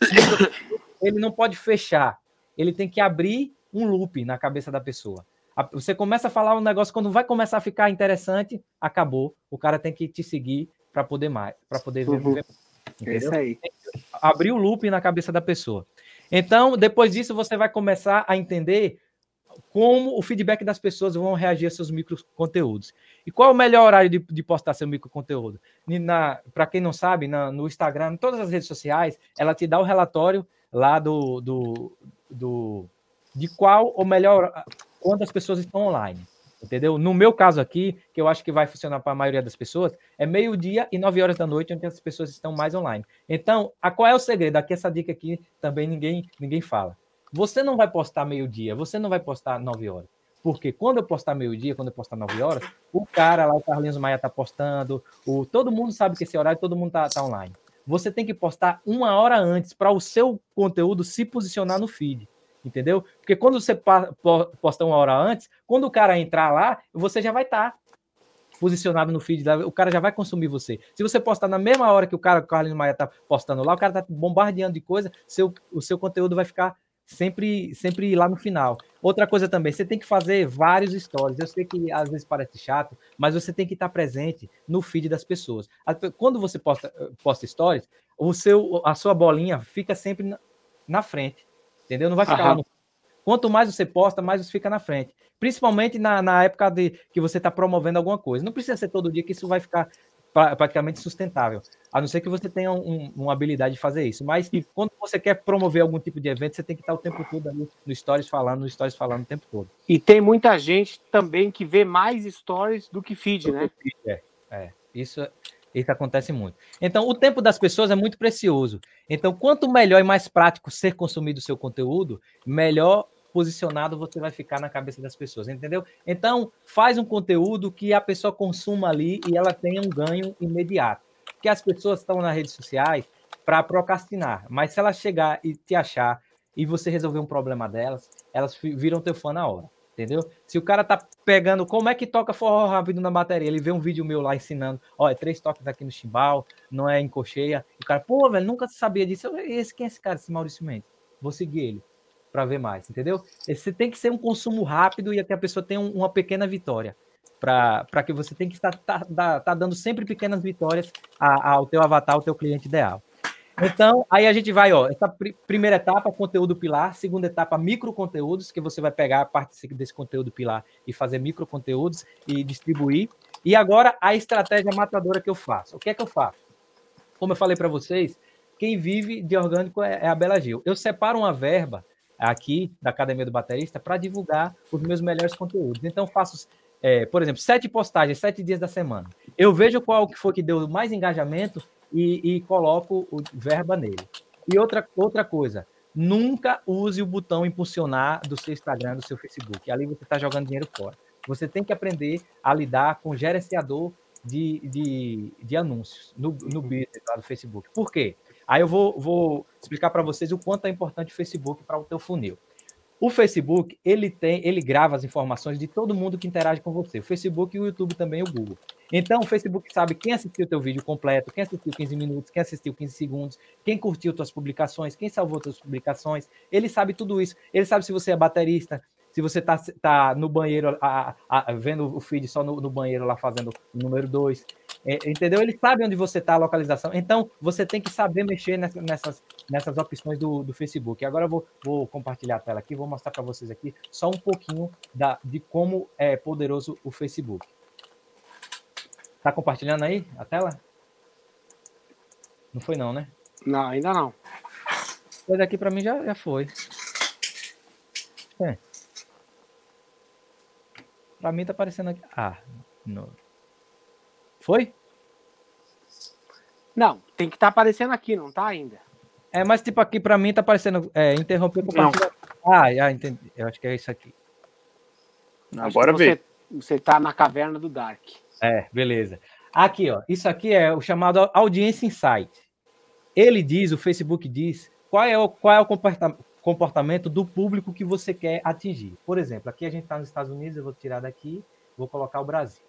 ele não pode fechar, ele tem que abrir um loop na cabeça da pessoa. Você começa a falar um negócio, quando vai começar a ficar interessante, acabou. O cara tem que te seguir para poder mais, para poder ver. Uhum. É isso aí. Abrir o loop na cabeça da pessoa. Então, depois disso, você vai começar a entender como o feedback das pessoas vão reagir a seus micro conteúdos. E qual é o melhor horário de, de postar seu micro conteúdo? Para quem não sabe, na, no Instagram, em todas as redes sociais, ela te dá o relatório lá do, do, do de qual o melhor quando as pessoas estão online. Entendeu? No meu caso aqui, que eu acho que vai funcionar para a maioria das pessoas, é meio-dia e nove horas da noite, onde as pessoas estão mais online. Então, a qual é o segredo? Aqui, essa dica aqui também ninguém, ninguém fala. Você não vai postar meio-dia, você não vai postar nove horas. Porque quando eu postar meio-dia, quando eu postar nove horas, o cara lá, o Carlinhos Maia tá postando, o, todo mundo sabe que esse horário todo mundo tá, tá online. Você tem que postar uma hora antes para o seu conteúdo se posicionar no feed entendeu? Porque quando você posta uma hora antes, quando o cara entrar lá, você já vai estar tá posicionado no feed, o cara já vai consumir você. Se você postar na mesma hora que o cara, o Carlinhos Maia tá postando lá, o cara tá bombardeando de coisa, seu, o seu conteúdo vai ficar sempre sempre lá no final. Outra coisa também, você tem que fazer vários stories. Eu sei que às vezes parece chato, mas você tem que estar presente no feed das pessoas. Quando você posta, posta stories, o seu, a sua bolinha fica sempre na frente entendeu? Não vai ficar lá no... Quanto mais você posta, mais você fica na frente. Principalmente na, na época de que você está promovendo alguma coisa. Não precisa ser todo dia que isso vai ficar pra, praticamente sustentável. A não ser que você tenha um, uma habilidade de fazer isso. Mas quando você quer promover algum tipo de evento, você tem que estar o tempo todo ali no Stories falando, no Stories falando o tempo todo. E tem muita gente também que vê mais Stories do que feed, do né? Que feed, é, é. Isso, é, isso acontece muito. Então, o tempo das pessoas é muito precioso. Então, quanto melhor e mais prático ser consumido o seu conteúdo, melhor posicionado você vai ficar na cabeça das pessoas, entendeu? Então, faz um conteúdo que a pessoa consuma ali e ela tenha um ganho imediato. Porque as pessoas estão nas redes sociais para procrastinar, mas se ela chegar e te achar e você resolver um problema delas, elas viram teu fã na hora entendeu? Se o cara tá pegando como é que toca forró rápido na bateria, ele vê um vídeo meu lá ensinando, ó, é três toques aqui no chimbal, não é em cocheia, o cara, pô, velho, nunca sabia disso. Esse, quem é esse cara, esse Maurício Mendes? Vou seguir ele para ver mais, entendeu? Você tem que ser um consumo rápido e que a pessoa tenha uma pequena vitória. Para que você tem que estar tá, tá, tá dando sempre pequenas vitórias ao teu avatar, ao teu cliente ideal. Então, aí a gente vai, ó, essa pr primeira etapa, conteúdo pilar, segunda etapa, micro conteúdos, que você vai pegar a parte desse conteúdo pilar e fazer micro conteúdos e distribuir. E agora a estratégia matadora que eu faço. O que é que eu faço? Como eu falei para vocês, quem vive de orgânico é, é a Bela Gil. Eu separo uma verba aqui da Academia do Baterista para divulgar os meus melhores conteúdos. Então, faço é, por exemplo, sete postagens, sete dias da semana. Eu vejo qual que foi que deu mais engajamento e, e coloco o verba nele. E outra, outra coisa, nunca use o botão impulsionar do seu Instagram, do seu Facebook. Ali você está jogando dinheiro fora. Você tem que aprender a lidar com gerenciador de, de, de anúncios no, no uhum. business lá do Facebook. Por quê? Aí eu vou, vou explicar para vocês o quanto é importante o Facebook para o teu funil. O Facebook, ele tem, ele grava as informações de todo mundo que interage com você. O Facebook e o YouTube também, o Google. Então, o Facebook sabe quem assistiu o teu vídeo completo, quem assistiu 15 minutos, quem assistiu 15 segundos, quem curtiu tuas publicações, quem salvou tuas publicações. Ele sabe tudo isso. Ele sabe se você é baterista, se você está tá no banheiro, a, a, vendo o feed só no, no banheiro lá fazendo o número 2. É, entendeu? Ele sabe onde você está, a localização. Então, você tem que saber mexer nessas, nessas opções do, do Facebook. Agora eu vou, vou compartilhar a tela aqui, vou mostrar para vocês aqui só um pouquinho da, de como é poderoso o Facebook. Tá compartilhando aí a tela? Não foi não, né? Não, ainda não. Pois aqui para mim já, já foi. É. Para mim tá aparecendo aqui. Ah, não. Foi? Não, tem que estar tá aparecendo aqui, não tá ainda. É, mas tipo aqui para mim tá aparecendo é, interromper compartilhamento. Ah, já entendi. Eu acho que é isso aqui. Agora vê. Você, você tá na caverna do Dark. É, beleza. Aqui, ó. Isso aqui é o chamado audiência insight. Ele diz, o Facebook diz, qual é o, qual é o comportamento do público que você quer atingir. Por exemplo, aqui a gente está nos Estados Unidos, eu vou tirar daqui, vou colocar o Brasil.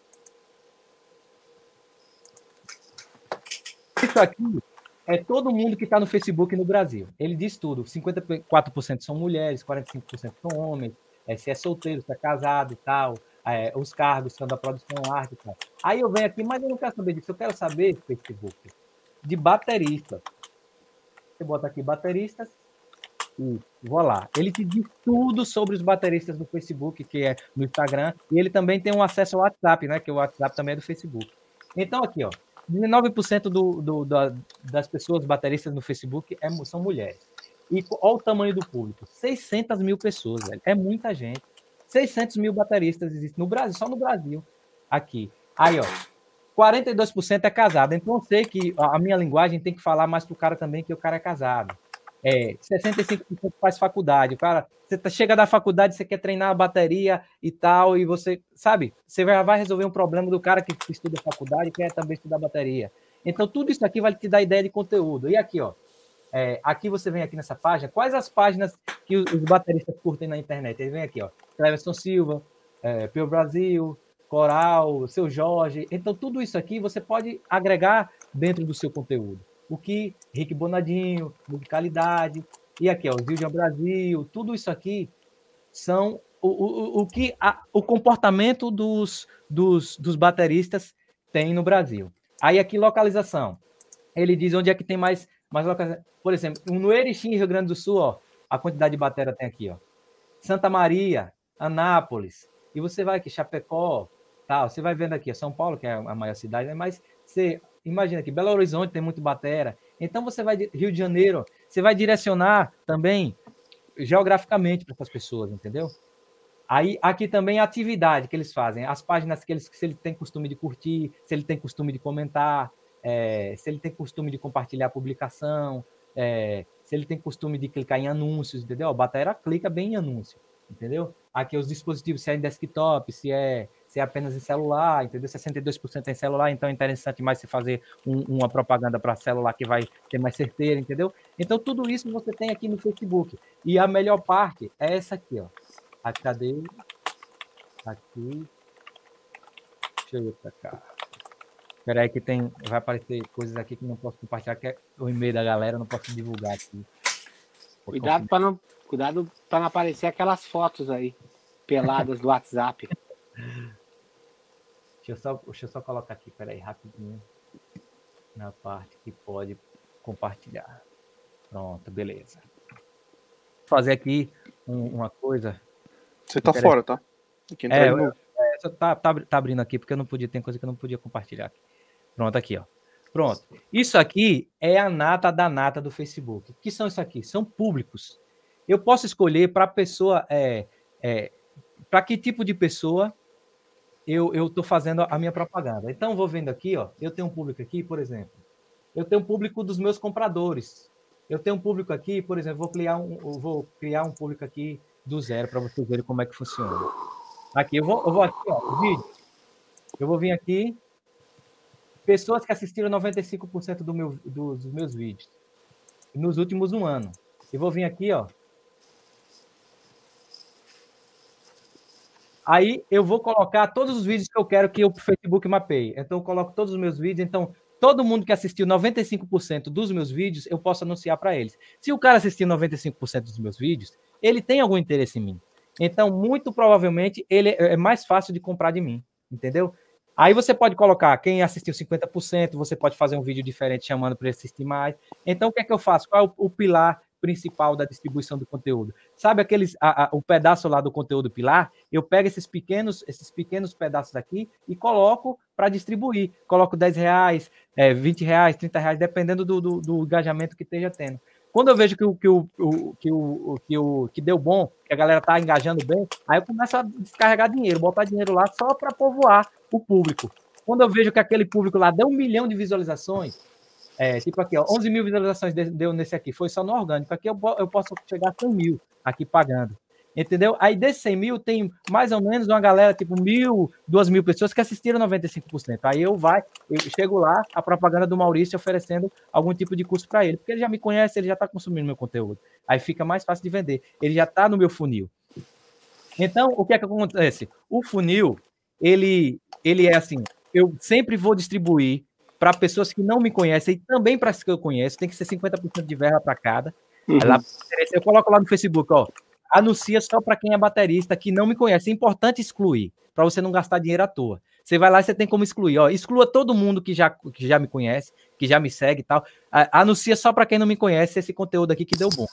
Isso aqui é todo mundo que está no Facebook no Brasil. Ele diz tudo. 54% são mulheres, 45% são homens, é, se é solteiro, se é casado e tal, é, os cargos são da produção arte tal. Aí eu venho aqui, mas eu não quero saber disso, eu quero saber, Facebook, de bateristas. Você bota aqui bateristas e vou lá. Ele te diz tudo sobre os bateristas do Facebook, que é no Instagram, e ele também tem um acesso ao WhatsApp, né? Que o WhatsApp também é do Facebook. Então, aqui, ó, 19% do, do, da, das pessoas bateristas no Facebook é, são mulheres. E olha o tamanho do público: 600 mil pessoas, velho. É muita gente. 600 mil bateristas existem no Brasil, só no Brasil. Aqui. Aí, ó. 42% é casado. Então, eu sei que a minha linguagem tem que falar mais pro cara também que o cara é casado. É, 65% faz faculdade. O cara, você tá, chega da faculdade, você quer treinar a bateria e tal, e você, sabe, você vai resolver um problema do cara que estuda faculdade e quer também estudar bateria. Então, tudo isso aqui vai te dar ideia de conteúdo. E aqui, ó, é, aqui você vem aqui nessa página, quais as páginas que os, os bateristas curtem na internet? Ele vem aqui, ó, Cleverson Silva, é, Pio Brasil, Coral, Seu Jorge. Então, tudo isso aqui você pode agregar dentro do seu conteúdo o que Rick Bonadinho, musicalidade, e aqui, ó, Zildjian Brasil, tudo isso aqui são o, o, o que a, o comportamento dos, dos, dos bateristas tem no Brasil. Aí aqui, localização. Ele diz onde é que tem mais, mais localização. Por exemplo, no Erechim, Rio Grande do Sul, ó, a quantidade de bateria tem aqui, ó. Santa Maria, Anápolis, e você vai aqui, Chapecó, tal. Você vai vendo aqui, São Paulo, que é a maior cidade, né? mas você imagina que Belo Horizonte tem muito batera. Então você vai Rio de Janeiro, você vai direcionar também geograficamente para essas pessoas, entendeu? Aí aqui também a atividade que eles fazem, as páginas que eles se ele tem costume de curtir, se ele tem costume de comentar, é, se ele tem costume de compartilhar a publicação, é, se ele tem costume de clicar em anúncios, entendeu? A batera clica bem em anúncio, entendeu? Aqui os dispositivos, se é desktop, se é ser apenas em celular, entendeu? 62% em celular, então é interessante mais você fazer um, uma propaganda para celular que vai ter mais certeira, entendeu? Então tudo isso você tem aqui no Facebook. E a melhor parte é essa aqui, ó. A cadê? Aqui. Deixa eu ir para cá. Espera aí que tem, vai aparecer coisas aqui que não posso compartilhar, que é o e-mail da galera, não posso divulgar aqui. Cuidado para não, cuidado para não aparecer aquelas fotos aí peladas do WhatsApp. Deixa eu só, deixa eu só colocar aqui, peraí, rapidinho. Na parte que pode compartilhar. Pronto, beleza. Vou fazer aqui um, uma coisa. Você tá fora, tá? Aqui é, eu, é, tá, tá, tá, abrindo aqui, porque eu não podia, tem coisa que eu não podia compartilhar. Aqui. Pronto, aqui, ó. Pronto. Isso aqui é a nata da nata do Facebook. O que são isso aqui? São públicos. Eu posso escolher para pessoa, é, é, para que tipo de pessoa eu estou fazendo a minha propaganda. Então, vou vendo aqui, ó, eu tenho um público aqui, por exemplo. Eu tenho um público dos meus compradores. Eu tenho um público aqui, por exemplo, vou criar um, vou criar um público aqui do zero para vocês verem como é que funciona. Aqui, eu vou, eu vou aqui, ó, vídeo. Eu vou vir aqui. Pessoas que assistiram 95% do meu, dos meus vídeos nos últimos um ano. Eu vou vir aqui, ó, Aí eu vou colocar todos os vídeos que eu quero que o Facebook mapeie. Então eu coloco todos os meus vídeos. Então todo mundo que assistiu 95% dos meus vídeos, eu posso anunciar para eles. Se o cara assistiu 95% dos meus vídeos, ele tem algum interesse em mim. Então, muito provavelmente, ele é, é mais fácil de comprar de mim, entendeu? Aí você pode colocar quem assistiu 50%, você pode fazer um vídeo diferente chamando para assistir mais. Então, o que é que eu faço? Qual é o, o pilar principal da distribuição do conteúdo. Sabe aqueles a, a, o pedaço lá do conteúdo pilar? Eu pego esses pequenos esses pequenos pedaços aqui e coloco para distribuir. Coloco 10 reais, é, 20 reais, 30 reais, dependendo do, do, do engajamento que esteja tendo. Quando eu vejo que o que, o, que, o, que, o, que deu bom, que a galera tá engajando bem, aí eu começo a descarregar dinheiro, botar dinheiro lá só para povoar o público. Quando eu vejo que aquele público lá deu um milhão de visualizações, é, tipo aqui, ó, 11 mil visualizações deu nesse aqui, foi só no orgânico. Aqui eu, eu posso chegar a 100 mil aqui pagando. Entendeu? Aí desses 100 mil tem mais ou menos uma galera, tipo mil, duas mil pessoas que assistiram 95%. Aí eu vai, eu chego lá, a propaganda do Maurício oferecendo algum tipo de curso para ele, porque ele já me conhece, ele já está consumindo meu conteúdo. Aí fica mais fácil de vender. Ele já está no meu funil. Então, o que é que acontece? O funil, ele, ele é assim, eu sempre vou distribuir para pessoas que não me conhecem e também para as que eu conheço, tem que ser 50% de verba para cada. Uhum. Eu coloco lá no Facebook, ó, anuncia só para quem é baterista, que não me conhece. É importante excluir, para você não gastar dinheiro à toa. Você vai lá e você tem como excluir. Ó, exclua todo mundo que já, que já me conhece, que já me segue e tal. Anuncia só para quem não me conhece esse conteúdo aqui que deu bom.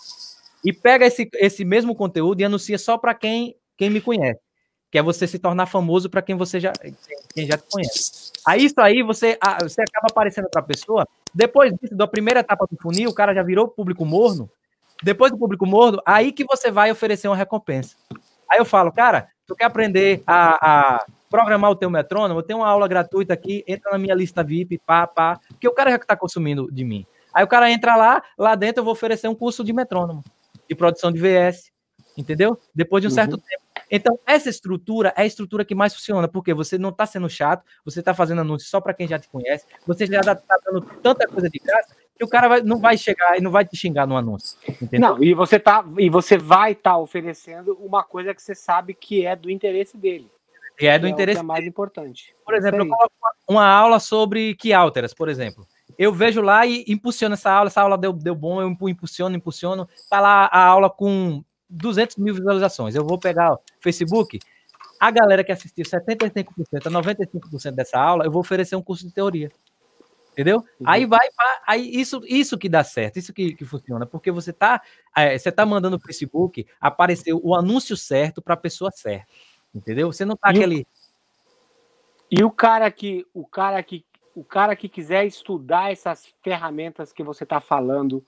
E pega esse, esse mesmo conteúdo e anuncia só para quem, quem me conhece. Que é você se tornar famoso para quem você já, quem já te conhece. Aí isso aí você, você acaba aparecendo para a pessoa. Depois disso, da primeira etapa do funil, o cara já virou público morno. Depois do público morno, aí que você vai oferecer uma recompensa. Aí eu falo, cara, tu quer aprender a, a programar o teu metrônomo? Eu tenho uma aula gratuita aqui, entra na minha lista VIP, pá, pá, porque o cara já está consumindo de mim. Aí o cara entra lá, lá dentro eu vou oferecer um curso de metrônomo, de produção de VS, entendeu? Depois de um certo uhum. tempo. Então, essa estrutura é a estrutura que mais funciona, porque você não está sendo chato, você está fazendo anúncio só para quem já te conhece, você já está dando tanta coisa de graça que o cara vai, não vai chegar e não vai te xingar no anúncio. Entendeu? Não, e você, tá, e você vai estar tá oferecendo uma coisa que você sabe que é do interesse dele. E é do é interesse. é mais importante. Por exemplo, eu coloco uma, uma aula sobre que alteras, por exemplo eu vejo lá e impulsiono essa aula, essa aula deu, deu bom, eu impulsiono, impulsiono, tá lá a aula com 200 mil visualizações. Eu vou pegar o Facebook, a galera que assistiu 75% a 95% dessa aula, eu vou oferecer um curso de teoria. Entendeu? Uhum. Aí vai, aí isso, isso que dá certo, isso que, que funciona, porque você tá, é, você tá mandando no Facebook aparecer o anúncio certo para a pessoa certa. Entendeu? Você não tá e aquele. E o cara que o cara que o cara que quiser estudar essas ferramentas que você está falando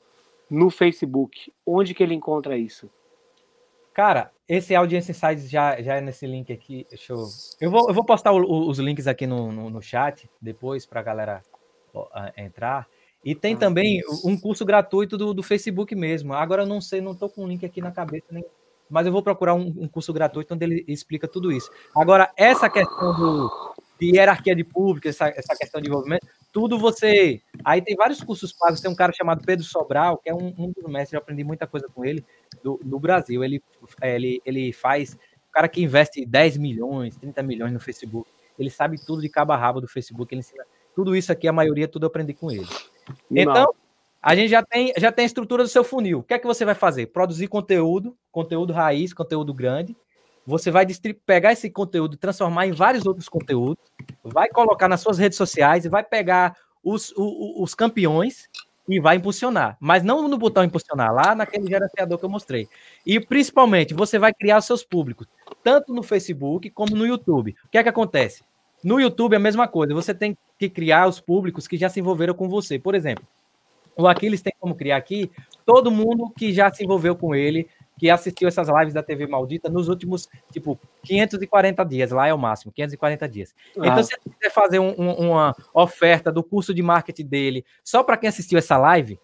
no Facebook, onde que ele encontra isso? Cara, esse Audience Insights já, já é nesse link aqui. Deixa eu... Eu, vou, eu vou postar o, os links aqui no, no, no chat depois para a galera entrar. E tem ah, também isso. um curso gratuito do, do Facebook mesmo. Agora eu não sei, não estou com o link aqui na cabeça, nem... mas eu vou procurar um, um, curso gratuito onde ele explica tudo isso. Agora, essa questão do, de hierarquia de público, essa, essa questão de envolvimento, tudo você. Aí tem vários cursos pagos, tem um cara chamado Pedro Sobral, que é um, um dos mestres, eu aprendi muita coisa com ele do, no Brasil. Ele, ele, ele faz. O cara que investe 10 milhões, 30 milhões no Facebook, ele sabe tudo de cabo a rabo do Facebook, ele ensina tudo isso aqui, a maioria, tudo eu aprendi com ele. Então, a gente já tem, já tem a estrutura do seu funil. O que é que você vai fazer? Produzir conteúdo, conteúdo raiz, conteúdo grande, você vai pegar esse conteúdo, transformar em vários outros conteúdos, vai colocar nas suas redes sociais e vai pegar os, os, os campeões e vai impulsionar. Mas não no botão impulsionar, lá naquele gerenciador que eu mostrei. E principalmente, você vai criar os seus públicos, tanto no Facebook como no YouTube. O que é que acontece? No YouTube é a mesma coisa, você tem que criar os públicos que já se envolveram com você. Por exemplo, o Aquiles tem como criar aqui todo mundo que já se envolveu com ele, que assistiu essas lives da TV Maldita nos últimos, tipo, 540 dias, lá é o máximo, 540 dias. Ah. Então, se você quiser fazer um, um, uma oferta do curso de marketing dele só para quem assistiu essa live,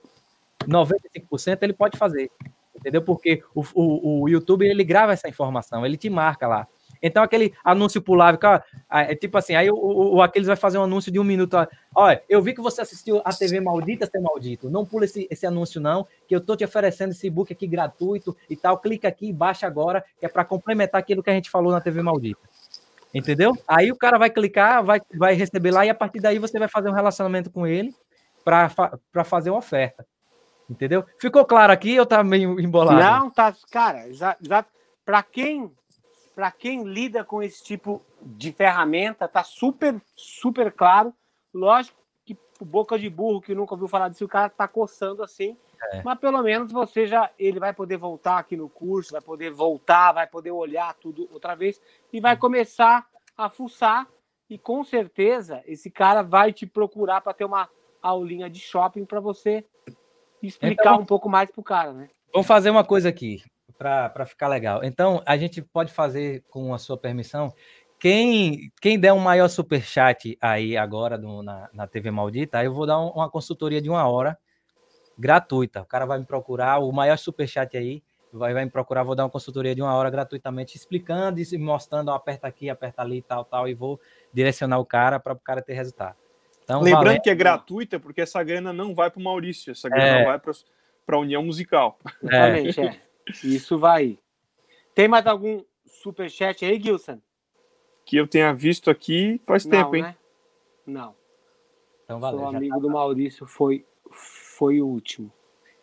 95% ele pode fazer, entendeu? Porque o, o, o YouTube, ele grava essa informação, ele te marca lá. Então, aquele anúncio pulável, cara, é tipo assim, aí o, o, o Aquiles vai fazer um anúncio de um minuto. Olha, eu vi que você assistiu a TV Maldita Ser Maldito. Não pula esse, esse anúncio, não, que eu tô te oferecendo esse book aqui gratuito e tal. Clica aqui e baixa agora, que é para complementar aquilo que a gente falou na TV Maldita. Entendeu? Aí o cara vai clicar, vai, vai receber lá e a partir daí você vai fazer um relacionamento com ele para fazer uma oferta. Entendeu? Ficou claro aqui ou tá meio embolado? Não, tá, cara, já, já para quem para quem lida com esse tipo de ferramenta, tá super, super claro. Lógico que o boca de burro que nunca ouviu falar disso, o cara tá coçando assim. É. Mas pelo menos você já ele vai poder voltar aqui no curso, vai poder voltar, vai poder olhar tudo outra vez e vai começar a fuçar e com certeza esse cara vai te procurar para ter uma aulinha de shopping para você explicar então, um pouco mais pro cara, né? Vamos fazer uma coisa aqui para ficar legal. Então, a gente pode fazer, com a sua permissão, quem, quem der um maior super chat aí agora no, na, na TV Maldita, eu vou dar um, uma consultoria de uma hora gratuita. O cara vai me procurar, o maior super chat aí vai, vai me procurar, vou dar uma consultoria de uma hora gratuitamente, explicando e mostrando, aperta aqui, aperta ali, tal, tal, e vou direcionar o cara para o cara ter resultado. Então, Lembrando valendo... que é gratuita, porque essa grana não vai para o Maurício, essa grana é... vai para a União Musical. Exatamente, é. Isso vai. Tem mais algum superchat aí, Gilson? Que eu tenha visto aqui faz Não, tempo, hein? Né? Não. Então, valeu, o amigo tá... do Maurício foi, foi o último.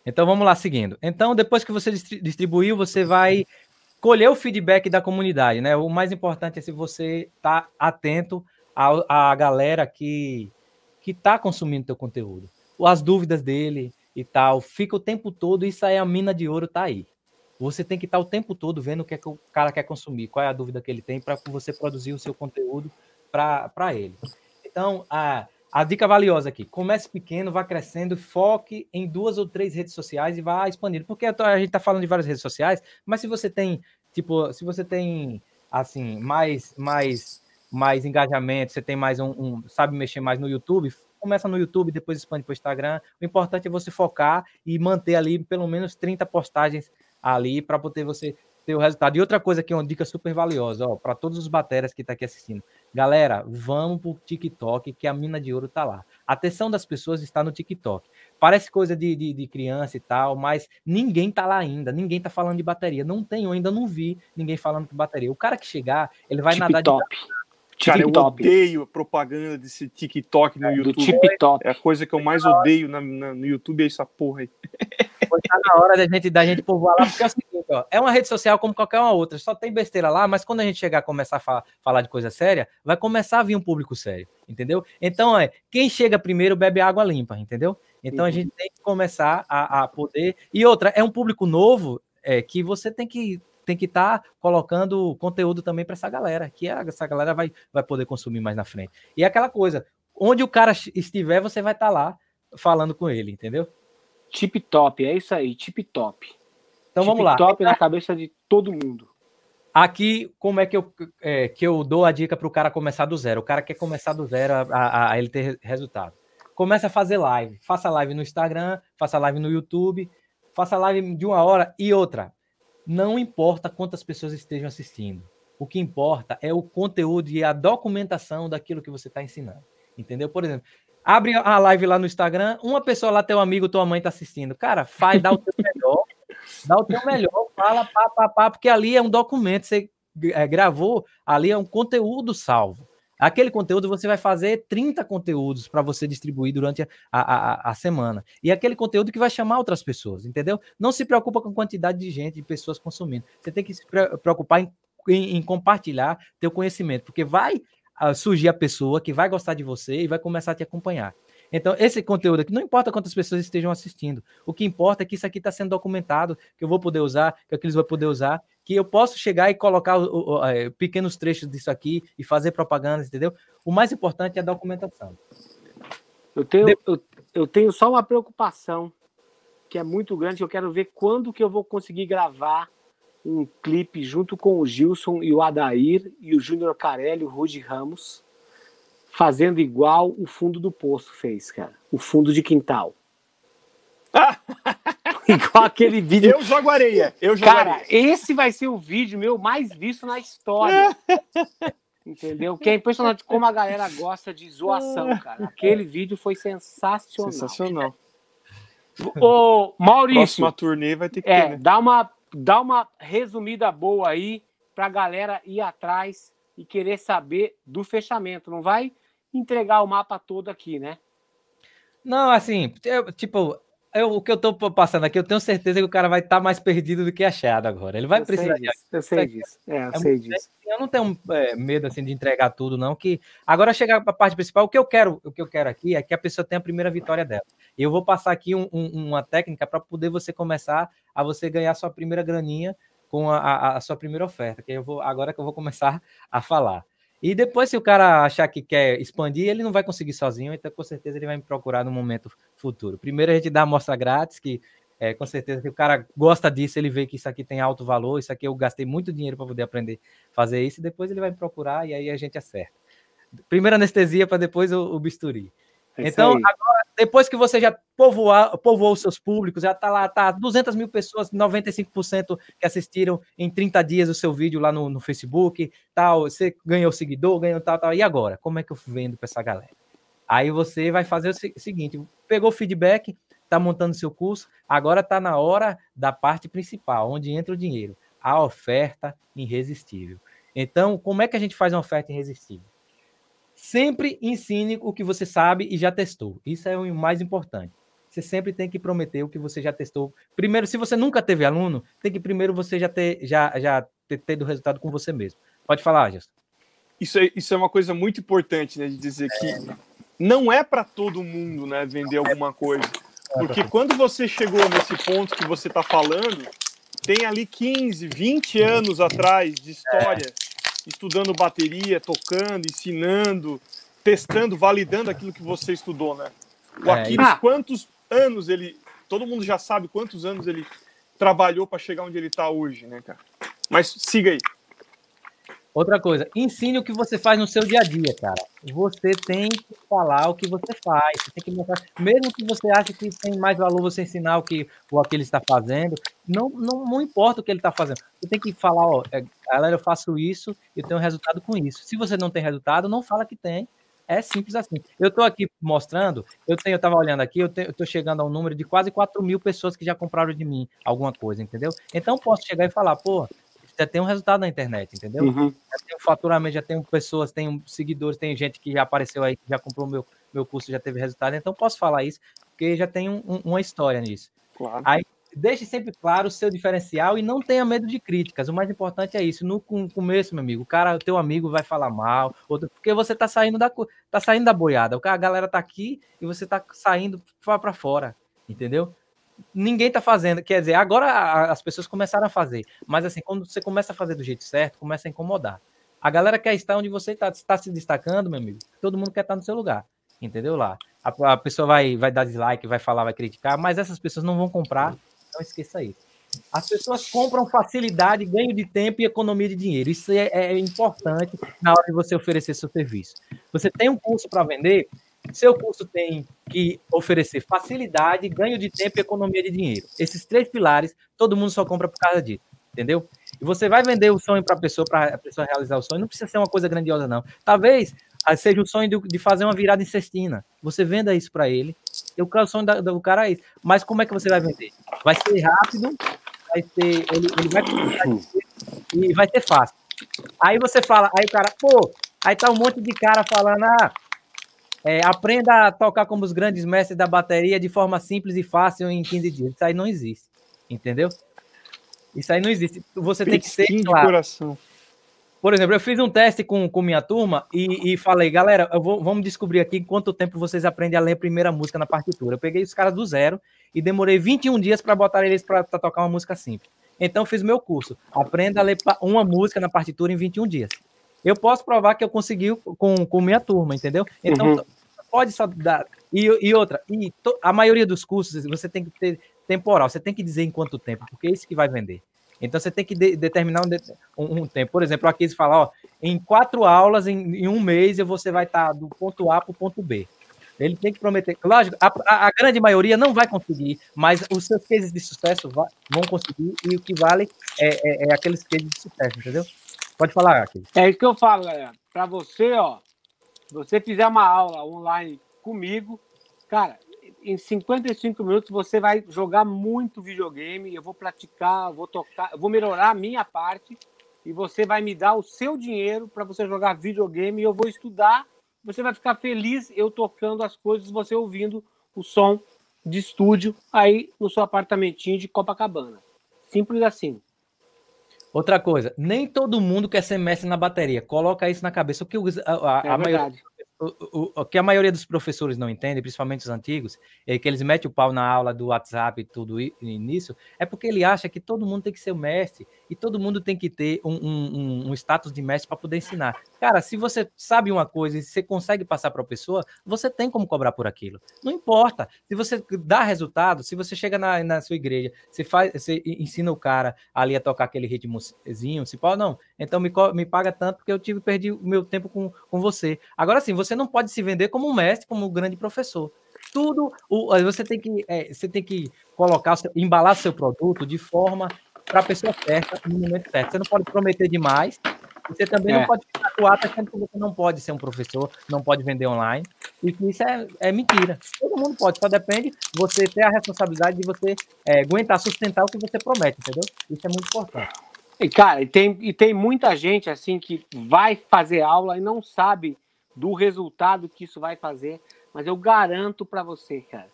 Então vamos lá, seguindo. Então, depois que você distribuiu, você vai colher o feedback da comunidade, né? O mais importante é se você tá atento à, à galera que que tá consumindo teu conteúdo, as dúvidas dele e tal, fica o tempo todo, isso aí é a mina de ouro tá aí. Você tem que estar o tempo todo vendo o que, é que o cara quer consumir, qual é a dúvida que ele tem para você produzir o seu conteúdo para ele. Então, a, a dica valiosa aqui: comece pequeno, vá crescendo, foque em duas ou três redes sociais e vá expandindo. Porque a gente está falando de várias redes sociais, mas se você tem, tipo, se você tem assim, mais, mais, mais engajamento, você tem mais um, um sabe mexer mais no YouTube, começa no YouTube, depois expande para o Instagram. O importante é você focar e manter ali pelo menos 30 postagens ali para poder você ter o resultado. E outra coisa que é uma dica super valiosa, ó, para todos os bateras que estão tá aqui assistindo. Galera, vamos pro TikTok, que a mina de ouro tá lá. A atenção das pessoas está no TikTok. Parece coisa de, de, de, criança e tal, mas ninguém tá lá ainda, ninguém tá falando de bateria. Não tenho, ainda não vi ninguém falando de bateria. O cara que chegar, ele vai TikTok. nadar de. Cara, eu odeio propaganda desse TikTok no é, YouTube. Do TikTok. É a coisa que eu mais odeio na, na, no YouTube, é essa porra aí. Tá na hora da gente, da gente povoar lá, porque é o seguinte, ó, é uma rede social como qualquer uma outra, só tem besteira lá, mas quando a gente chegar a começar a falar, falar de coisa séria, vai começar a vir um público sério, entendeu? Então, é, quem chega primeiro bebe água limpa, entendeu? Então a gente tem que começar a, a poder. E outra, é um público novo é, que você tem que tem que estar tá colocando conteúdo também para essa galera, que essa galera vai, vai poder consumir mais na frente. E é aquela coisa, onde o cara estiver, você vai estar tá lá falando com ele, entendeu? Tip top, é isso aí, tip top. Então tip vamos lá. top na cabeça de todo mundo. Aqui, como é que eu, é, que eu dou a dica para o cara começar do zero? O cara quer começar do zero a, a, a ele ter resultado. Começa a fazer live. Faça live no Instagram, faça live no YouTube, faça live de uma hora e outra. Não importa quantas pessoas estejam assistindo. O que importa é o conteúdo e a documentação daquilo que você está ensinando. Entendeu? Por exemplo, abre a live lá no Instagram, uma pessoa lá, teu amigo, tua mãe está assistindo. Cara, faz, dá o teu melhor, dá o teu melhor, fala pá, pá, pá, porque ali é um documento, você é, gravou, ali é um conteúdo salvo. Aquele conteúdo você vai fazer 30 conteúdos para você distribuir durante a, a, a, semana. E aquele conteúdo que vai chamar outras pessoas, entendeu? Não se preocupa com a quantidade de gente, de pessoas consumindo. Você tem que se preocupar em, em, em compartilhar teu conhecimento, porque vai surgir a pessoa que vai gostar de você e vai começar a te acompanhar. Então, esse conteúdo aqui, não importa quantas pessoas estejam assistindo, o que importa é que isso aqui está sendo documentado, que eu vou poder usar, que aqueles vão poder usar, que eu posso chegar e colocar o, o, é, pequenos trechos disso aqui e fazer propaganda, entendeu? O mais importante é a documentação. Eu tenho, De... eu, eu tenho só uma preocupação que é muito grande, eu quero ver quando que eu vou conseguir gravar um clipe junto com o Gilson e o Adair e o Júnior Carelli, o Rudy Ramos, fazendo igual o fundo do poço fez, cara. O fundo de quintal. Igual aquele vídeo. Eu jogo areia. Eu jogo Cara, areia. esse vai ser o vídeo meu mais visto na história. Entendeu? Que é impressionante como a galera gosta de zoação, cara. Aquele vídeo foi sensacional. Sensacional. Ô, Maurício. Próxima turnê vai ter que é, ter, né? dá, uma, dá uma resumida boa aí pra galera ir atrás e querer saber do fechamento. Não vai entregar o mapa todo aqui, né? Não, assim, eu, tipo, eu, o que eu tô passando aqui, eu tenho certeza que o cara vai estar tá mais perdido do que achado agora. Ele vai eu precisar. Sei disso, eu sei disso. É, eu é sei disso. Eu não tenho é, medo assim de entregar tudo, não. Que agora chegar para a parte principal, o que eu quero, o que eu quero aqui é que a pessoa tenha a primeira vitória dela. E eu vou passar aqui um, um, uma técnica para poder você começar a você ganhar sua primeira graninha com a, a, a sua primeira oferta. Que eu vou agora que eu vou começar a falar. E depois, se o cara achar que quer expandir, ele não vai conseguir sozinho, então com certeza ele vai me procurar no momento futuro. Primeiro a gente dá a amostra grátis, que é, com certeza que o cara gosta disso, ele vê que isso aqui tem alto valor, isso aqui eu gastei muito dinheiro para poder aprender a fazer isso, e depois ele vai me procurar e aí a gente acerta. Primeiro anestesia para depois o, o bisturi. É então, agora, depois que você já povoar, povoou os seus públicos, já está lá, tá 200 mil pessoas, 95% que assistiram em 30 dias o seu vídeo lá no, no Facebook, tal, você ganhou seguidor, ganhou tal, tal. E agora? Como é que eu vendo para essa galera? Aí você vai fazer o seguinte: pegou feedback, está montando seu curso, agora está na hora da parte principal, onde entra o dinheiro, a oferta irresistível. Então, como é que a gente faz uma oferta irresistível? Sempre ensine o que você sabe e já testou. Isso é o mais importante. você sempre tem que prometer o que você já testou. Primeiro, se você nunca teve aluno, tem que primeiro você já ter já, já ter tido resultado com você mesmo. Pode falar, Gerson. Isso é, isso é uma coisa muito importante, né? De dizer que não é para todo mundo, né? Vender alguma coisa. Porque quando você chegou nesse ponto que você está falando, tem ali 15, 20 anos atrás de história, estudando bateria, tocando, ensinando, testando, validando aquilo que você estudou, né? O É, Aquiles, ah. quantos anos ele. Todo mundo já sabe quantos anos ele trabalhou para chegar onde ele está hoje, né, cara? Mas siga aí. Outra coisa, ensine o que você faz no seu dia a dia, cara. Você tem que falar o que você faz. Você tem que mostrar, mesmo que você ache que tem mais valor você ensinar o que o aquele está fazendo, não, não, não importa o que ele está fazendo. Você tem que falar, ó, é, galera, eu faço isso, eu tenho resultado com isso. Se você não tem resultado, não fala que tem. É simples assim. Eu estou aqui mostrando, eu tenho, eu estava olhando aqui, eu estou chegando a um número de quase 4 mil pessoas que já compraram de mim alguma coisa, entendeu? Então posso chegar e falar, pô, já tem um resultado na internet, entendeu? Uhum. já tem um faturamento, já tem pessoas, tem seguidores, tem gente que já apareceu aí, que já comprou meu, meu curso, já teve resultado, então posso falar isso, porque já tem um- um- uma história nisso. Claro. Aí deixe sempre claro o seu diferencial e não tenha medo de críticas. O mais importante é isso. No com- começo, meu amigo, o cara, o teu amigo vai falar mal, outro, porque você tá saindo da tá saindo da boiada. O cara, a galera tá aqui e você tá saindo para fora, entendeu? Ninguém tá fazendo, quer dizer, agora as pessoas começaram a fazer, mas assim, quando você começa a fazer do jeito certo, começa a incomodar. A galera quer estar onde você está tá se destacando, meu amigo. Todo mundo quer estar no seu lugar, entendeu? Lá. A, a pessoa vai, vai dar dislike, vai falar, vai criticar, mas essas pessoas não vão comprar, não esqueça isso. As pessoas compram facilidade, ganho de tempo e economia de dinheiro. Isso é, é importante na hora de você oferecer seu serviço. Você tem um curso para vender, seu curso tem que oferecer facilidade, ganho de tempo e economia de dinheiro. Esses três pilares, todo mundo só compra por causa disso, entendeu? E você vai vender o sonho para a pessoa, para a pessoa realizar o sonho. Não precisa ser uma coisa grandiosa, não. Talvez ah, seja o sonho de, fazer uma virada em cestina. Você venda isso para ele. E o, sonho do cara é isso. Mas como é que você vai vender? Vai ser rápido, vai ser. Ele, ele vai e vai ser fácil. Aí você fala, aí o cara, pô, aí tá um monte de cara falando, ah, é, aprenda a tocar como os grandes mestres da bateria de forma simples e fácil em 15 dias. Isso aí não existe. Entendeu? Isso aí não existe. Você tem que ser claro. coração. Por exemplo, eu fiz um teste com, com minha turma e, e falei, galera, vou- vamos descobrir aqui quanto tempo vocês aprendem a ler a primeira música na partitura. Eu peguei os caras do zero e demorei 21 dias para botar eles para tocar uma música simples. Então, eu fiz meu curso. Aprenda a ler uma música na partitura em 21 dias. Eu posso provar que eu consegui com, com minha turma, entendeu? Então, Uhum. Pode só dar. E, e outra, e to- a maioria dos cursos você tem que ter temporal, você tem que dizer em quanto tempo, porque é isso que vai vender. Então você tem que de- determinar um, um- um tempo. Por exemplo, aqui eles falam, ó, em quatro aulas, em, em um mês, você vai estar do ponto A para o ponto B. Ele tem que prometer. Lógico, a, a- grande maioria não vai conseguir, mas os seus cases de sucesso va- vão conseguir, e o que vale é, é- é aqueles cases de sucesso, entendeu? Pode falar, aqui. É isso que eu falo, galera. Para você, ó, você fizer uma aula online comigo, cara, em 55 minutos você vai jogar muito videogame, eu vou praticar, eu vou tocar, eu vou melhorar a minha parte e você vai me dar o seu dinheiro para você jogar videogame e eu vou estudar. Você vai ficar feliz eu tocando as coisas, você ouvindo o som de estúdio aí no seu apartamentinho de Copacabana. Simples assim. Outra coisa, nem todo mundo quer ser mestre na bateria. Coloca isso na cabeça. O que a, a- É a maioria. O, o- o que a maioria dos professores não entende, principalmente os antigos, é que eles metem o pau na aula do WhatsApp e tudo nisso, é porque ele acha que todo mundo tem que ser mestre e todo mundo tem que ter um, um- um- um status de mestre para poder ensinar. Cara, se você sabe uma coisa e você consegue passar para a pessoa, você tem como cobrar por aquilo. Não importa. Se você dá resultado, se você chega na, na sua igreja, você, faz, você ensina o cara ali a tocar aquele ritmozinho, se pode, não, então me, me paga tanto porque eu tive perdi o meu tempo com, com você. Agora sim, você não pode se vender como um mestre, como um grande professor. Tudo, o, você tem que, eh, você tem que colocar, o seu- embalar seu produto de forma para a pessoa certa, no momento certo. Você não pode prometer demais. Você também É. não pode ficar ata achando que você não pode ser um professor, não pode vender online. E que isso é, é mentira. Todo mundo pode, só depende você ter a responsabilidade de você eh, aguentar, sustentar o que você promete, entendeu? Isso é muito importante. E, cara, e tem, e tem muita gente assim que vai fazer aula e não sabe do resultado que isso vai fazer, mas eu garanto para você, cara.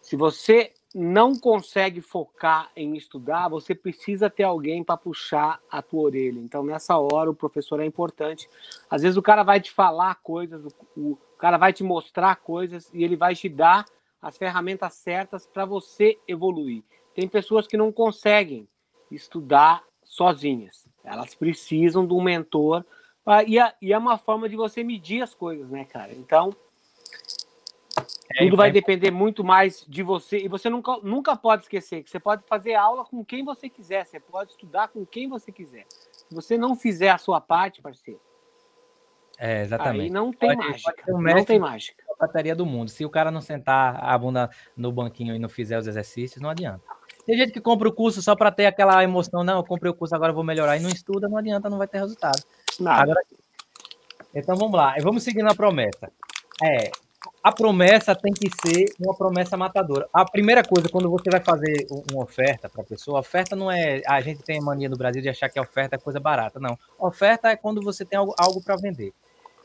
Se você não consegue focar em estudar, você precisa ter alguém para puxar a tua orelha. Então, nessa hora, o professor é importante. Às vezes, o cara vai te falar coisas, o, cara vai te mostrar coisas e ele vai te dar as ferramentas certas para você evoluir. Tem pessoas que não conseguem estudar sozinhas. Elas precisam de um mentor. e, é, e é uma forma de você medir as coisas, né, cara? Então, é, Tudo vai depender muito mais de você. E você nunca, nunca pode esquecer que você pode fazer aula com quem você quiser, você pode estudar com quem você quiser. Se você não fizer a sua parte, parceiro. É, exatamente. Aí não tem pode, mágica. Pode não tem mágica. A bateria do mundo. Se o cara não sentar a bunda no banquinho e não fizer os exercícios, não adianta. Tem gente que compra o curso só para ter aquela emoção, não, eu comprei o curso, agora vou melhorar, e não estuda, não adianta, não vai ter resultado. Nada. Agora, então vamos lá, vamos seguir na promessa. É, a promessa tem que ser uma promessa matadora. A primeira coisa, quando você vai fazer uma oferta para a pessoa, a oferta não é. A gente tem a mania no Brasil de achar que a oferta é coisa barata. Não. A oferta é quando você tem algo, algo para vender.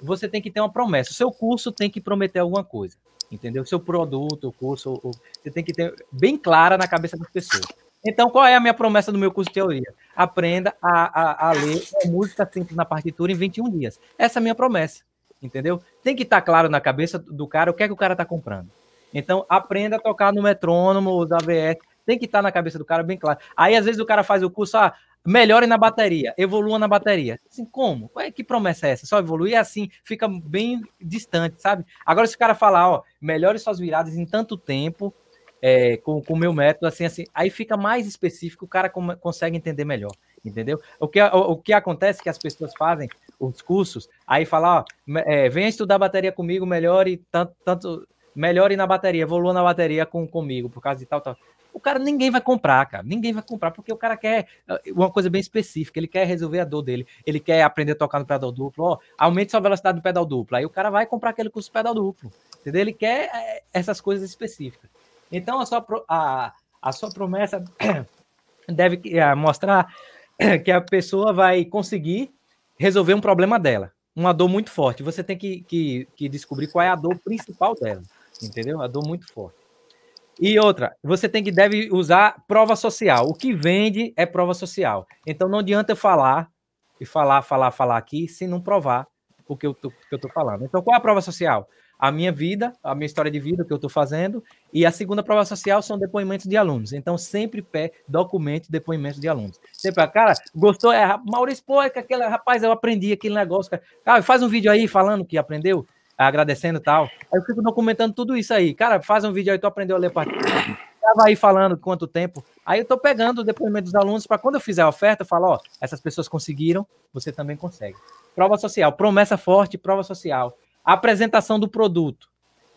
Você tem que ter uma promessa. O seu curso tem que prometer alguma coisa. Entendeu? Seu produto, o curso, o, você tem que ter bem clara na cabeça das pessoas. Então, qual é a minha promessa do meu curso de teoria? Aprenda a, a, a ler a música simples na partitura em 21 dias. Essa é a minha promessa entendeu? Tem que estar tá claro na cabeça do cara o que é que o cara está comprando. Então, aprenda a tocar no metrônomo, da AVS, tem que estar tá na cabeça do cara bem claro. Aí, às vezes, o cara faz o curso, ah, melhore na bateria, evolua na bateria. Assim, como? Qual é, que promessa é essa? Só evoluir assim, fica bem distante, sabe? Agora, se o cara falar, ó, melhore suas viradas em tanto tempo, é, com o meu método, assim, assim, aí fica mais específico, o cara consegue entender melhor, entendeu? O que, o, o que acontece é que as pessoas fazem os cursos, aí falar, ó, é, venha estudar bateria comigo, melhore tanto, tanto, melhore na bateria, evolua na bateria com, comigo, por causa de tal, tal. O cara ninguém vai comprar, cara. Ninguém vai comprar, porque o cara quer é, uma coisa bem específica, ele quer resolver a dor dele, ele quer aprender a tocar no pedal duplo, ó, aumente sua velocidade no pedal duplo. Aí o cara vai comprar aquele curso pedal duplo. Entendeu? Ele quer é, essas coisas específicas. Então a sua, a, a sua promessa deve mostrar que a pessoa vai conseguir resolver um problema dela, uma dor muito forte. Você tem que, que, que descobrir qual é a dor principal dela, entendeu? A dor muito forte. E outra, você tem que deve usar prova social. O que vende é prova social. Então não adianta eu falar e falar, falar, falar aqui sem não provar o que eu tô, que eu tô falando. Então qual é a prova social? a minha vida, a minha história de vida, o que eu estou fazendo, e a segunda prova social são depoimentos de alunos. Então, sempre pé, documentos, depoimentos de alunos. Sempre, cara, gostou? É, Maurício, pô, é que aquele rapaz, eu aprendi aquele negócio. Cara, cara faz um vídeo aí falando que aprendeu, agradecendo e tal. Aí eu fico documentando tudo isso aí. Cara, faz um vídeo aí, tu aprendeu a ler partitura. Tava aí falando quanto tempo. Aí eu tô pegando o depoimento dos alunos para quando eu fizer a oferta, eu falo, ó, essas pessoas conseguiram, você também consegue. Prova social, promessa forte, prova social apresentação do produto.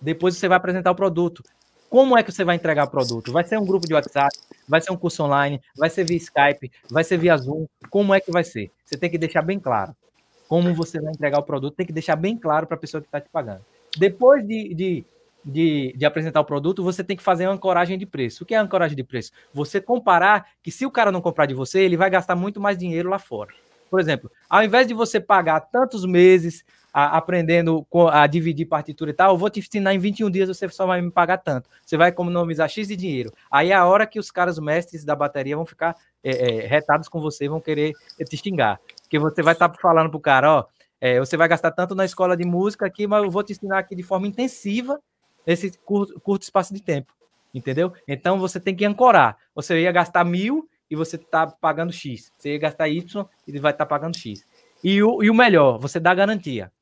Depois você vai apresentar o produto. Como é que você vai entregar o produto? Vai ser um grupo de WhatsApp, vai ser um curso online, vai ser via Skype, vai ser via Zoom. Como é que vai ser? Você tem que deixar bem claro. Como você vai entregar o produto, tem que deixar bem claro para a pessoa que está te pagando. Depois de, de, de, de, apresentar o produto, você tem que fazer uma ancoragem de preço. O que é ancoragem de preço? Você comparar que se o cara não comprar de você, ele vai gastar muito mais dinheiro lá fora. Por exemplo, ao invés de você pagar tantos meses a, aprendendo a dividir partitura e tal, eu vou te ensinar em 21 dias, você só vai me pagar tanto. Você vai economizar X de dinheiro. Aí é a hora que os caras mestres da bateria vão ficar é, é, retados com você, vão querer te xingar. Porque você vai estar tá falando pro cara, ó, é, você vai gastar tanto na escola de música aqui, mas eu vou te ensinar aqui de forma intensiva nesse curto, curto espaço de tempo. Entendeu? Então você tem que ancorar. Você ia gastar mil e você está pagando X. Você ia gastar Y e ele vai estar tá pagando X. E o, e o melhor, você dá garantia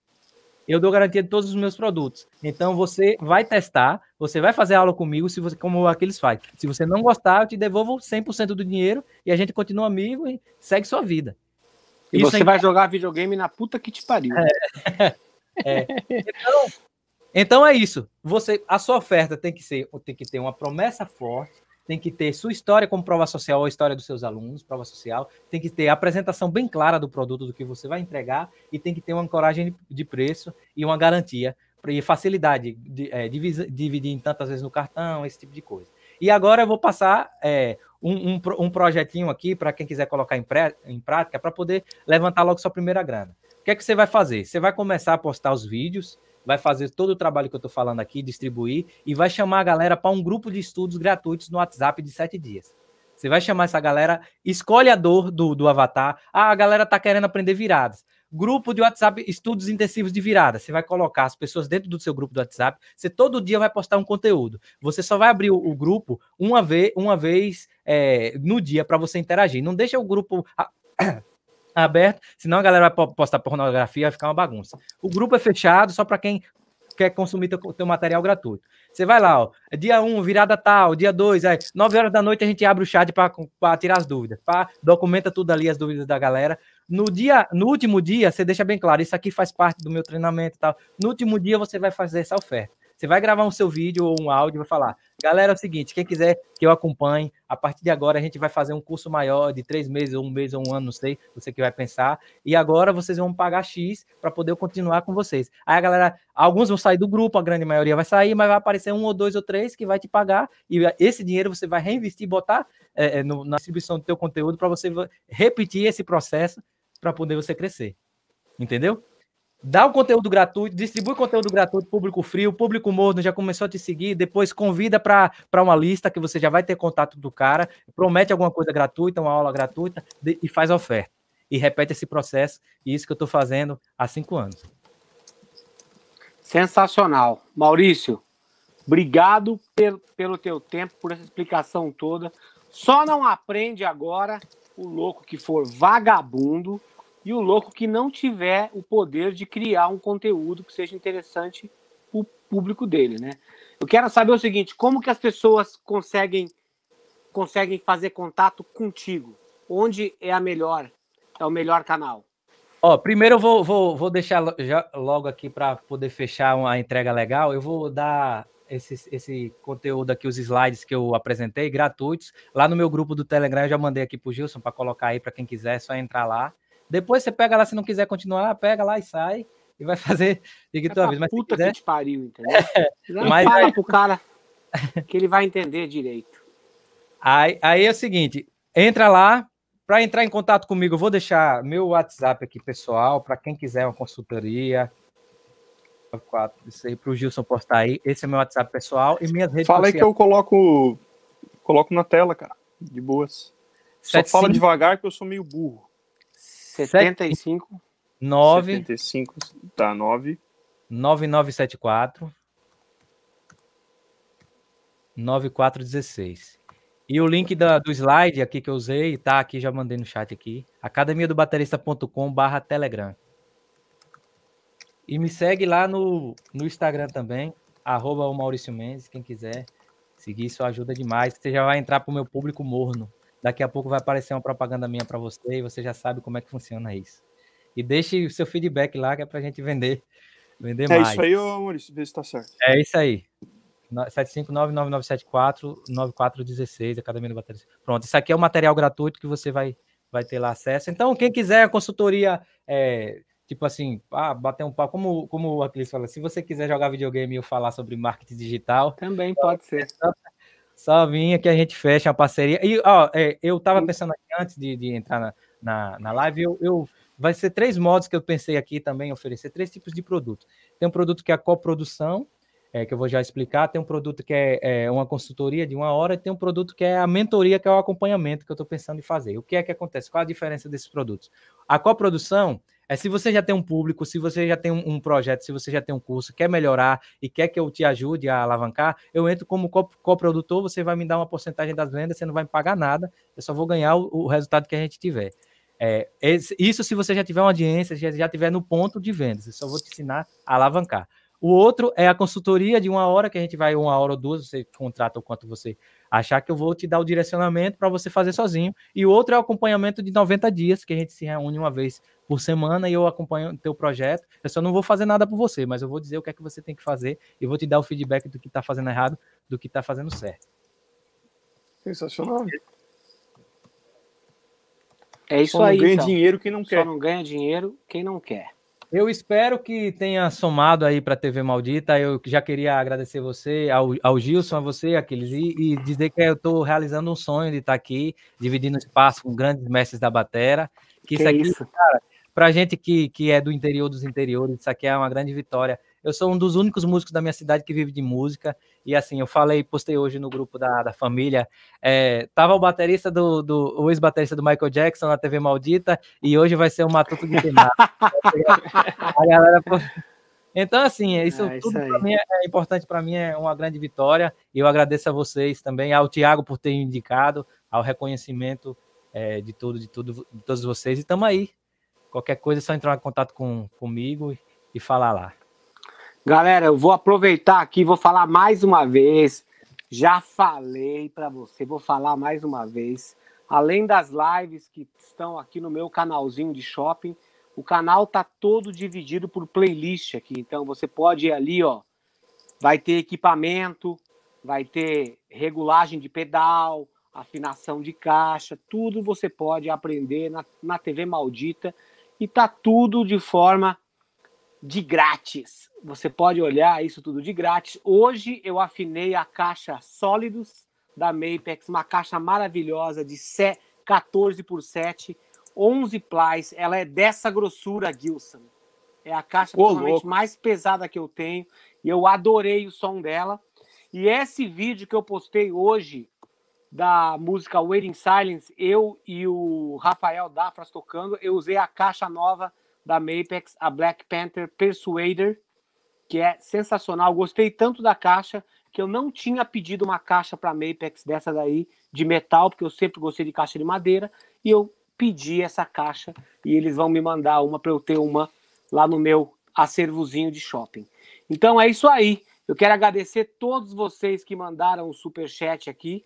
eu dou garantia de todos os meus produtos. Então você vai testar, você vai fazer aula comigo, se você como aqueles faz. Se você não gostar, eu te devolvo 100% do dinheiro e a gente continua amigo e segue sua vida. E Isso você é... vai jogar videogame na puta que te pariu. É. é. Então, então é isso. Você a sua oferta tem que ser, tem que ter uma promessa forte tem que ter sua história como prova social ou a história dos seus alunos, prova social, tem que ter a apresentação bem clara do produto, do que você vai entregar, e tem que ter uma ancoragem de preço e uma garantia e facilidade de é, dividir, dividir em tantas vezes no cartão, esse tipo de coisa. E agora eu vou passar é, um, um, um, projetinho aqui para quem quiser colocar em, pré, em prática para poder levantar logo sua primeira grana. O que é que você vai fazer? Você vai começar a postar os vídeos vai fazer todo o trabalho que eu estou falando aqui, distribuir, e vai chamar a galera para um grupo de estudos gratuitos no WhatsApp de sete dias. Você vai chamar essa galera, escolhe a dor do, do avatar. Ah, a galera tá querendo aprender viradas. Grupo de WhatsApp, estudos intensivos de virada. Você vai colocar as pessoas dentro do seu grupo do WhatsApp. Você todo dia vai postar um conteúdo. Você só vai abrir o, grupo uma vez, uma vez é, no dia para você interagir. Não deixa o grupo aberto, senão a galera vai postar pornografia, vai ficar uma bagunça. O grupo é fechado só para quem quer consumir teu, teu material gratuito. Você vai lá, ó, é dia 1, um, virada tal, dia 2, é 9 horas da noite a gente abre o chat para tirar as dúvidas, pá, documenta tudo ali, as dúvidas da galera. No dia, no último dia, você deixa bem claro, isso aqui faz parte do meu treinamento e tal. No último dia você vai fazer essa oferta. Você vai gravar um seu vídeo ou um áudio e vai falar: galera, é o seguinte, quem quiser que eu acompanhe, a partir de agora a gente vai fazer um curso maior de três meses, ou um mês, ou um ano, não sei, você que vai pensar. E agora vocês vão pagar X para poder continuar com vocês. Aí a galera, alguns vão sair do grupo, a grande maioria vai sair, mas vai aparecer um ou dois ou três que vai te pagar, e esse dinheiro você vai reinvestir, botar é, no, na distribuição do teu conteúdo para você repetir esse processo para poder você crescer. Entendeu? Dá o conteúdo gratuito, distribui conteúdo gratuito, público frio, público morno já começou a te seguir, depois convida para uma lista que você já vai ter contato do cara, promete alguma coisa gratuita, uma aula gratuita de, e faz oferta. E repete esse processo, e isso que eu estou fazendo há cinco anos. Sensacional. Maurício, obrigado pelo, pelo teu tempo, por essa explicação toda. Só não aprende agora o louco que for vagabundo e o louco que não tiver o poder de criar um conteúdo que seja interessante para o público dele, né? Eu quero saber o seguinte, como que as pessoas conseguem conseguem fazer contato contigo? Onde é a melhor é o melhor canal? Ó, primeiro eu vou, vou, vou deixar já logo aqui para poder fechar uma entrega legal. Eu vou dar esse, esse conteúdo aqui, os slides que eu apresentei, gratuitos. Lá no meu grupo do Telegram, eu já mandei aqui para o Gilson para colocar aí para quem quiser, é só entrar lá. Depois você pega lá, se não quiser continuar, pega lá e sai e vai fazer de tua vez. Mas puta quiser... que te pariu, entendeu? É, mas fala pro cara que ele vai entender direito. Aí, aí é o seguinte, entra lá, para entrar em contato comigo, eu vou deixar meu WhatsApp aqui pessoal, para quem quiser uma consultoria. Isso aí para o Gilson postar aí. Esse é meu WhatsApp pessoal e minhas redes Fala aí que eu coloco, coloco na tela, cara. De boas. Só fala devagar que eu sou meio burro. 75 9 75 tá 9 9974 9416. E o link da, do slide aqui que eu usei, tá aqui, já mandei no chat aqui, academia do barra telegram. E me segue lá no, no Instagram também, arroba o Maurício Mendes, quem quiser seguir, isso ajuda demais. Você já vai entrar para o meu público morno. Daqui a pouco vai aparecer uma propaganda minha para você e você já sabe como é que funciona isso. E deixe o seu feedback lá, que é para a gente vender, vender é mais. É isso aí, ô Maurício, vê se está certo. É isso aí. 759-9974-9416, Academia do Baterista. Pronto, isso aqui é o um material gratuito que você vai, vai ter lá acesso. Então, quem quiser a consultoria, é, tipo assim, ah, bater um papo, como, como o Aquiles fala, se você quiser jogar videogame e eu falar sobre marketing digital. Também pode ser. Só vinha que a gente fecha uma parceria. E, ó, é, eu tava pensando aqui, antes de, de entrar na, na, na live, eu, eu, vai ser três modos que eu pensei aqui também oferecer, três tipos de produto. Tem um produto que é a coprodução, é, que eu vou já explicar, tem um produto que é, é, uma consultoria de uma hora, e tem um produto que é a mentoria, que é o acompanhamento que eu estou pensando em fazer. O que é que acontece? Qual a diferença desses produtos? A coprodução é se você já tem um público, se você já tem um, um, projeto, se você já tem um curso, quer melhorar e quer que eu te ajude a alavancar, eu entro como coprodutor, você vai me dar uma porcentagem das vendas, você não vai me pagar nada, eu só vou ganhar o, o resultado que a gente tiver. É, isso se você já tiver uma audiência, já, já tiver no ponto de vendas, eu só vou te ensinar a alavancar. O outro é a consultoria de uma hora, que a gente vai uma hora ou duas, você contrata o quanto você achar que eu vou te dar o direcionamento para você fazer sozinho. E o outro é o acompanhamento de 90 dias, que a gente se reúne uma vez por semana e eu acompanho o teu projeto. Eu só não vou fazer nada por você, mas eu vou dizer o que é que você tem que fazer e vou te dar o feedback do que está fazendo errado, do que está fazendo certo. Sensacional. É isso só aí. Não ganha então. dinheiro quem não quer. Só não ganha dinheiro quem não quer. Eu espero que tenha somado aí para a TV Maldita. Eu já queria agradecer você, ao, ao Gilson, a você, Aquiles, e, e dizer que eu estou realizando um sonho de estar tá aqui, dividindo espaço com grandes mestres da batera. Que, que isso aqui, isso? cara, para gente que, que é do interior dos interiores, isso aqui é uma grande vitória. Eu sou um dos únicos músicos da minha cidade que vive de música. E assim, eu falei, postei hoje no grupo da, da família. É, tava o baterista do, do o ex-baterista do Michael Jackson na TV Maldita, e hoje vai ser o Matuto de A galera. Então, assim, isso, é, isso tudo para mim é, é importante para mim, é uma grande vitória. E eu agradeço a vocês também, ao Tiago por ter indicado, ao reconhecimento é, de tudo, de tudo, de todos vocês. E estamos aí. Qualquer coisa é só entrar em contato com, comigo e, falar lá. Galera, eu vou aproveitar aqui, vou falar mais uma vez. Já falei para você, vou falar mais uma vez. Além das lives que estão aqui no meu canalzinho de shopping, o canal tá todo dividido por playlist aqui. Então você pode ir ali, ó. Vai ter equipamento, vai ter regulagem de pedal, afinação de caixa, tudo você pode aprender na, na TV Maldita e tá tudo de forma de grátis. Você pode olhar isso tudo de grátis. Hoje eu afinei a caixa Sólidos da Mapex, uma caixa maravilhosa de 14 por 7, 11 plies. Ela é dessa grossura, Gilson. É a caixa mais pesada que eu tenho e eu adorei o som dela. E esse vídeo que eu postei hoje da música Waiting Silence, eu e o Rafael Dafras tocando, eu usei a caixa nova da Mapex, a Black Panther Persuader, que é sensacional. Gostei tanto da caixa que eu não tinha pedido uma caixa para Mapex dessa daí de metal, porque eu sempre gostei de caixa de madeira, e eu pedi essa caixa e eles vão me mandar uma para eu ter uma lá no meu acervozinho de shopping. Então é isso aí. Eu quero agradecer todos vocês que mandaram o super chat aqui.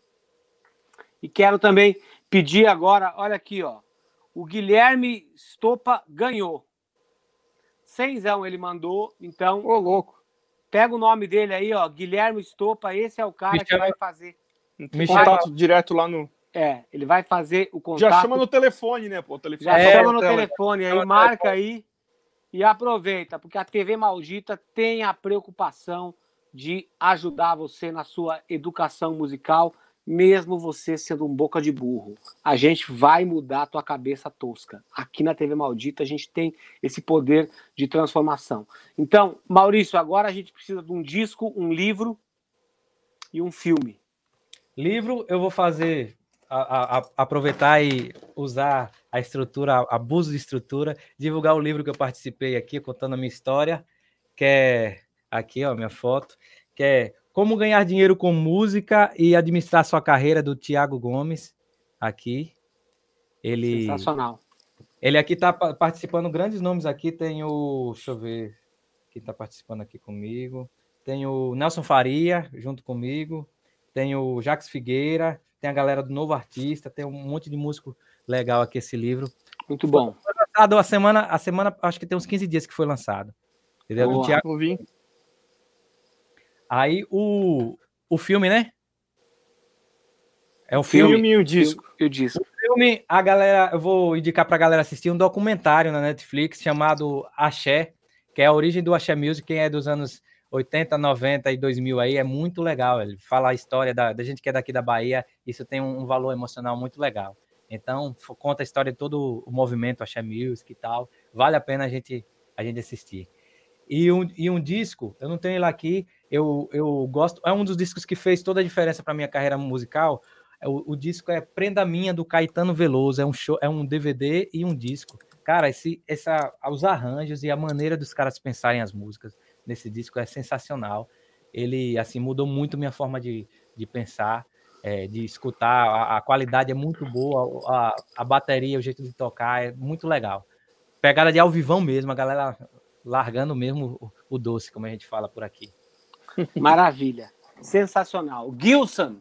E quero também pedir agora, olha aqui, ó. O Guilherme Stopa ganhou. Cenzão ele mandou, então. Ô, louco. Pega o nome dele aí, ó. Guilherme Stopa, esse é o cara que vai fazer. Me contato direto lá no. É, ele vai fazer o contato. Já chama no telefone, né? Pô, o telefone. Já é, chama no telefone aí, marca aí e aproveita, porque a TV Maldita tem a preocupação de ajudar você na sua educação musical mesmo você sendo um boca de burro. A gente vai mudar a tua cabeça tosca. Aqui na TV Maldita a gente tem esse poder de transformação. Então, Maurício, agora a gente precisa de um disco, um livro e um filme. Livro, eu vou fazer a, a, aproveitar e usar a estrutura, abuso de estrutura, divulgar o livro que eu participei aqui, contando a minha história, que é aqui, ó, minha foto, que é como ganhar dinheiro com música e administrar sua carreira do Tiago Gomes aqui. Ele Sensacional. Ele aqui está participando grandes nomes aqui, tem o, deixa eu ver, quem está participando aqui comigo. Tem o Nelson Faria junto comigo, tem o Jacques Figueira, tem a galera do Novo Artista, tem um monte de músico legal aqui esse livro. Muito bom. Foi lançado a semana, a semana, acho que tem uns 15 dias que foi lançado. Entendeu? Boa, do Tiago. Aí o, o filme, né? É um filme, filme e o disco. E o disco. O filme, a galera, eu vou indicar pra galera assistir um documentário na Netflix chamado Axé, que é a origem do Axé Music, quem é dos anos 80, 90 e 2000 aí, é muito legal. Ele fala a história da, da gente que é daqui da Bahia, isso tem um, um, valor emocional muito legal. Então, conta a história de todo o movimento Axé Music e tal. Vale a pena a gente, a gente assistir. E um, e um disco, eu não tenho ele aqui, eu, eu gosto, é um dos discos que fez toda a diferença para minha carreira musical. É o, o, disco é Prenda Minha do Caetano Veloso, é um show, é um DVD e um disco. Cara, esse, essa, os arranjos e a maneira dos caras pensarem as músicas nesse disco é sensacional. Ele assim mudou muito minha forma de, de pensar, é, de escutar. A, a, qualidade é muito boa, a, a bateria, o jeito de tocar é muito legal. Pegada de alvivão mesmo, a galera largando mesmo o, o doce, como a gente fala por aqui. Maravilha. Sensacional. Gilson,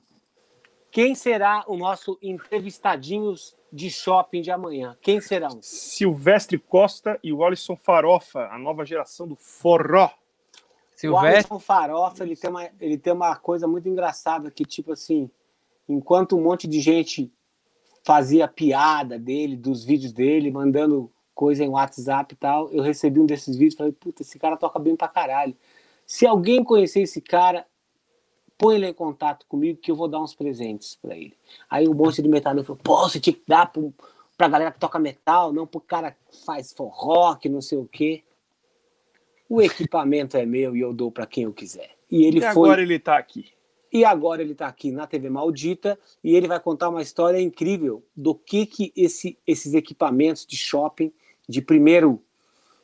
quem será o nosso entrevistadinhos de shopping de amanhã? Quem serão? Silvestre Costa e o Alisson Farofa, a nova geração do forró. Silvestre... O Alisson Farofa, ele tem, uma, ele tem uma coisa muito engraçada que, tipo assim, enquanto um monte de gente fazia piada dele, dos vídeos dele, mandando coisa em WhatsApp e tal, eu recebi um desses vídeos e falei, puta, esse cara toca bem pra caralho. Se alguém conhecer esse cara, põe ele em contato comigo que eu vou dar uns presentes para ele. Aí um monte de metal falou: pô, você tinha que dar pro, pra galera que toca metal, não pro cara que faz forró, que não sei o quê. o equipamento é meu e eu dou para quem eu quiser. E ele e foi. agora ele está aqui. E agora ele está aqui na TV Maldita e ele vai contar uma história incrível do que, que esse, esses equipamentos de shopping de primeiro,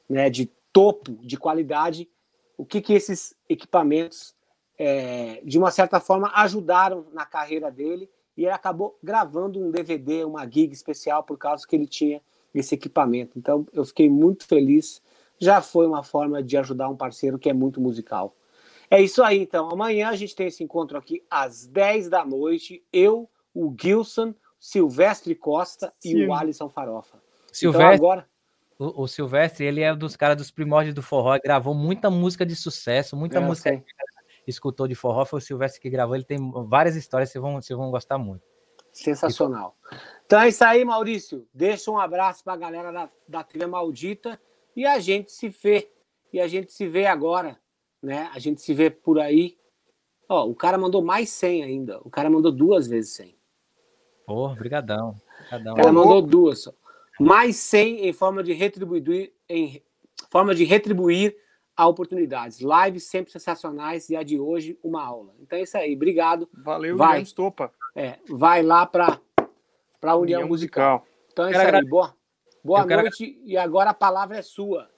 né, de topo, de qualidade, o que, que esses equipamentos, é, de uma certa forma, ajudaram na carreira dele e ele acabou gravando um DVD, uma gig especial por causa que ele tinha esse equipamento. Então eu fiquei muito feliz. Já foi uma forma de ajudar um parceiro que é muito musical. É isso aí, então. Amanhã a gente tem esse encontro aqui às 10 da noite. Eu, o Gilson, Silvestre Costa Sim. e o Alisson Farofa. Então, Silvestre, então agora... o, o, Silvestre, ele é um dos caras dos primórdios do forró, gravou muita música de sucesso, muita é, música que escutou de forró, foi o Silvestre que gravou, ele tem várias histórias, vocês vão, vocês vão gostar muito. Sensacional. Então é isso aí, Maurício. Deixa um abraço para a galera da, da Trilha Maldita e a gente se vê. E a gente se vê agora né? A gente se vê por aí. Ó, o cara mandou mais 100 ainda. O cara mandou duas vezes 100. Porra, brigadão. brigadão. O cara mandou duas só. Mais 100 em forma de retribuir em forma de retribuir a oportunidades. Lives sempre sensacionais e a de hoje uma aula. Então é isso aí. Obrigado. Valeu, vai. Estopa. É, vai lá para para União, União Musical. Musical. Então é isso aí. Boa, boa noite quero... e agora a palavra é sua.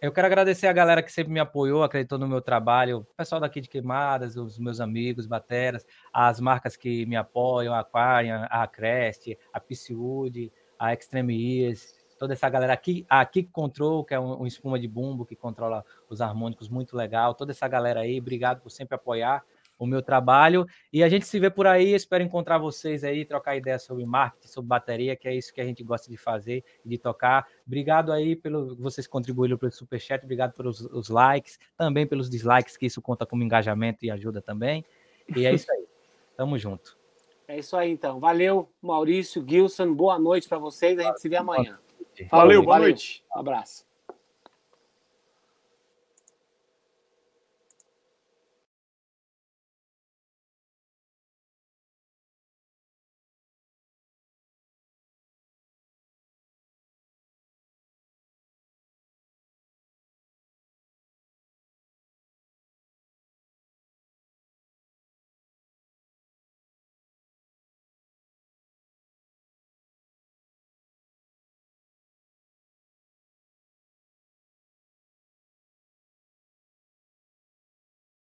Eu quero agradecer a galera que sempre me apoiou, acreditou no meu trabalho, o pessoal daqui de Queimadas, os meus amigos, bateras, as marcas que me apoiam, a Aquarian, a Crest, a Pisciwood, a Extreme Ears, toda essa galera aqui, a Kick Control, que é um, um espuma de bumbo que controla os harmônicos, muito legal, toda essa galera aí, obrigado por sempre apoiar o meu trabalho. E a gente se vê por aí. Espero encontrar vocês aí, trocar ideias sobre marketing, sobre bateria, que é isso que a gente gosta de fazer e de tocar. Obrigado aí pelo vocês contribuíram pelo superchat, obrigado pelos os likes, também pelos dislikes, que isso conta como engajamento e ajuda também. E é isso aí. Tamo junto. É isso aí, então. Valeu, Maurício, Gilson. Boa noite para vocês. A gente se vê amanhã. Valeu, boa noite. Um abraço.